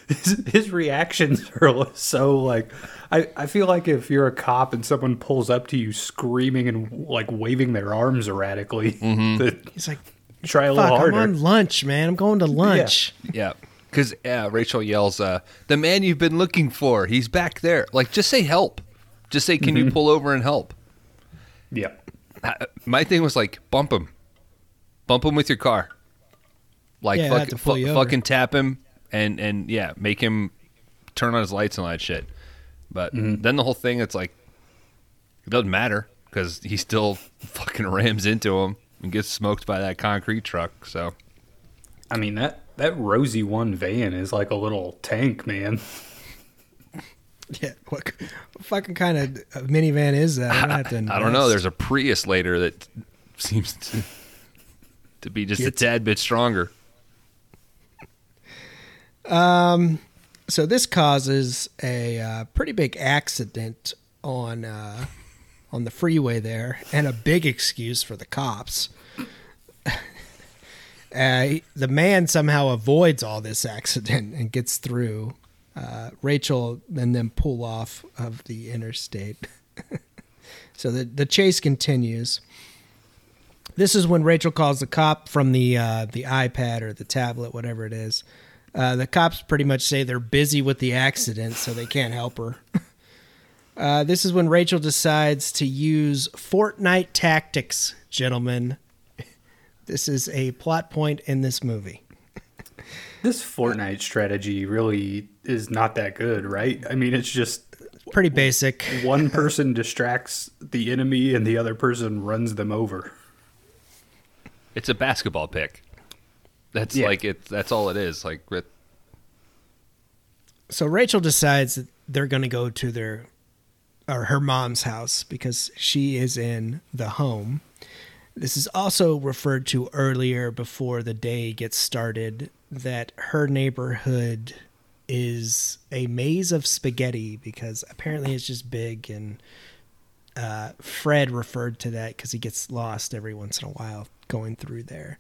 Speaker 2: his, his reactions are so like. I, I feel like if you're a cop and someone pulls up to you screaming and like waving their arms erratically, mm-hmm. that
Speaker 3: He's like,
Speaker 2: try a little
Speaker 3: "Fuck, I'm
Speaker 2: harder.
Speaker 3: on lunch, man. I'm going to lunch."
Speaker 1: yeah because yeah Rachel yells uh the man you've been looking for he's back there like just say help just say can you mm-hmm. pull over and help
Speaker 2: Yeah.
Speaker 1: I- my thing was like bump him bump him with your car like
Speaker 3: Yeah, I
Speaker 1: fuck, fu- fucking tap him and and yeah make him turn on his lights and all that shit but mm-hmm. then the whole thing it's like it doesn't matter because he still fucking rams into him and gets smoked by that concrete truck so
Speaker 2: I mean that that Rosie one van is like a little tank, man.
Speaker 3: Yeah. What fucking kind of uh, minivan is that? I'm gonna have to
Speaker 1: I don't know. There's a Prius later that seems to to be just a
Speaker 3: Gets-
Speaker 1: tad bit stronger.
Speaker 3: So this causes a uh, pretty big accident on uh, on the freeway there, and a big excuse for the cops. uh, the man somehow avoids all this accident and gets through. Uh, Rachel and then pull off of the interstate. so the the chase continues. This is when Rachel calls the cop from the uh, the iPad or the tablet, whatever it is. Uh, the cops pretty much say they're busy with the accident, so they can't help her. Uh, this is when Rachel decides to use Fortnite tactics, gentlemen. This is a plot point in this movie.
Speaker 2: This Fortnite strategy really is not that good, right? I mean, it's just
Speaker 3: Pretty basic.
Speaker 2: one person distracts the enemy and the other person runs them over.
Speaker 1: It's a basketball pick. That's
Speaker 2: Yeah.
Speaker 1: like it. That's all it is. Like it,
Speaker 3: So Rachel decides that they're going to go to their or her mom's house because she is in the home. This is also referred to earlier before the day gets started that her neighborhood is a maze of spaghetti because apparently it's just big and uh, Fred referred to that because he gets lost every once in a while going through there.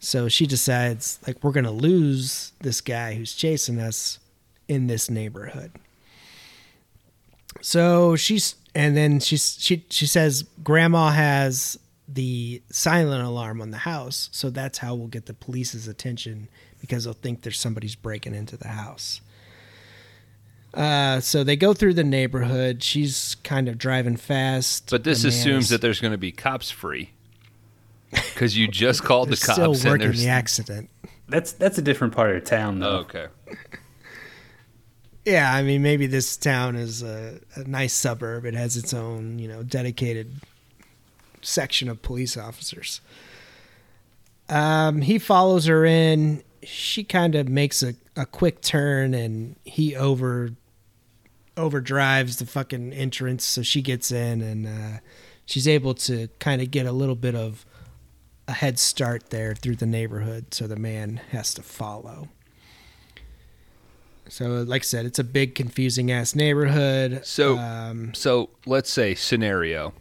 Speaker 3: So she decides, like, we're going to lose this guy who's chasing us in this neighborhood. So she's, and then she's, she, she says, Grandma has the silent alarm on the house. So that's how we'll get the police's attention because they'll think there's somebody's breaking into the house. Uh, so they go through the neighborhood. She's kind of driving fast.
Speaker 1: But this assumes that there's going to be cops free. Because you just called
Speaker 3: they're
Speaker 1: the cops
Speaker 3: still
Speaker 1: and
Speaker 3: working
Speaker 1: there's
Speaker 3: the accident.
Speaker 2: That's that's a different part of town, though.
Speaker 1: Oh, okay.
Speaker 3: Yeah, I mean, maybe this town is a, a nice suburb. It has its own, you know, dedicated section of police officers. Um, he follows her in. She kind of makes a, a quick turn, and he over overdrives the fucking entrance, so she gets in, and uh, she's able to kind of get a little bit of a head start there through the neighborhood. So the man has to follow. So, like I said, it's a big, confusing ass neighborhood.
Speaker 1: So,
Speaker 3: um,
Speaker 1: so let's say scenario,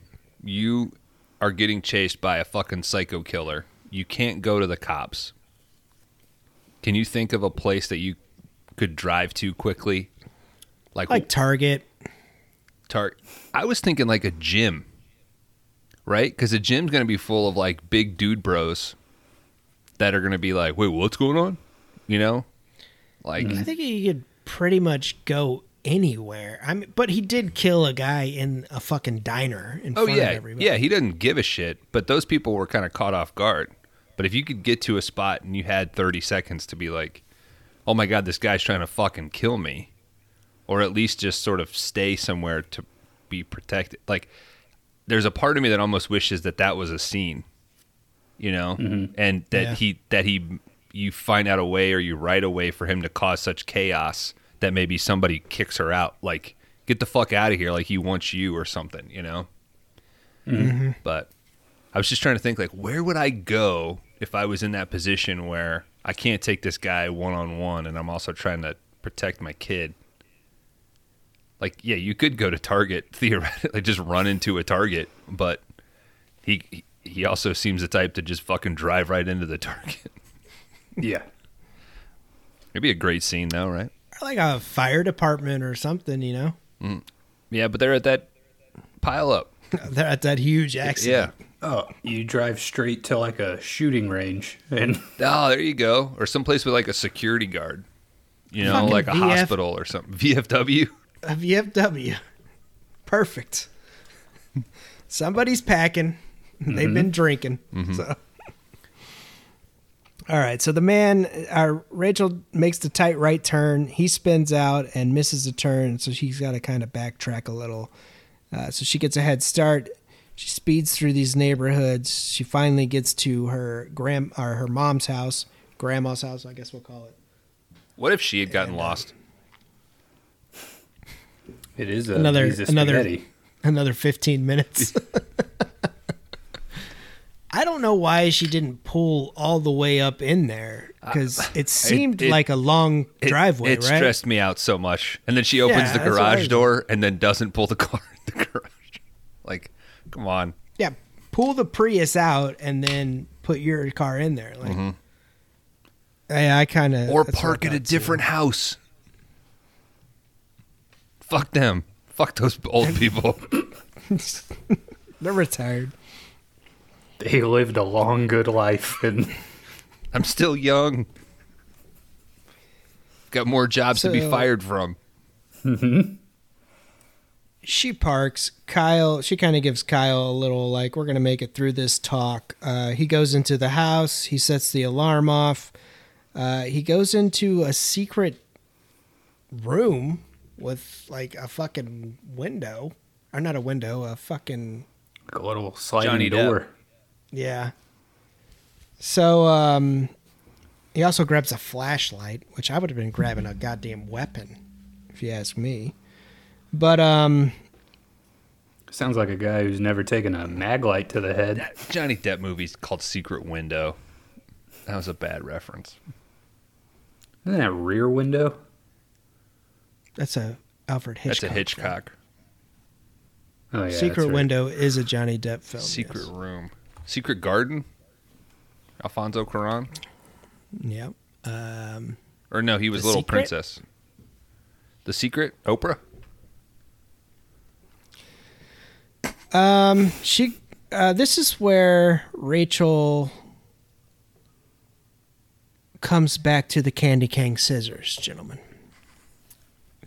Speaker 1: you are getting chased by a fucking psycho killer. You can't go to the cops. Can you think of a place that you could drive to quickly? Like,
Speaker 3: like Target,
Speaker 1: tar- I was thinking like a gym, right? Because the gym's going to be full of like big dude bros that are going to be like, "Wait, what's going on?" You know, like
Speaker 3: I think he could pretty much go anywhere. I mean, but he did kill a guy in a fucking diner in
Speaker 1: Oh
Speaker 3: front
Speaker 1: yeah,
Speaker 3: of everybody.
Speaker 1: yeah. He doesn't give a shit. But those people were kind of caught off guard. But if you could get to a spot and you had thirty seconds to be like, "Oh my god, this guy's trying to fucking kill me," or at least just sort of stay somewhere to be protected. Like, there's a part of me that almost wishes that that was a scene, you know, mm-hmm. and that
Speaker 3: Yeah.
Speaker 1: he that he you find out a way or you write a way for him to cause such chaos that maybe somebody kicks her out. Like, get the fuck out of here. Like he wants you or something, you know. Mm-hmm. But I was just trying to think like where would I go if I was in that position where I can't take this guy one on one and I'm also trying to protect my kid. Like yeah, you could go to Target theoretically just run into a Target, but he he also seems the type to just fucking drive right into the Target.
Speaker 2: Yeah.
Speaker 1: It'd be a great scene though, right?
Speaker 3: Like a fire department or something. You know, mm.
Speaker 1: Yeah, but they're at that pile up.
Speaker 3: they're at that huge accident.
Speaker 1: Yeah.
Speaker 2: Oh, you drive straight to like a shooting range, and
Speaker 1: Oh, there you go. Or someplace with like a security guard. You know,
Speaker 3: Fucking
Speaker 1: like a
Speaker 3: VF
Speaker 1: hospital or something. VFW.
Speaker 3: A VFW. Perfect. Somebody's packing. They've been drinking. So. All right. So the man, uh, Rachel makes the tight right turn. He spins out and misses a turn. So she's got to kind of backtrack a little. Uh, so she gets a head start. She speeds through these neighborhoods. She finally gets to her grand or her mom's house, grandma's house, I guess we'll call it.
Speaker 1: What if she had gotten lost?
Speaker 2: It is a
Speaker 3: Another- another- another 15 minutes. I don't know why she didn't pull all the way up in there uh, because it seemed
Speaker 1: it-
Speaker 3: like a long
Speaker 1: It-
Speaker 3: driveway,
Speaker 1: It,
Speaker 3: right?
Speaker 1: stressed me out so much. And then she opens
Speaker 3: Yeah,
Speaker 1: the
Speaker 3: that's what I
Speaker 1: garage door and then doesn't pull the car in the garage. Like, come on.
Speaker 3: Yeah, pull the Prius out and then put your car in there. Like, mm-hmm. I, I kind of
Speaker 1: Or park at a different house. Fuck them. Fuck those old people.
Speaker 3: They're retired.
Speaker 2: They lived a long, good life, and
Speaker 1: I'm still young. Got more jobs to be fired from.
Speaker 3: she parks kyle she kind of gives kyle a little like we're gonna make it through this talk uh, he goes into the house he sets the alarm off uh, he goes into a secret room with like a fucking window or not a window a fucking
Speaker 2: a little sliding
Speaker 1: Johnny
Speaker 2: door.
Speaker 3: yeah so um he also grabs a flashlight which i would have been grabbing a goddamn weapon if you ask me but um
Speaker 2: Sounds like a guy who's never taken a mag light to the head.
Speaker 1: That Johnny Depp movie's called Secret Window. That was a bad reference.
Speaker 2: Isn't that rear window?
Speaker 3: That's a Alfred Hitchcock.
Speaker 1: That's a
Speaker 3: film.
Speaker 1: Hitchcock.
Speaker 2: Oh yeah,
Speaker 3: Secret
Speaker 2: right.
Speaker 3: Window is a Johnny Depp film.
Speaker 1: Secret Room. Secret Garden? Alfonso Cuarón?
Speaker 3: Yep. Um,
Speaker 1: Or no, he was
Speaker 3: The
Speaker 1: Little
Speaker 3: Secret?
Speaker 1: Princess. The Secret? Oprah?
Speaker 3: um, she Uh, this is where Rachel comes back to the Candy King scissors, gentlemen.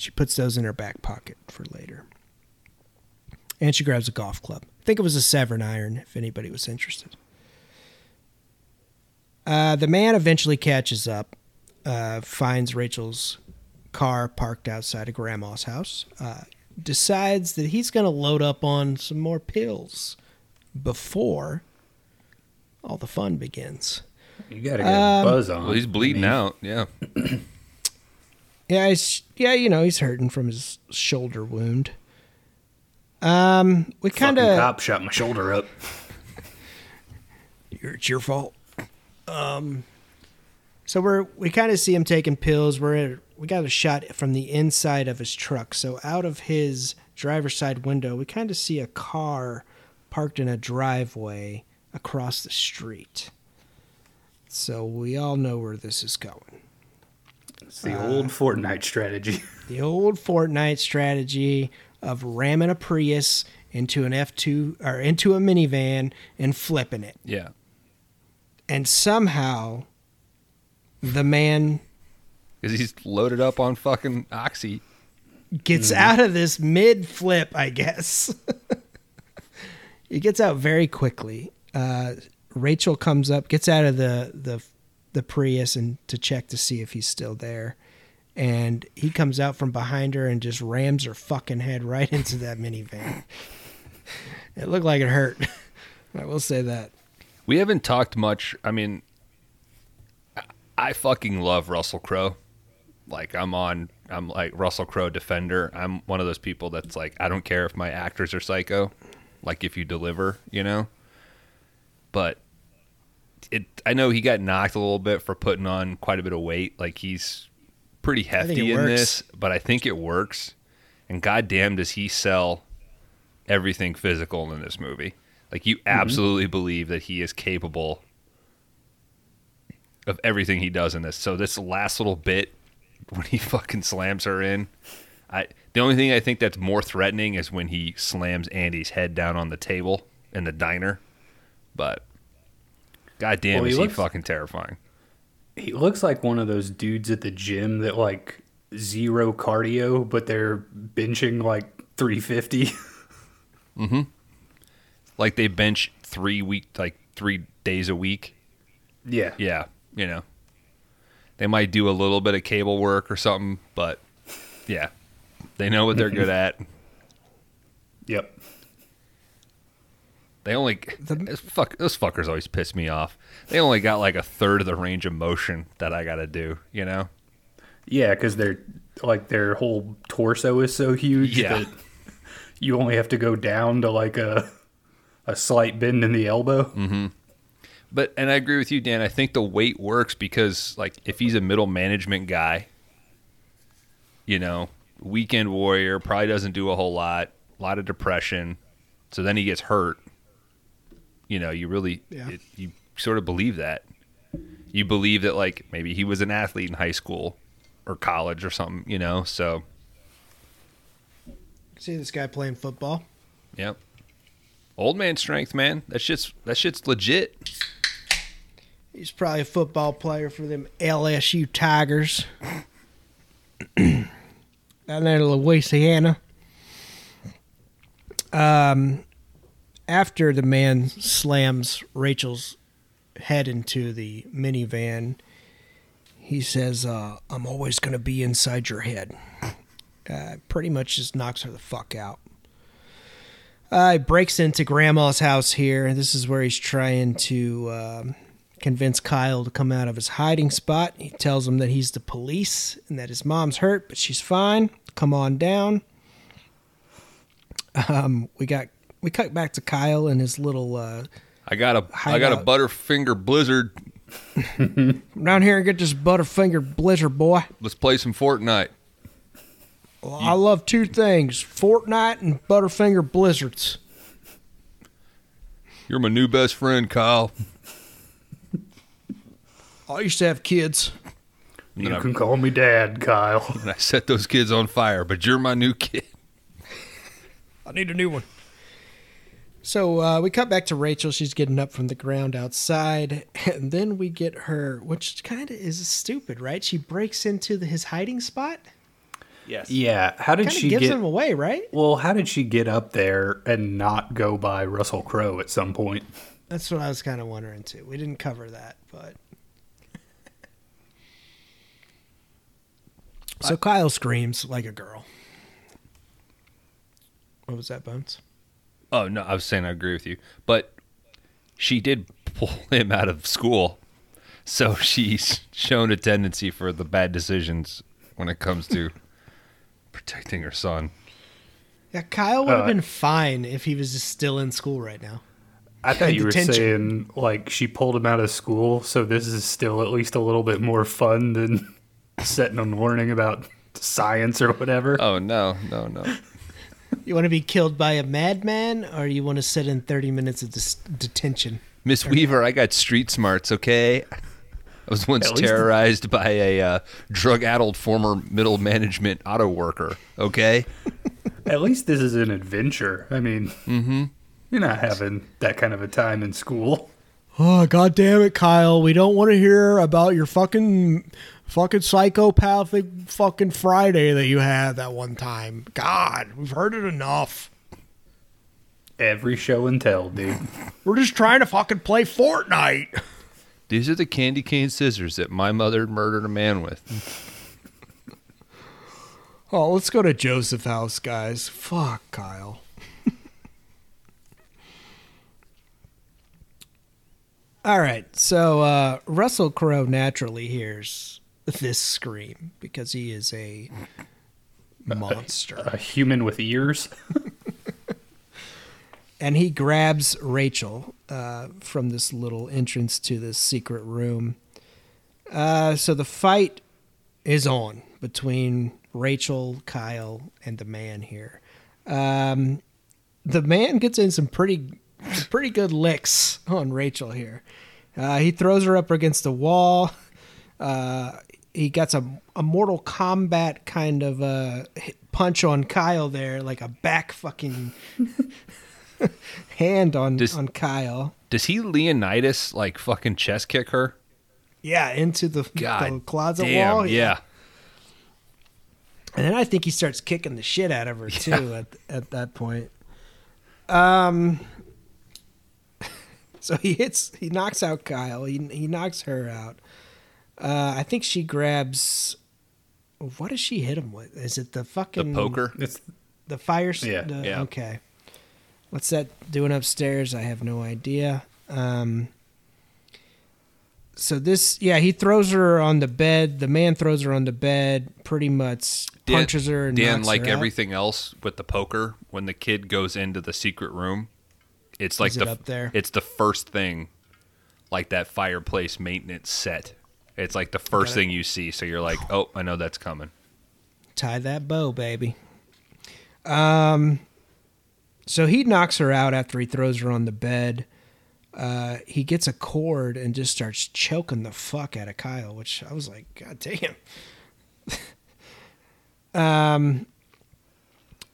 Speaker 3: She puts those in her back pocket for later. And she grabs a golf club. I think it was a seven iron, if anybody was interested. Uh, the man eventually catches up, uh, finds Rachel's car parked outside of Grandma's house, uh, decides that he's going to load up on some more pills before all the fun begins.
Speaker 2: You gotta get
Speaker 3: Um,
Speaker 2: a buzz on.
Speaker 1: Well, he's bleeding out. Yeah.
Speaker 3: Yeah, he's yeah, you know, he's hurting from his shoulder wound. Um, we kind of
Speaker 2: cop shot my shoulder up.
Speaker 3: it's your fault. Um, so we're we kind of see him taking pills. We're at, we got a shot from the inside of his truck. So out of his driver's side window, we kind of see a car parked in a driveway across the street. So we all know where this is going.
Speaker 2: It's the old Fortnite strategy.
Speaker 3: The old Fortnite strategy of ramming a Prius into an F2 or into a minivan and flipping it.
Speaker 1: Yeah.
Speaker 3: And somehow the man
Speaker 1: Because he's loaded up on fucking oxy.
Speaker 3: gets out of this mid flip, I guess. he gets out very quickly. Uh, Rachel comes up, gets out of the, the the Prius and to check to see if he's still there. And he comes out from behind her and just rams her fucking head right into that minivan. it looked like it hurt. I will say that.
Speaker 1: We haven't talked much. I mean, I- fucking love Russell Crowe. Like I'm on. I'm like Russell Crowe defender. I'm one of those people that's like I don't care if my actors are psycho. Like if you deliver, you know. But it. I know he got knocked a little bit for putting on quite a bit of weight. Like he's pretty hefty in
Speaker 3: works.
Speaker 1: this, but I think it works. And goddamn, does he sell everything physical in this movie? Like you absolutely believe that he is capable of everything he does in this. So this last little bit when he fucking slams her in, I the only thing I think that's more threatening is when he slams Andy's head down on the table in the diner. But goddamn,
Speaker 2: Well, he
Speaker 1: is he fucking terrifying.
Speaker 2: He looks like one of those dudes at the gym that like zero cardio, but they're benching like 350. mm-hmm.
Speaker 1: Like they bench three week, like three days a week.
Speaker 2: yeah.
Speaker 1: Yeah, you know, they might do a little bit of cable work or something, but yeah, they know what they're good at.
Speaker 2: Yep.
Speaker 1: They only it's fuck those fuckers always piss me off. They only got like a third of the range of motion that I got to do. You know?
Speaker 2: Yeah, because they're like their whole torso is so huge
Speaker 1: Yeah.
Speaker 2: that you only have to go down to like a a slight bend in the elbow. Mm-hmm.
Speaker 1: But and I agree with you, Dan. I think the weight works because like if he's a middle management guy, you know, weekend warrior probably doesn't do a whole lot, a lot of depression. So then he gets hurt. You know, you really
Speaker 3: Yeah.
Speaker 1: it, you sort of believe that. You believe that like maybe he was an athlete in high school or college or something, you know. So,
Speaker 3: See this guy playing football.
Speaker 1: yep. Old man strength, man. That shit's that shit's legit.
Speaker 3: He's probably a football player for them LSU Tigers. Down there in Louisiana. Um, after the man slams Rachel's head into the minivan, he says, uh, I'm always going to be inside your head. Uh, pretty much just knocks her the fuck out. Uh, he breaks into Grandma's house here. This is where he's trying to um, convince Kyle to come out of his hiding spot. He tells him that he's the police and that his mom's hurt, but she's fine. Come on down. Um, we got we cut back to Kyle and his little uh,
Speaker 1: I got a I got a Butterfinger Blizzard.
Speaker 3: come down here and get this Butterfinger Blizzard boy.
Speaker 1: Let's play some Fortnite.
Speaker 3: Well, I love two things: Fortnite and Butterfinger Blizzards.
Speaker 1: You're my new best friend, Kyle.
Speaker 3: I used to have kids.
Speaker 1: And
Speaker 2: You
Speaker 1: then I,
Speaker 2: can call me dad, Kyle.
Speaker 1: and I set those kids on fire, but you're my new kid.
Speaker 3: I need a new one. So uh, we cut back to Rachel. She's getting up from the ground outside, and then we get her, which kind of is stupid, right? She breaks into the, his hiding spot.
Speaker 1: Yes.
Speaker 2: Yeah. How did
Speaker 3: Kind of
Speaker 2: she
Speaker 3: gives
Speaker 2: get?
Speaker 3: him away, right?
Speaker 2: Well, how did she get up there and not go by Russell Crowe at some point?
Speaker 3: That's what I was kind of wondering too. We didn't cover that, but. So Kyle screams like a girl. What was that, Bones?
Speaker 1: Oh no, I was saying I agree with you, but she did pull him out of school, so she's shown a tendency for the bad decisions when it comes to protecting her son.
Speaker 3: Yeah, Kyle would have
Speaker 2: Uh,
Speaker 3: been fine if he was just still in school right now.
Speaker 2: I thought you were saying like she pulled him out of school, so this is still at least a little bit more fun than sitting and learning about science or whatever.
Speaker 1: Oh no, no, no.
Speaker 3: You want to be killed by a madman, or you want to sit in 30 minutes of dis- detention?
Speaker 1: Miss Weaver, I got street smarts. Okay, I was once
Speaker 2: At least-
Speaker 1: terrorized by a uh, drug-addled former middle management auto worker. Okay,
Speaker 2: At least this is an adventure. I mean, you're not having that kind of a time in school.
Speaker 3: Oh, god damn it, Kyle. We don't want to hear about your fucking fucking psychopathic fucking Friday that you had that one time. God, we've heard it enough.
Speaker 2: Every show and tell, dude.
Speaker 3: We're just trying to fucking play Fortnite.
Speaker 1: these are the candy cane scissors that my mother murdered a man with.
Speaker 3: Oh, let's go to Joseph House, guys. Fuck, Kyle. All right, so uh, Russell Crowe naturally hears this scream because he is a monster.
Speaker 2: A human with ears.
Speaker 3: and he grabs Rachel uh, from this little entrance to this secret room. Uh, so the fight is on between Rachel, Kyle, and the man here. Um, the man gets in some pretty, pretty good licks on Rachel here. Uh, he throws her up against the wall. He gets a, a Mortal Kombat kind of hit- punch on Kyle there, like a back fucking hand on
Speaker 1: Does-
Speaker 3: on Kyle.
Speaker 1: Does he Leonidas like fucking chest kick her?
Speaker 3: Yeah, into the, the
Speaker 1: God,
Speaker 3: closet
Speaker 1: damn,
Speaker 3: wall.
Speaker 1: yeah.
Speaker 3: And then I think he starts kicking the shit out of her too at at that point. Um so he hits he knocks out Kyle. He he knocks her out. Uh I think she grabs what does she hit him with? Is it the
Speaker 1: The
Speaker 3: fucking
Speaker 1: poker.
Speaker 2: It's
Speaker 3: The fire
Speaker 2: Yeah.
Speaker 3: the-
Speaker 1: Yeah.
Speaker 3: Okay. What's that doing upstairs? I have no idea. Um so this yeah, he throws her on the bed. The man throws her on the bed, pretty much
Speaker 1: Dan-
Speaker 3: punches her and
Speaker 1: Dan, like
Speaker 3: her out.
Speaker 1: everything else with the poker, when the kid goes into the secret room, it's like
Speaker 3: Is
Speaker 1: the
Speaker 3: it up there?
Speaker 1: it's the first thing, like that fireplace maintenance set. It's like the first thing you see, so you're like, oh, I know that's coming.
Speaker 3: tie that bow, baby. Um, so he knocks her out after he throws her on the bed. Uh, he gets a cord and just starts choking the fuck out of Kyle, which I was like, God damn. um,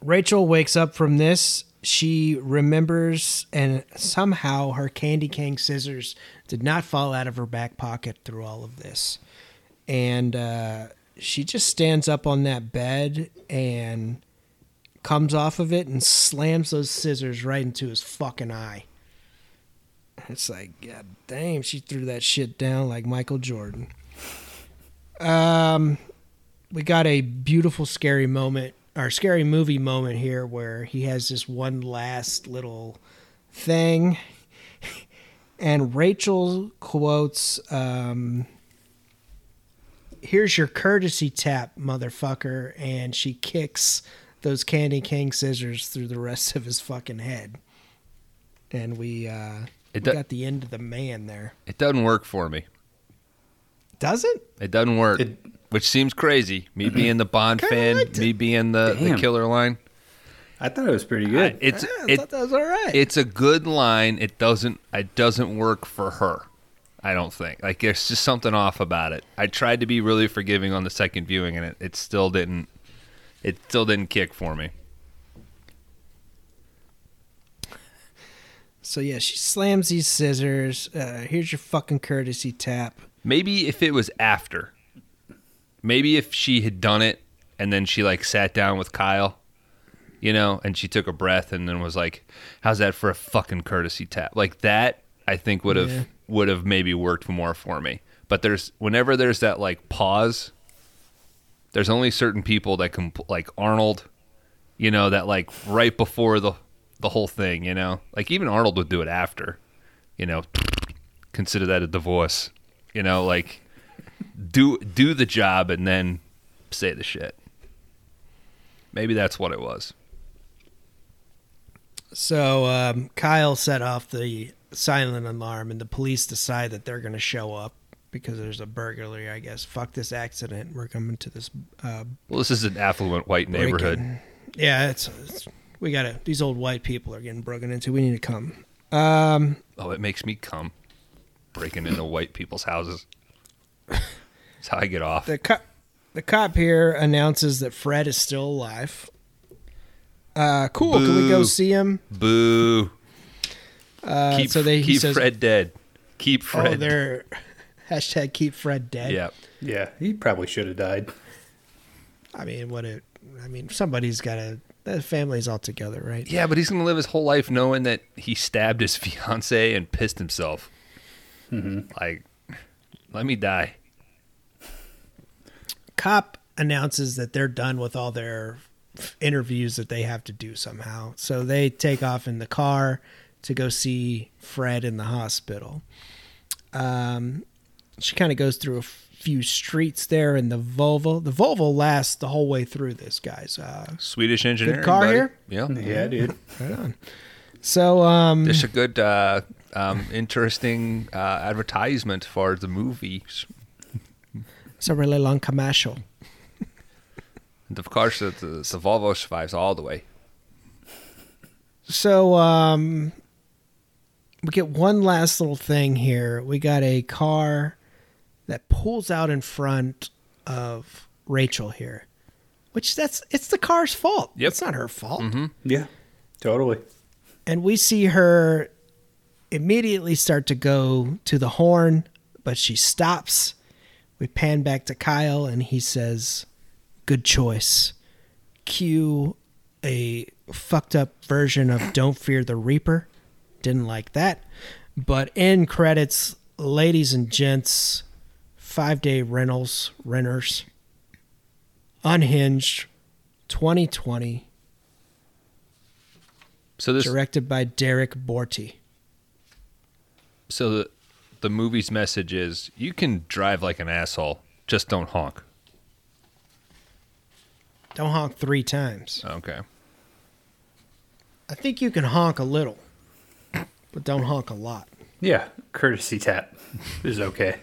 Speaker 3: Rachel wakes up from this. She remembers, and somehow her candy cane scissors did not fall out of her back pocket through all of this. And uh, she just stands up on that bed and comes off of it and slams those scissors right into his fucking eye. It's like, God damn, she threw that shit down like Michael Jordan. Um, we got a beautiful, scary moment, or scary movie moment here where he has this one last little thing. And Rachel quotes, um, here's your courtesy tap, motherfucker. And she kicks those Candy King scissors through the rest of his fucking head. And we, uh,
Speaker 1: It
Speaker 3: we
Speaker 1: do-
Speaker 3: got the end of the man there.
Speaker 1: It doesn't work for me.
Speaker 3: Does it?
Speaker 1: It doesn't work,
Speaker 2: It-
Speaker 1: which seems crazy. Me being the Bond
Speaker 3: Kinda
Speaker 1: fan,
Speaker 3: liked
Speaker 1: me being the, the killer line.
Speaker 2: I thought it was pretty good.
Speaker 1: It's
Speaker 3: Yeah, I
Speaker 1: it,
Speaker 3: thought that was all right.
Speaker 1: it's a good line. It doesn't it doesn't work for her. I don't think. Like there's just something off about it. I tried to be really forgiving on the second viewing and it, it still didn't it still didn't kick for me.
Speaker 3: So yeah, she slams these scissors. Uh, here's your fucking courtesy tap.
Speaker 1: Maybe if it was after. Maybe if she had done it and then she like sat down with Kyle, you know, and she took a breath and then was like, "How's that for a fucking courtesy tap?" Like that, I think would have
Speaker 3: Yeah.
Speaker 1: would have maybe worked more for me. But there's whenever there's that like pause, there's only certain people that can like Arnold, you know, that like right before the the whole thing, you know, like even Arnold would do it after, you know, consider that a divorce, you know, like do do the job and then say the shit. Maybe that's what it was.
Speaker 3: So um, Kyle set off the silent alarm, and the police decide that they're going to show up because there's a burglary. I guess. Fuck this accident. We're coming to this. Uh,
Speaker 1: Well, this is an affluent white neighborhood.
Speaker 3: break-in. Yeah, it's, it's we got to. These old white people are getting broken into. We need to come. Um,
Speaker 1: Oh, it makes me come breaking into white people's houses. That's how I get off.
Speaker 3: the cop, the cop here announces that Fred is still alive. Uh, cool. Can we go see him?
Speaker 1: Boo.
Speaker 3: Uh,
Speaker 1: keep
Speaker 3: so they he
Speaker 1: keep
Speaker 3: says,
Speaker 1: Fred dead. Keep
Speaker 3: "Oh,
Speaker 1: Fred.
Speaker 3: they're hashtag keep Fred dead."
Speaker 1: yeah.
Speaker 2: Yeah, he probably should have died.
Speaker 3: I mean, what it. I mean, somebody's got to. The family's all together, right?
Speaker 1: Yeah, but he's gonna live his whole life knowing that he stabbed his fiance and pissed himself. Like, let me die.
Speaker 3: Cop announces that they're done with all their interviews that they have to do somehow. So they take off in the car to go see Fred in the hospital. Um, she kind of goes through a few streets there in the Volvo. The Volvo lasts the whole way through this, guys. Uh,
Speaker 1: Swedish engineering.
Speaker 3: car
Speaker 1: buddy.
Speaker 3: here?
Speaker 1: Yeah.
Speaker 2: Yeah, dude.
Speaker 3: right on. So, um,
Speaker 1: It's a good, uh, um, interesting uh, advertisement for the movies.
Speaker 3: it's a really long commercial.
Speaker 1: And of course, the, the, the Volvo survives all the way.
Speaker 3: So um we get one last little thing here. We got a car that pulls out in front of Rachel here. Which that's it's the car's fault.
Speaker 1: Yep.
Speaker 3: It's not her fault.
Speaker 2: Yeah, totally.
Speaker 3: And we see her immediately start to go to the horn, but she stops. We pan back to Kyle and he says, Good choice. Cue a fucked up version of Don't Fear the Reaper. Didn't like that. But in credits, ladies and gents, five day rentals, renters, unhinged, 2020,
Speaker 1: So this,
Speaker 3: directed by Derrick Borte.
Speaker 1: So the, the movie's message is: you can drive like an asshole, just don't honk.
Speaker 3: Don't honk three times.
Speaker 1: Okay.
Speaker 3: I think you can honk a little, but don't honk a lot.
Speaker 2: Yeah, courtesy tap is okay.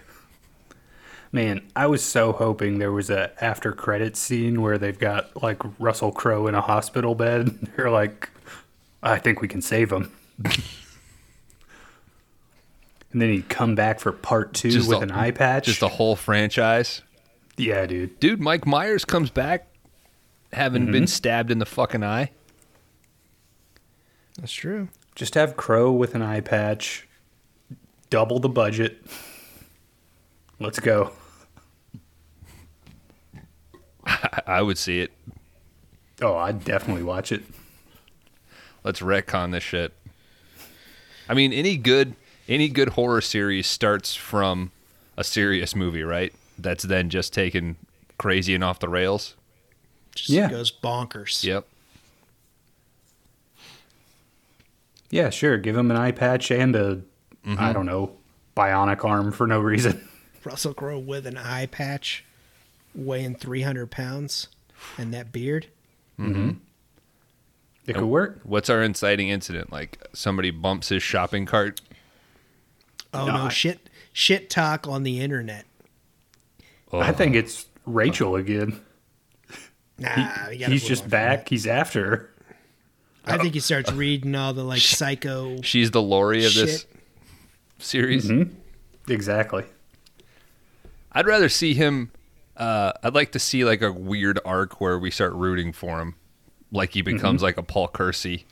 Speaker 2: Man, I was so hoping there was a after credit scene where they've got like Russell Crowe in a hospital bed. They're like, I think we can save him. and then he'd come back for part two
Speaker 1: Just
Speaker 2: with
Speaker 1: a-
Speaker 2: an eye patch.
Speaker 1: Just the whole franchise.
Speaker 2: yeah, dude.
Speaker 1: Dude, Mike Myers comes back having been mm-hmm. stabbed in the fucking eye.
Speaker 3: That's true.
Speaker 2: Just have Crowe with an eye patch. Double the budget. Let's go.
Speaker 1: I, I would see it.
Speaker 2: Oh, I'd definitely watch it.
Speaker 1: Let's retcon this shit. I mean, any good any good horror series starts from a serious movie, right? That's then just taken crazy and off the rails.
Speaker 3: Just
Speaker 2: Yeah.
Speaker 3: goes bonkers.
Speaker 1: Yep.
Speaker 2: Yeah, sure. Give him an eye patch and a, I mm-hmm. don't know, bionic arm for no reason.
Speaker 3: Russell Crowe with an eye patch, weighing 300 pounds, and that beard. Mm-hmm. Mm-hmm.
Speaker 2: It could work.
Speaker 1: What's our inciting incident? Like somebody bumps his shopping cart.
Speaker 3: Oh
Speaker 2: No,
Speaker 3: no,
Speaker 2: I-
Speaker 3: shit, shit talk on the internet.
Speaker 1: Oh,
Speaker 2: I think it's Rachel again.
Speaker 3: Nah,
Speaker 2: He- he's just back. He's after her.
Speaker 3: I think he starts reading all the like psycho.
Speaker 1: she's the Laurie of this
Speaker 3: Shit.
Speaker 1: series.
Speaker 2: Exactly.
Speaker 1: I'd rather see him. Uh, I'd like to see like a weird arc where we start rooting for him, like he becomes like a Paul Kersey.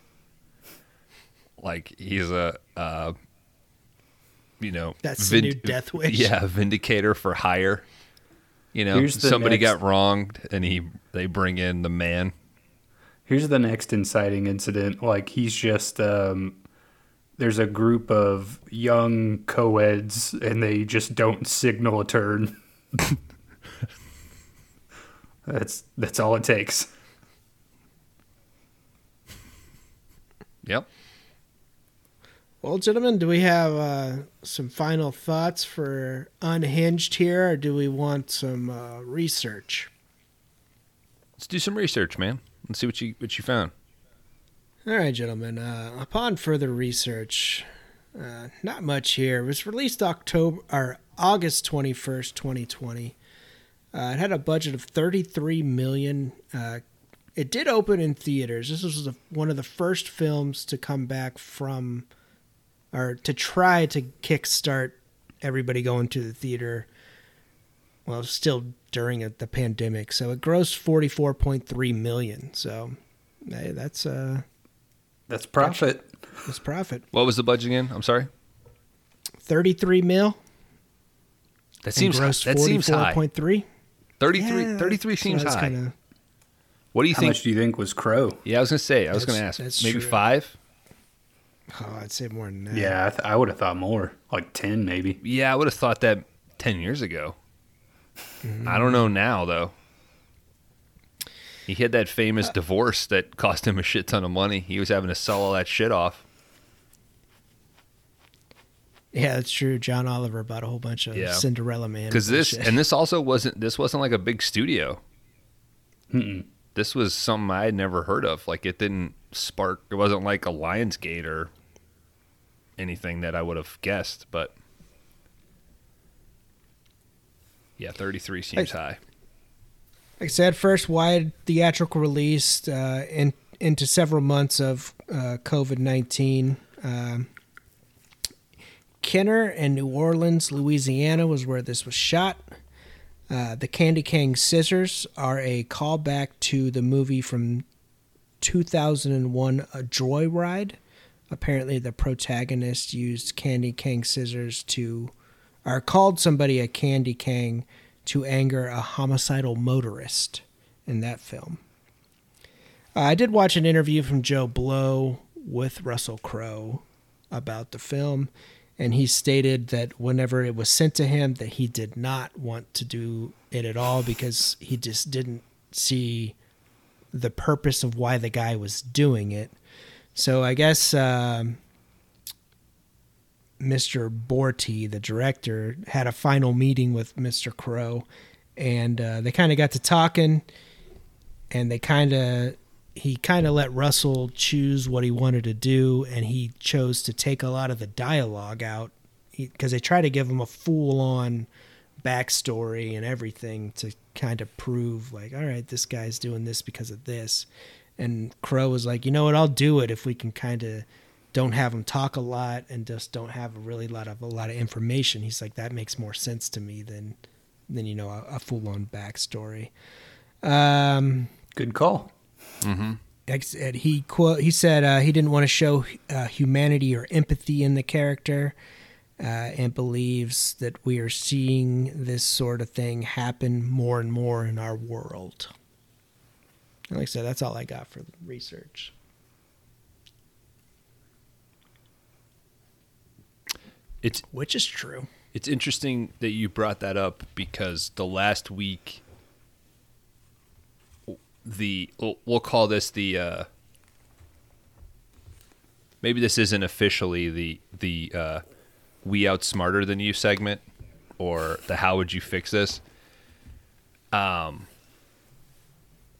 Speaker 1: like he's a uh, you know
Speaker 3: That's the new Death Wish.
Speaker 1: Yeah, vindicator for hire. You know, somebody
Speaker 2: next-
Speaker 1: got wronged, and he they bring in the man.
Speaker 2: Here's the next inciting incident. Like he's just um, there's a group of young co-eds and they just don't signal a turn. that's that's all it takes.
Speaker 1: Yep.
Speaker 3: Well, gentlemen, do we have uh, some final thoughts for Unhinged here, or do we want some uh, research?
Speaker 1: Let's do some research, man. Let's see what you what you found.
Speaker 3: All right, gentlemen. Uh, upon further research, uh, not much here. It was released October or August twenty first, twenty twenty. Uh, it had a budget of thirty three million. Uh, it did open in theaters. This was the, one of the first films to come back from, or to try to kickstart everybody going to the theater. Well, still during the pandemic, so it grossed forty four point three million. So, hey, that's uh,
Speaker 2: That's profit.
Speaker 3: that's profit.
Speaker 1: What was the budget again? I'm sorry.
Speaker 3: Thirty three mil.
Speaker 1: That seems
Speaker 3: and grossed
Speaker 1: that seems high.
Speaker 3: 44.3.
Speaker 1: 33,
Speaker 3: Yeah,
Speaker 1: 33 seems
Speaker 3: that's
Speaker 1: high.
Speaker 3: kinda-
Speaker 1: What do you
Speaker 2: How
Speaker 1: think?
Speaker 2: much do you think was Crowe?
Speaker 1: yeah, I was gonna say. I was
Speaker 3: That's-
Speaker 1: gonna ask. Maybe
Speaker 3: true.
Speaker 1: five.
Speaker 3: Oh, I'd say more than that.
Speaker 2: Yeah, I, th- I would have thought more, like ten maybe.
Speaker 1: Yeah, I would have thought that ten years ago.
Speaker 3: Mm-hmm.
Speaker 1: I don't know now though. He had that famous
Speaker 3: Uh,
Speaker 1: divorce that cost him a shit ton of money. He was having to sell all that shit off.
Speaker 3: Yeah, that's true. John Oliver bought a whole bunch of
Speaker 1: Yeah.
Speaker 3: Cinderella Man.
Speaker 1: because this
Speaker 3: bullshit.
Speaker 1: and this also wasn't this wasn't like a big studio.
Speaker 2: Mm-mm.
Speaker 1: This was something I had never heard of. Like it didn't spark. It wasn't like a Lionsgate or anything that I would have guessed. But yeah, thirty three seems high.
Speaker 3: like I said, first wide theatrical release uh, in, into several months of uh, COVID nineteen. Um, Kenner and New Orleans, Louisiana, was where this was shot. Uh, the Candy Cane scissors are a callback to the movie from 2001, A Joyride. Apparently, the protagonist used candy cane scissors to, or called somebody a candy cane to anger a homicidal motorist in that film. Uh, I did watch an interview from JoBlo with Russell Crowe about the film, and he stated that whenever it was sent to him, that he did not want to do it at all because he just didn't see the purpose of why the guy was doing it. So I guess um, Mr. Borte, the director, had a final meeting with Mr. Crowe, and uh, they kind of got to talking, and they kind of he kind of let Russell choose what he wanted to do, and he chose to take a lot of the dialogue out because they try to give him a full on backstory and everything to kind of prove like, all right, this guy's doing this because of this. And Crowe was like, you know what, I'll do it if we can kind of don't have him talk a lot and just don't have a really lot of a lot of information. He's like, that makes more sense to me than than you know a, a full on backstory. Um,
Speaker 2: Good call.
Speaker 1: Mm-hmm.
Speaker 3: he quote he said uh, he didn't want to show uh, humanity or empathy in the character, uh, and believes that we are seeing this sort of thing happen more and more in our world. And Like I said, that's all I got for research.
Speaker 1: It's
Speaker 3: Which is true.
Speaker 1: It's interesting that you brought that up because the last week, the we'll- call this the uh, maybe this isn't officially the the uh, we out smarter than you segment or the how would you fix this. Um,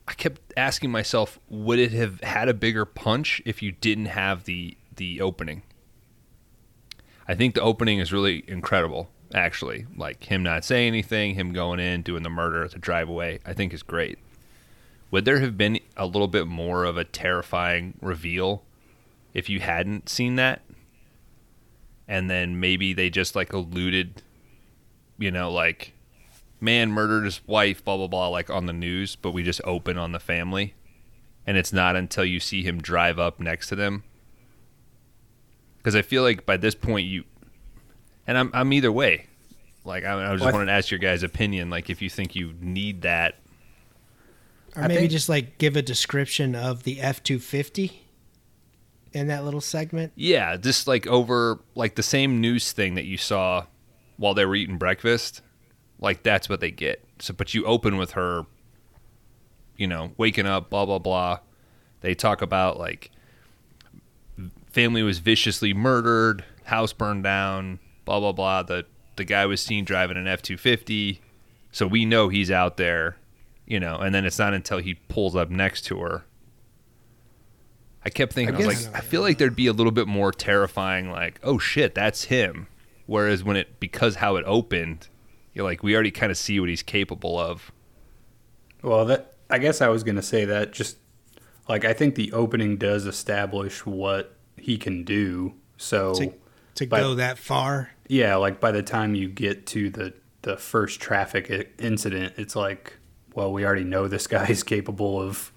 Speaker 1: I kept asking myself, would it have had a bigger punch if you didn't have the the opening? I think the opening is really incredible, actually. Like him not saying anything, him going in, doing the murder to drive away, I think is great. Would there have been a little bit more of a terrifying reveal if you hadn't seen that? And then maybe they just like alluded, you know, like, man murdered his wife, blah, blah, blah, like on the news, but we just open on the family. And it's not until you see him drive up next to them because I feel like by this point you, and I'm I'm either way. Like I, I just
Speaker 2: Well,
Speaker 1: wanted to ask your guys' opinion. Like if you think you need that.
Speaker 3: Or
Speaker 2: I
Speaker 3: maybe
Speaker 2: think-
Speaker 3: just like give a description of the F two fifty in that little segment.
Speaker 1: Yeah, just like over like the same news thing that you saw while they were eating breakfast. Like that's what they get. So, but you open with her, you know, waking up, blah blah blah. They talk about like family was viciously murdered, house burned down, blah blah blah. The the guy was seen driving an F two fifty, so we know he's out there, you know. And then it's not until he pulls up next to her. I kept thinking, I,
Speaker 2: I
Speaker 1: was like, I feel like there'd be a little bit more terrifying, like, oh shit, that's him. Whereas when it because how it opened, you're like, we already kind of see what he's capable of.
Speaker 2: Well, that I guess I was gonna say that just like I think the opening does establish what he can do. So
Speaker 3: To to
Speaker 2: But-
Speaker 3: go that far.
Speaker 2: yeah, like by the time you get to the the first traffic incident, it's like, well, we already know this guy is capable of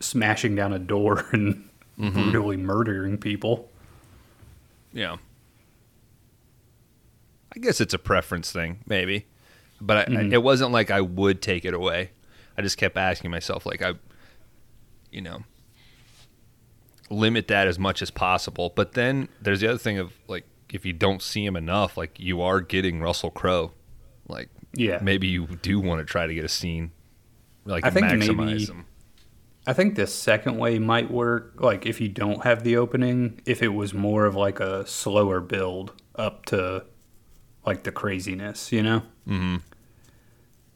Speaker 2: smashing down a door and mm-hmm. brutally murdering people.
Speaker 1: Yeah. I guess it's a preference thing, maybe. But I, I, mm-hmm. it wasn't like I would take it away. I just kept asking myself, like, I, you know, limit that as much as possible. But then there's the other thing of, like, if you don't see him enough, like, you are getting Russell Crowe. Like,
Speaker 2: Yeah.
Speaker 1: maybe you do want to try to get a scene, like,
Speaker 2: I think
Speaker 1: maximize
Speaker 2: maybe-
Speaker 1: them.
Speaker 2: I think the second way might work, like if you don't have the opening, if it was more of like a slower build up to like the craziness, you know? Mm-hmm.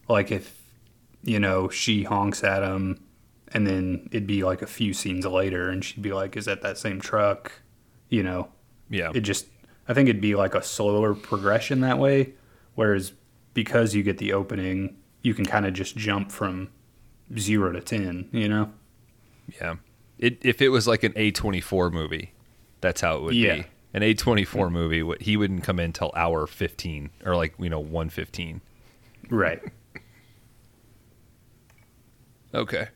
Speaker 2: Like if, you know, she honks at him and then it'd be like a few scenes later and she'd be like, is that that same truck? You know?
Speaker 1: Yeah.
Speaker 2: It just, I think it'd be like a slower progression that way. Whereas because you get the opening, you can kind of just jump from zero to 10, you know?
Speaker 1: Yeah. It, if it was like an A24 movie, that's how it would
Speaker 2: Yeah.
Speaker 1: be. An A24 movie, what- he wouldn't come in till hour 15 or like, you know, 115.
Speaker 2: Right.
Speaker 1: Okay.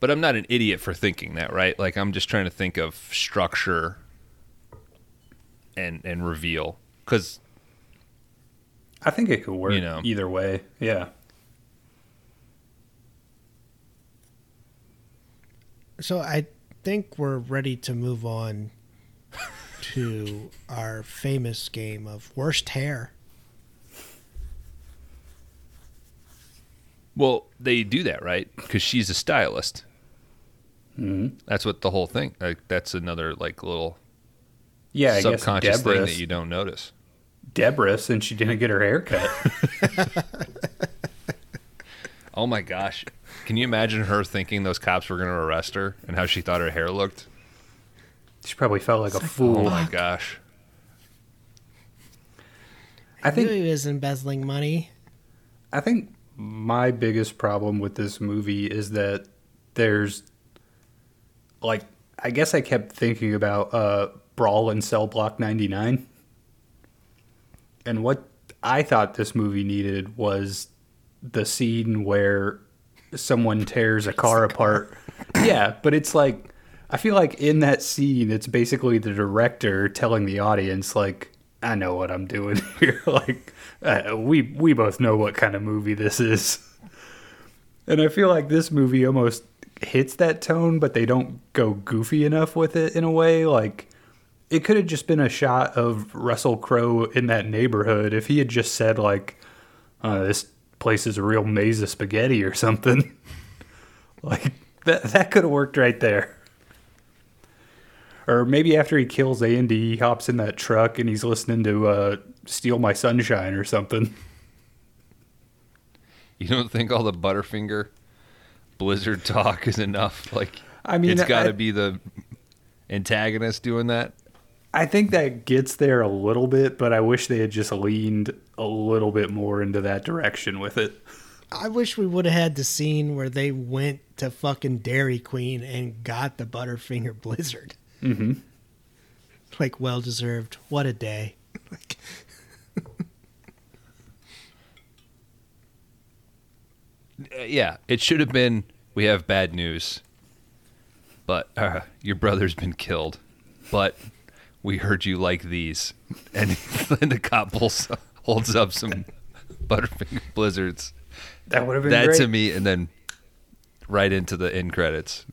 Speaker 1: But I'm not an idiot for thinking that, right? Like I'm just trying to think of structure and and reveal cuz
Speaker 2: I think it could work
Speaker 1: You know.
Speaker 2: either way. Yeah.
Speaker 3: So I think we're ready to move on to our famous game of worst hair.
Speaker 1: well, they do that, right? Cuz she's a stylist.
Speaker 2: hmm
Speaker 1: That's what the whole thing. Like that's another like little
Speaker 2: Yeah,
Speaker 1: subconscious thing that you don't notice.
Speaker 2: Deborah, since she didn't get her hair cut.
Speaker 1: Oh my gosh. Can you imagine her thinking those cops were going to arrest her and how she thought her hair looked?
Speaker 2: she probably felt like a
Speaker 1: Oh
Speaker 2: fool.
Speaker 1: Oh my gosh.
Speaker 2: I
Speaker 3: I knew
Speaker 2: think
Speaker 3: he was embezzling money.
Speaker 2: I think my biggest problem with this movie is that there's like I guess I kept thinking about uh Brawl in Cell Block 99. And what I thought this movie needed was the scene where someone tears a car apart. Yeah, but it's like I feel like in that scene it's basically the director telling the audience like I know what I'm doing here. like uh, we we both know what kind of movie this is. And I feel like this movie almost hits that tone, but they don't go goofy enough with it in a way. Like it could have just been a shot of Russell Crowe in that neighborhood if he had just said like, uh, "This place is a real maze of spaghetti" or something. like that that could have worked right there. Or maybe after he kills Andy, he hops in that truck and he's listening to uh, "Steal My Sunshine" or something.
Speaker 1: You don't think all the Butterfinger Blizzard talk is enough? Like,
Speaker 2: I mean,
Speaker 1: it's got to be the antagonist doing that.
Speaker 2: I think that gets there a little bit, but I wish they had just leaned a little bit more into that direction with it.
Speaker 3: I wish we would have had the scene where they went to fucking Dairy Queen and got the Butterfinger Blizzard.
Speaker 2: Mm-hmm.
Speaker 3: Like, well deserved. What a day. like,
Speaker 1: Uh, yeah, it should have been. We have bad news, but uh, your brother's been killed. But we heard you like these, and then the cop pulls, holds up some Butterfinger Blizzards.
Speaker 2: That would have been
Speaker 1: That
Speaker 2: great.
Speaker 1: to me, and then right into the end credits.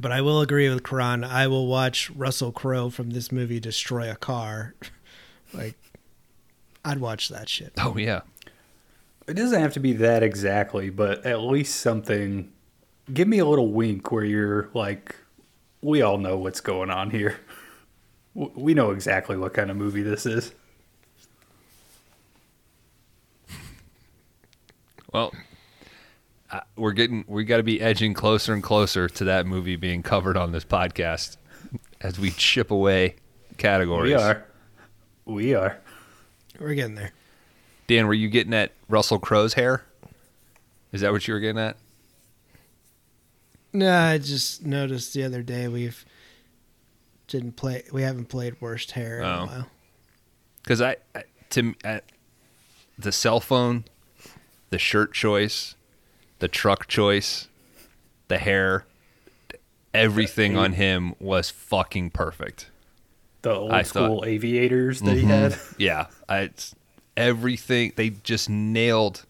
Speaker 3: But I will agree with Kron. I will watch Russell Crowe from this movie destroy a car. like, I'd watch that shit.
Speaker 1: Oh yeah,
Speaker 2: It doesn't have to be that exactly, but at least something. Give me a little wink where you're like, we all know what's going on here. We know exactly what kind of movie this is.
Speaker 1: Well, uh, we're getting we got to be edging closer and closer to that movie being covered on this podcast as we chip away categories.
Speaker 2: We are. We are.
Speaker 3: We're getting there.
Speaker 1: Dan, were you getting at Russell Crowe's hair? Is that what you were getting at?
Speaker 3: No, I just noticed the other day we've didn't play. We haven't played worst hair in
Speaker 1: Oh.
Speaker 3: a while.
Speaker 1: Because I, I to m- uh, the cell phone, the shirt choice, the truck choice, the hair, everything on him was fucking perfect.
Speaker 2: The old
Speaker 1: I
Speaker 2: school
Speaker 1: thought-
Speaker 2: aviators that he had.
Speaker 1: Yeah, I, it's everything they just nailed.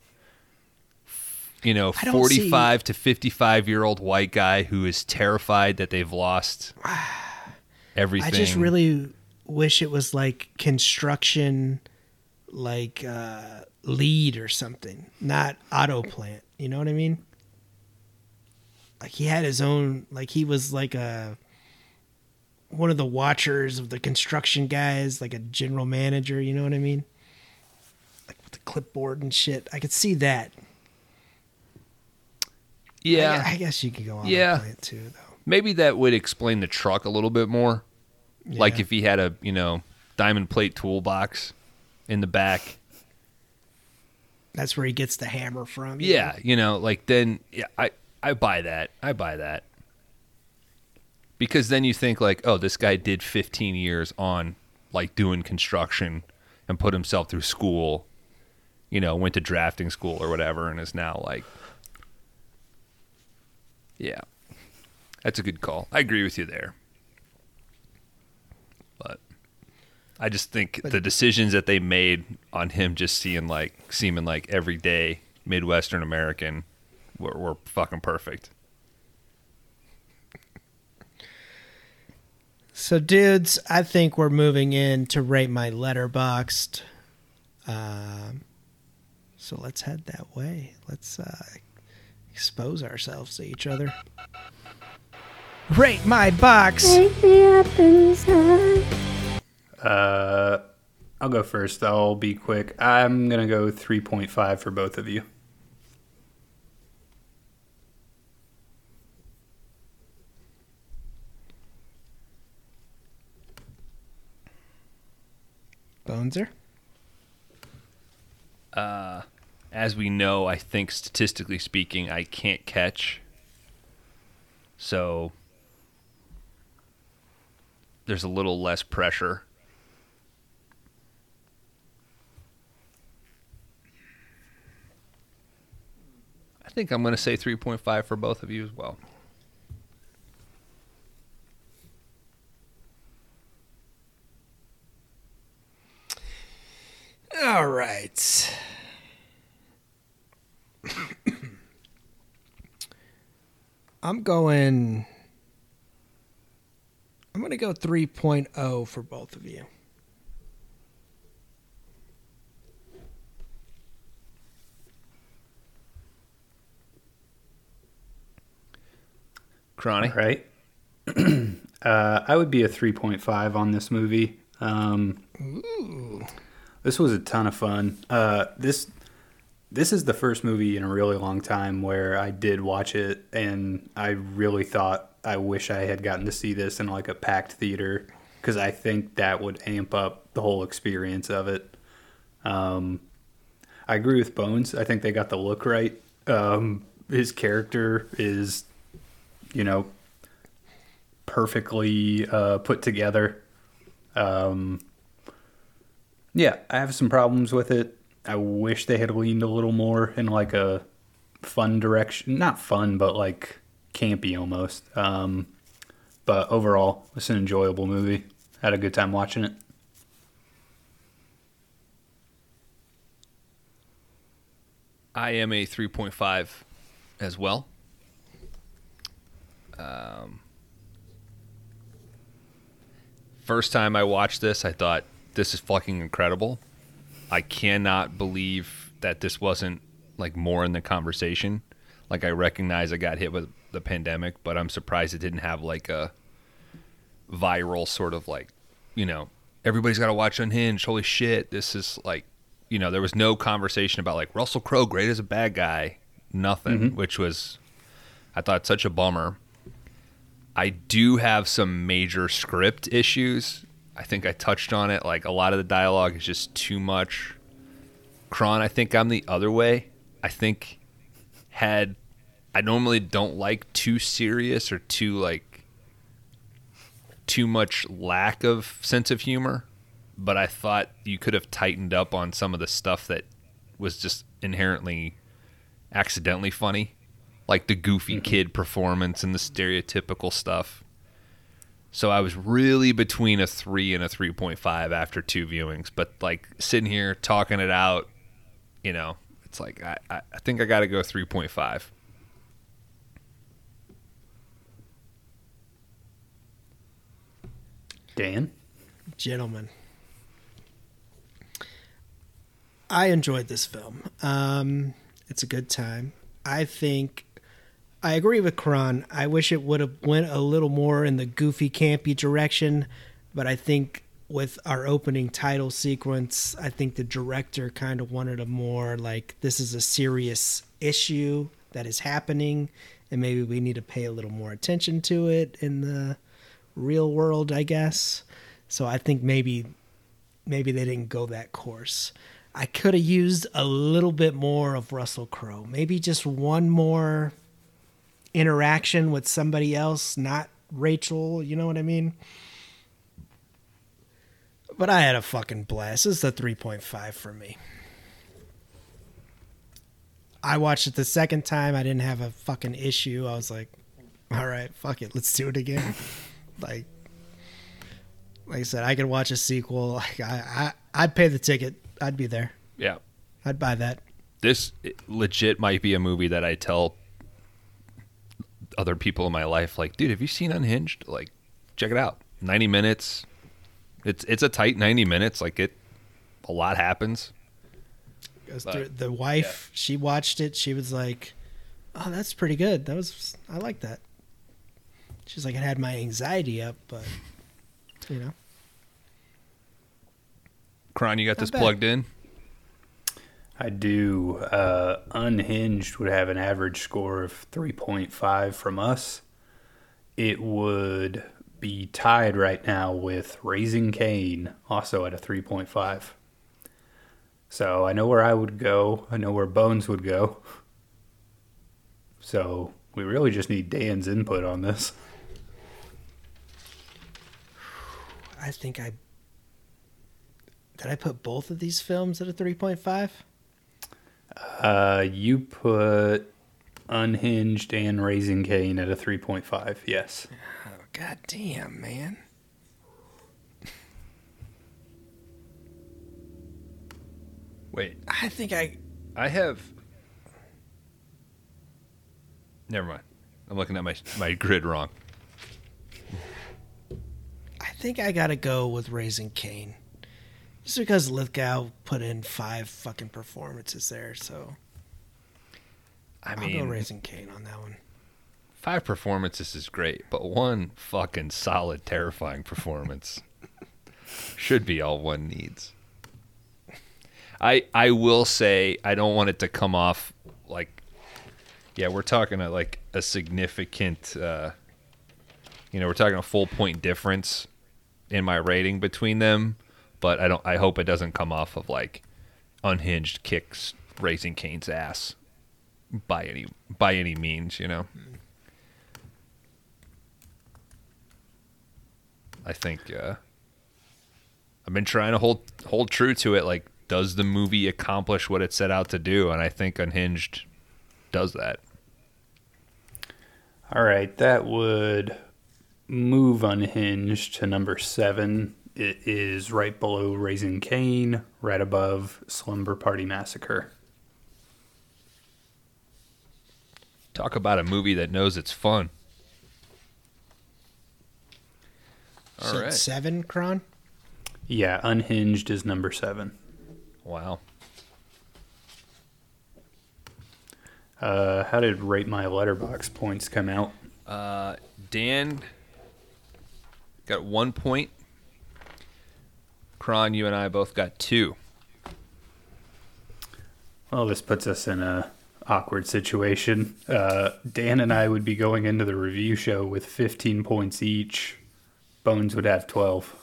Speaker 1: You know,
Speaker 3: I don't see-
Speaker 1: forty-five to fifty-five year old white guy who is terrified that they've lost everything.
Speaker 3: I just really wish it was like construction, like uh, lead or something, not auto plant. You know what I mean? Like he had his own, like he was like a one of the watchers of the construction guys, like a general manager. You know what I mean? Like with the clipboard and shit. I could see that.
Speaker 1: Yeah.
Speaker 3: I, I guess you could go on.
Speaker 1: Yeah.
Speaker 3: plant too, though.
Speaker 1: Maybe that would explain the truck a little bit more. Like if he had a, you know, diamond plate toolbox in the back.
Speaker 3: That's where he gets the hammer from. you
Speaker 1: Yeah, you know, like then yeah, I I buy that. I buy that. Because then you think like, oh, this guy did 15 years on like doing construction and put himself through school. You know, went to drafting school or whatever and is now like Yeah. That's a good call. I agree with you there. But I just think the decisions that they made on him just seeing like seeming like everyday Midwestern American were, were fucking perfect.
Speaker 3: So, dudes, I think we're moving in to rate my Letterboxd. Um, so let's head that way. Let's uh, expose ourselves to each other. Rate my box.
Speaker 4: Take me up inside.
Speaker 2: Uh, I'll go first. I'll be quick. I'm gonna go 3.5 for both of you.
Speaker 3: Boneser.
Speaker 1: As we know, I think statistically speaking, I can't catch. So there's a little less pressure. I think I'm going to say 3.5 for both of you as well.
Speaker 3: All right. I'm going. I'm going to go 3.0 for both of you.
Speaker 1: Cronny?
Speaker 2: Right. uh, I would be a 3.5 on this movie. Um, This was a ton of fun. Uh, this this is the first movie in a really long time where I did watch it, and I really thought I wish I had gotten to see this in like a packed theater because I think that would amp up the whole experience of it. Um, I agree with Bones. I think they got the look right. Um, his character is, you know, perfectly uh, put together. Um, yeah, I have some problems with it. I wish they had leaned a little more in like a fun direction. Not fun, but like campy almost. Um, but overall, it's an enjoyable movie. Had a good time watching it.
Speaker 1: I am a 3.5 as well. Um, first time I watched this, I thought this is fucking incredible. I cannot believe that this wasn't like more in the conversation. Like I recognize I got hit with the pandemic, but I'm surprised it didn't have like a viral sort of like, you know, everybody's got to watch Unhinged. Holy shit, this is like, you know, there was no conversation about like Russell Crowe great as a bad guy, nothing, mm-hmm. which was I thought such a bummer. I do have some major script issues. I think I touched on it. Like a lot of the dialogue is just too much. Kron, I think I'm the other way. I think had I normally don't like too serious or too like too much lack of sense of humor, but I thought you could have tightened up on some of the stuff that was just inherently accidentally funny, like the goofy mm-hmm. kid performance and the stereotypical stuff. So I was really between a 3 and a 3.5 after two viewings, but like sitting here talking it out, you know, it's like I, I I think I got to go 3.5.
Speaker 2: Dan?
Speaker 3: gentlemen. I enjoyed this film. Um, it's a good time. I think I agree with Kron. I wish it would have went a little more in the goofy, campy direction, but I think with our opening title sequence, I think the director kind of wanted a more like this is a serious issue that is happening, and maybe we need to pay a little more attention to it in the real world, I guess. So I think maybe maybe they didn't go that course. I could have used a little bit more of Russell Crowe. Maybe just one more interaction with somebody else, not Rachel, you know what I mean? But I had a fucking blast. This is a 3.5 for me. I watched it the second time. I didn't have a fucking issue. I was like, all right, fuck it. Let's do it again. like, like I said, I could watch a sequel. Like I, I, I'd pay the ticket. I'd be there.
Speaker 1: Yeah.
Speaker 3: I'd buy that.
Speaker 1: This legit might be a movie that I tell other people in my life like, dude, have you seen Unhinged? Like, check it out. 90 minutes. It's it's a tight 90 minutes. Like it a lot happens.
Speaker 3: The, the wife, she watched it. She was like, "Oh, that's pretty good. That was I like that." She's like, "It had my anxiety up, but you know."
Speaker 1: Kron, you got
Speaker 3: Not
Speaker 1: this
Speaker 3: bad.
Speaker 1: plugged in?
Speaker 2: I do. Uh, Unhinged would have an average score of 3.5 from us. It would be tied right now with Raising Cain, also at a 3.5. So I know where I would go. I know where Bones would go. So we really just need Dan's input on this.
Speaker 3: I think I did. I put both of these films at a three point five.
Speaker 2: Uh, you put Unhinged and Raising Cain at a 3.5. Yes.
Speaker 3: Oh god damn, man!
Speaker 1: Wait,
Speaker 3: I think I
Speaker 1: I have. Never mind. I'm looking at my my grid wrong.
Speaker 3: I think I gotta go with Raising Cain, just because Lithgow put in five fucking performances there. So
Speaker 1: I
Speaker 3: I'll
Speaker 1: mean,
Speaker 3: go Raising Cain on that one.
Speaker 1: five performances is great, but one fucking solid, terrifying performance should be all one needs. I I will say I don't want it to come off like, yeah, we're talking a, like a significant, uh, you know, we're talking a full point difference in my rating between them, but I don't. I hope it doesn't come off of like unhinged kicks raising Cain's ass by any by any means, you know. I think uh, I've been trying to hold hold true to it. Like, does the movie accomplish what it set out to do? And I think Unhinged does that.
Speaker 2: All right, that would move Unhinged to number seven. It is right below Raising Cain, right above Slumber Party Massacre.
Speaker 1: Talk about a movie that knows it's fun. All
Speaker 3: So
Speaker 1: right.
Speaker 3: seven, Kron.
Speaker 2: Yeah, Unhinged is number seven.
Speaker 1: Wow.
Speaker 2: Uh, how did Rate My Letterboxd points come out?
Speaker 1: Uh, Dan got one point. Kron, you and I both got two.
Speaker 2: Well, this puts us in a awkward situation. Uh, Dan and I would be going into the review show with 15 points each. Bones would have 12.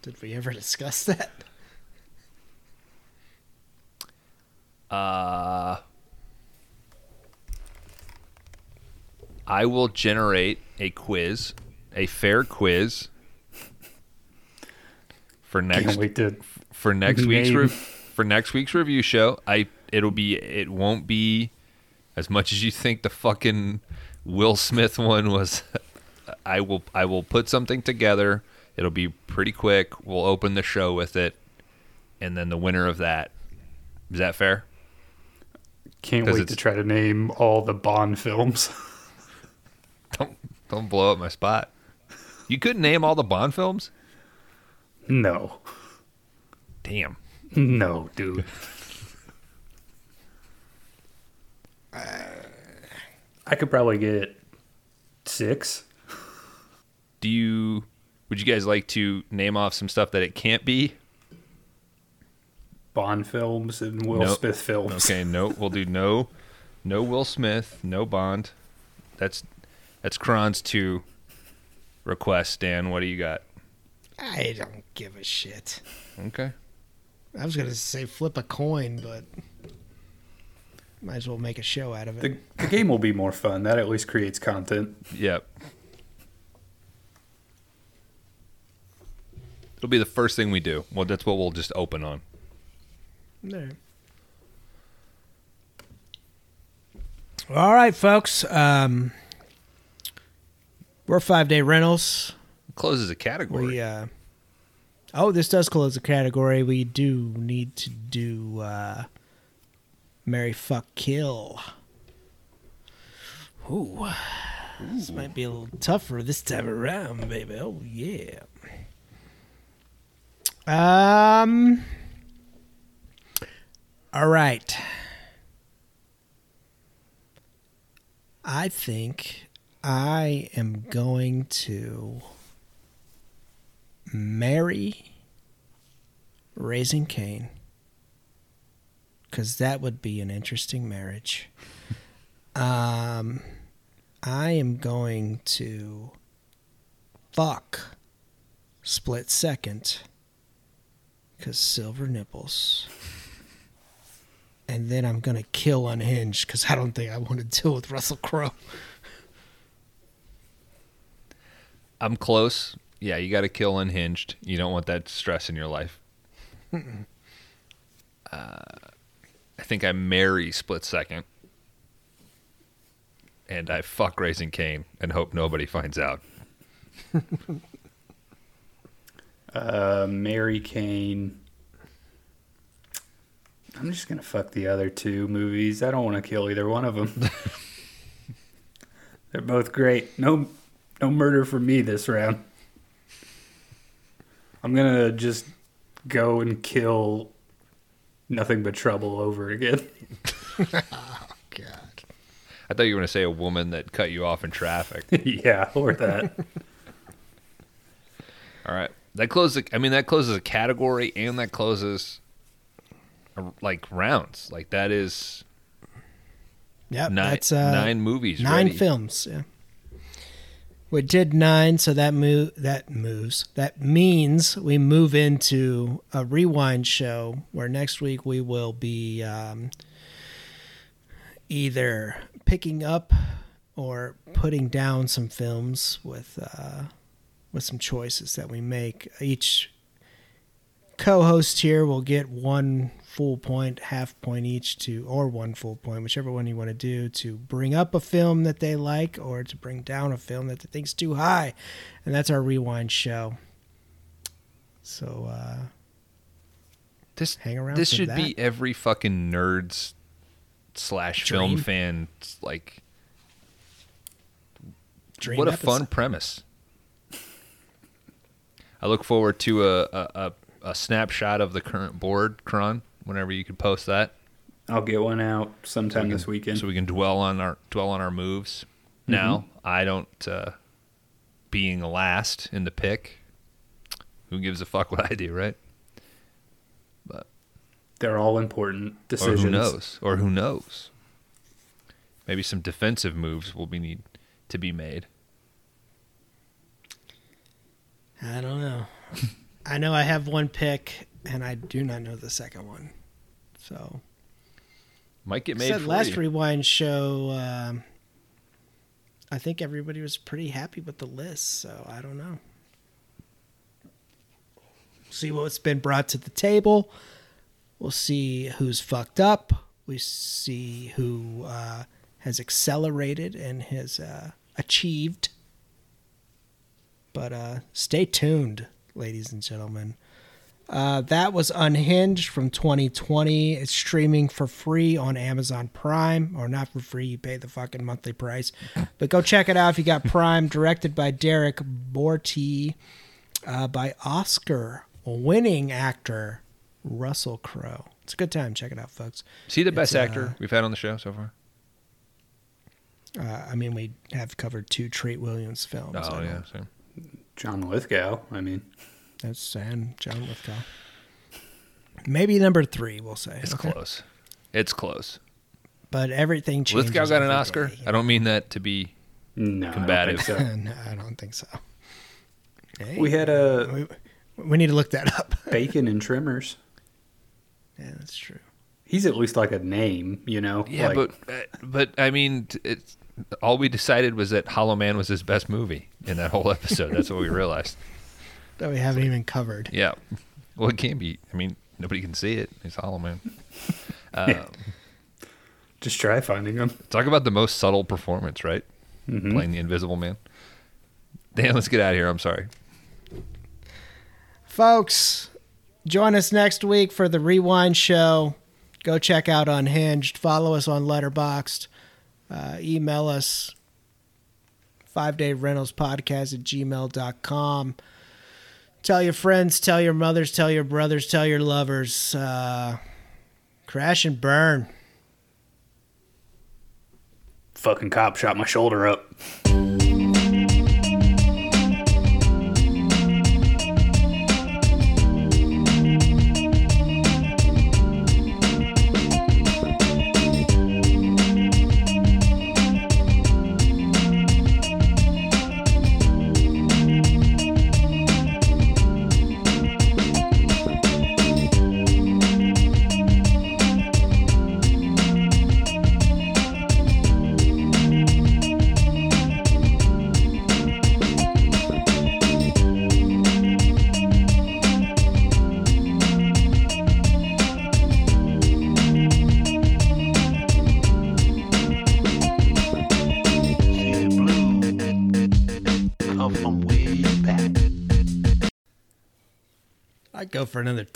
Speaker 3: Did we ever discuss that?
Speaker 1: Uh, I will generate a quiz, a fair quiz for next
Speaker 2: wait to.
Speaker 1: for next week's re- for next week's review show. I it'll be it won't be as much as you think the fucking Will Smith one was. I will I will put something together. It'll be pretty quick. We'll open the show with it, and then the winner of that. Is that fair?
Speaker 2: Can't wait to try to name all the Bond films.
Speaker 1: Don't don't blow up my spot. You couldn't name all the Bond films?
Speaker 2: no.
Speaker 1: Damn.
Speaker 2: No, dude. I could probably get six.
Speaker 1: Do you would you guys like to name off some stuff that it can't be?
Speaker 2: Bond films and Will
Speaker 1: Nope.
Speaker 2: Smith films.
Speaker 1: Okay, no, we'll do no, no Will Smith, no Bond. That's that's Kron's two requests. Dan, what do you got?
Speaker 3: I don't give a shit.
Speaker 1: Okay,
Speaker 3: I was gonna say flip a coin, but might as well make a show out of it.
Speaker 2: The, the game will be more fun. That at least creates content.
Speaker 1: yep. It'll be the first thing we do. Well, that's what we'll just open on.
Speaker 3: There. All right, folks. Um, we're five day rentals.
Speaker 1: Closes a category.
Speaker 3: We uh, oh, this does close a category. We do need to do uh, Mary Fuck Kill. Ooh, this might be a little tougher this time around, baby. Oh yeah. Um. All right. I think I am going to marry Raising Cain because that would be an interesting marriage. um, I am going to fuck Split Second because silver nipples. And then I'm gonna kill Unhinged because I don't think I want to deal with Russell Crowe.
Speaker 1: I'm close. Yeah, you got to kill unhinged. You don't want that stress in your life. uh, I think I marry split second, and I fuck raising Cain and hope nobody finds out.
Speaker 2: Uh, Mary Cain. I'm just gonna fuck the other two movies. I don't want to kill either one of them. They're both great. No, no murder for me this round. I'm gonna just go and kill nothing but trouble over again.
Speaker 3: God.
Speaker 1: I thought you were going to say a woman that cut you off in traffic.
Speaker 2: yeah, or that.
Speaker 1: All right, that closes. I mean, that closes a category, and that closes uh, like rounds. Like that is
Speaker 3: Yep,
Speaker 1: nine
Speaker 3: that's uh,
Speaker 1: nine movies.
Speaker 3: nine
Speaker 1: ready.
Speaker 3: films. Yeah, we did nine, so that move that moves. That means we move into a rewind show where next week we will be um, either picking up or putting down some films with uh, with some choices that we make each co-host here will get one full point, half point each to, or one full point, whichever one you want to do, to bring up a film that they like or to bring down a film that they think's too high, and that's our rewind show. So uh,
Speaker 1: This
Speaker 3: Hang around
Speaker 1: This should
Speaker 3: that.
Speaker 1: be every fucking nerds slash film
Speaker 3: Dream.
Speaker 1: fan like.
Speaker 3: dream
Speaker 1: what a
Speaker 3: episode.
Speaker 1: fun premise! I look forward to a, a, a, a snapshot of the current board, Kron. Whenever you could post that,
Speaker 2: I'll get one out sometime this weekend.
Speaker 1: so we can dwell on our dwell on our moves. Now, I don't. Uh, being last in the pick, who gives a fuck what I do, right? But
Speaker 2: They're all important decisions.
Speaker 1: or who knows? Or who knows? Maybe some defensive moves will be need to be made.
Speaker 3: I don't know. I know I have one pick, and I do not know the second one. So
Speaker 1: Might get made
Speaker 3: said last
Speaker 1: you.
Speaker 3: rewind show. Um, I think everybody was pretty happy with the list, so I don't know. See what's been brought to the table. We'll see who's fucked up. We see who uh, has accelerated and has uh, achieved. But uh, stay tuned, ladies and gentlemen. Uh, that was Unhinged from 2020. It's streaming for free on Amazon Prime, or not for free. You pay the fucking monthly price. But go check it out if you got Prime. Directed by Derrick Borte, uh, by Oscar winning actor Russell Crowe. It's a good time. Check it out, folks.
Speaker 1: Is he the best
Speaker 3: It's, uh,
Speaker 1: actor we've had on the show so far?
Speaker 3: Uh, I mean, we have covered two Treat Williams films.
Speaker 1: Oh yeah, so.
Speaker 2: John Lithgow. I mean,
Speaker 3: That's and John Lithgow. Maybe number three, we'll say.
Speaker 1: It's
Speaker 3: okay?
Speaker 1: close. It's close.
Speaker 3: But everything changes.
Speaker 1: Lithgow got an Oscar.
Speaker 3: day, you
Speaker 1: I don't mean that to be.
Speaker 2: no,
Speaker 1: Combative.
Speaker 2: I don't think
Speaker 3: no, I don't think so. Hey,
Speaker 2: we had a
Speaker 3: we, we need to look that up.
Speaker 2: bacon and Tremors.
Speaker 3: yeah, that's true.
Speaker 2: He's at least like a name, you know.
Speaker 1: Yeah,
Speaker 2: like,
Speaker 1: but uh, but I mean, it's all we decided was that Hollow Man was his best movie in that whole episode. That's what we realized.
Speaker 3: That we haven't even covered.
Speaker 1: Yeah. Well, it can't be. I mean, nobody can see it. It's Hollow Man. Um,
Speaker 2: just try finding them.
Speaker 1: talk about the most subtle performance, right?
Speaker 2: Mm-hmm.
Speaker 1: Playing the Invisible Man. Dan, let's get out of here. I'm sorry.
Speaker 3: Folks, join us next week for the Rewind Show. Go check out Unhinged. Follow us on Letterboxd. Uh, email us five day rentals podcast at gmail.com. Tell your friends, tell your mothers, tell your brothers, tell your lovers. Uh, crash and burn.
Speaker 2: Fucking cop shot my shoulder up.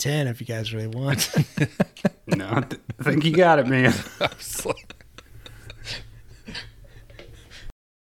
Speaker 3: Go for another 10 if you guys really want.
Speaker 2: No, I th- think you got it, man.
Speaker 1: I was like,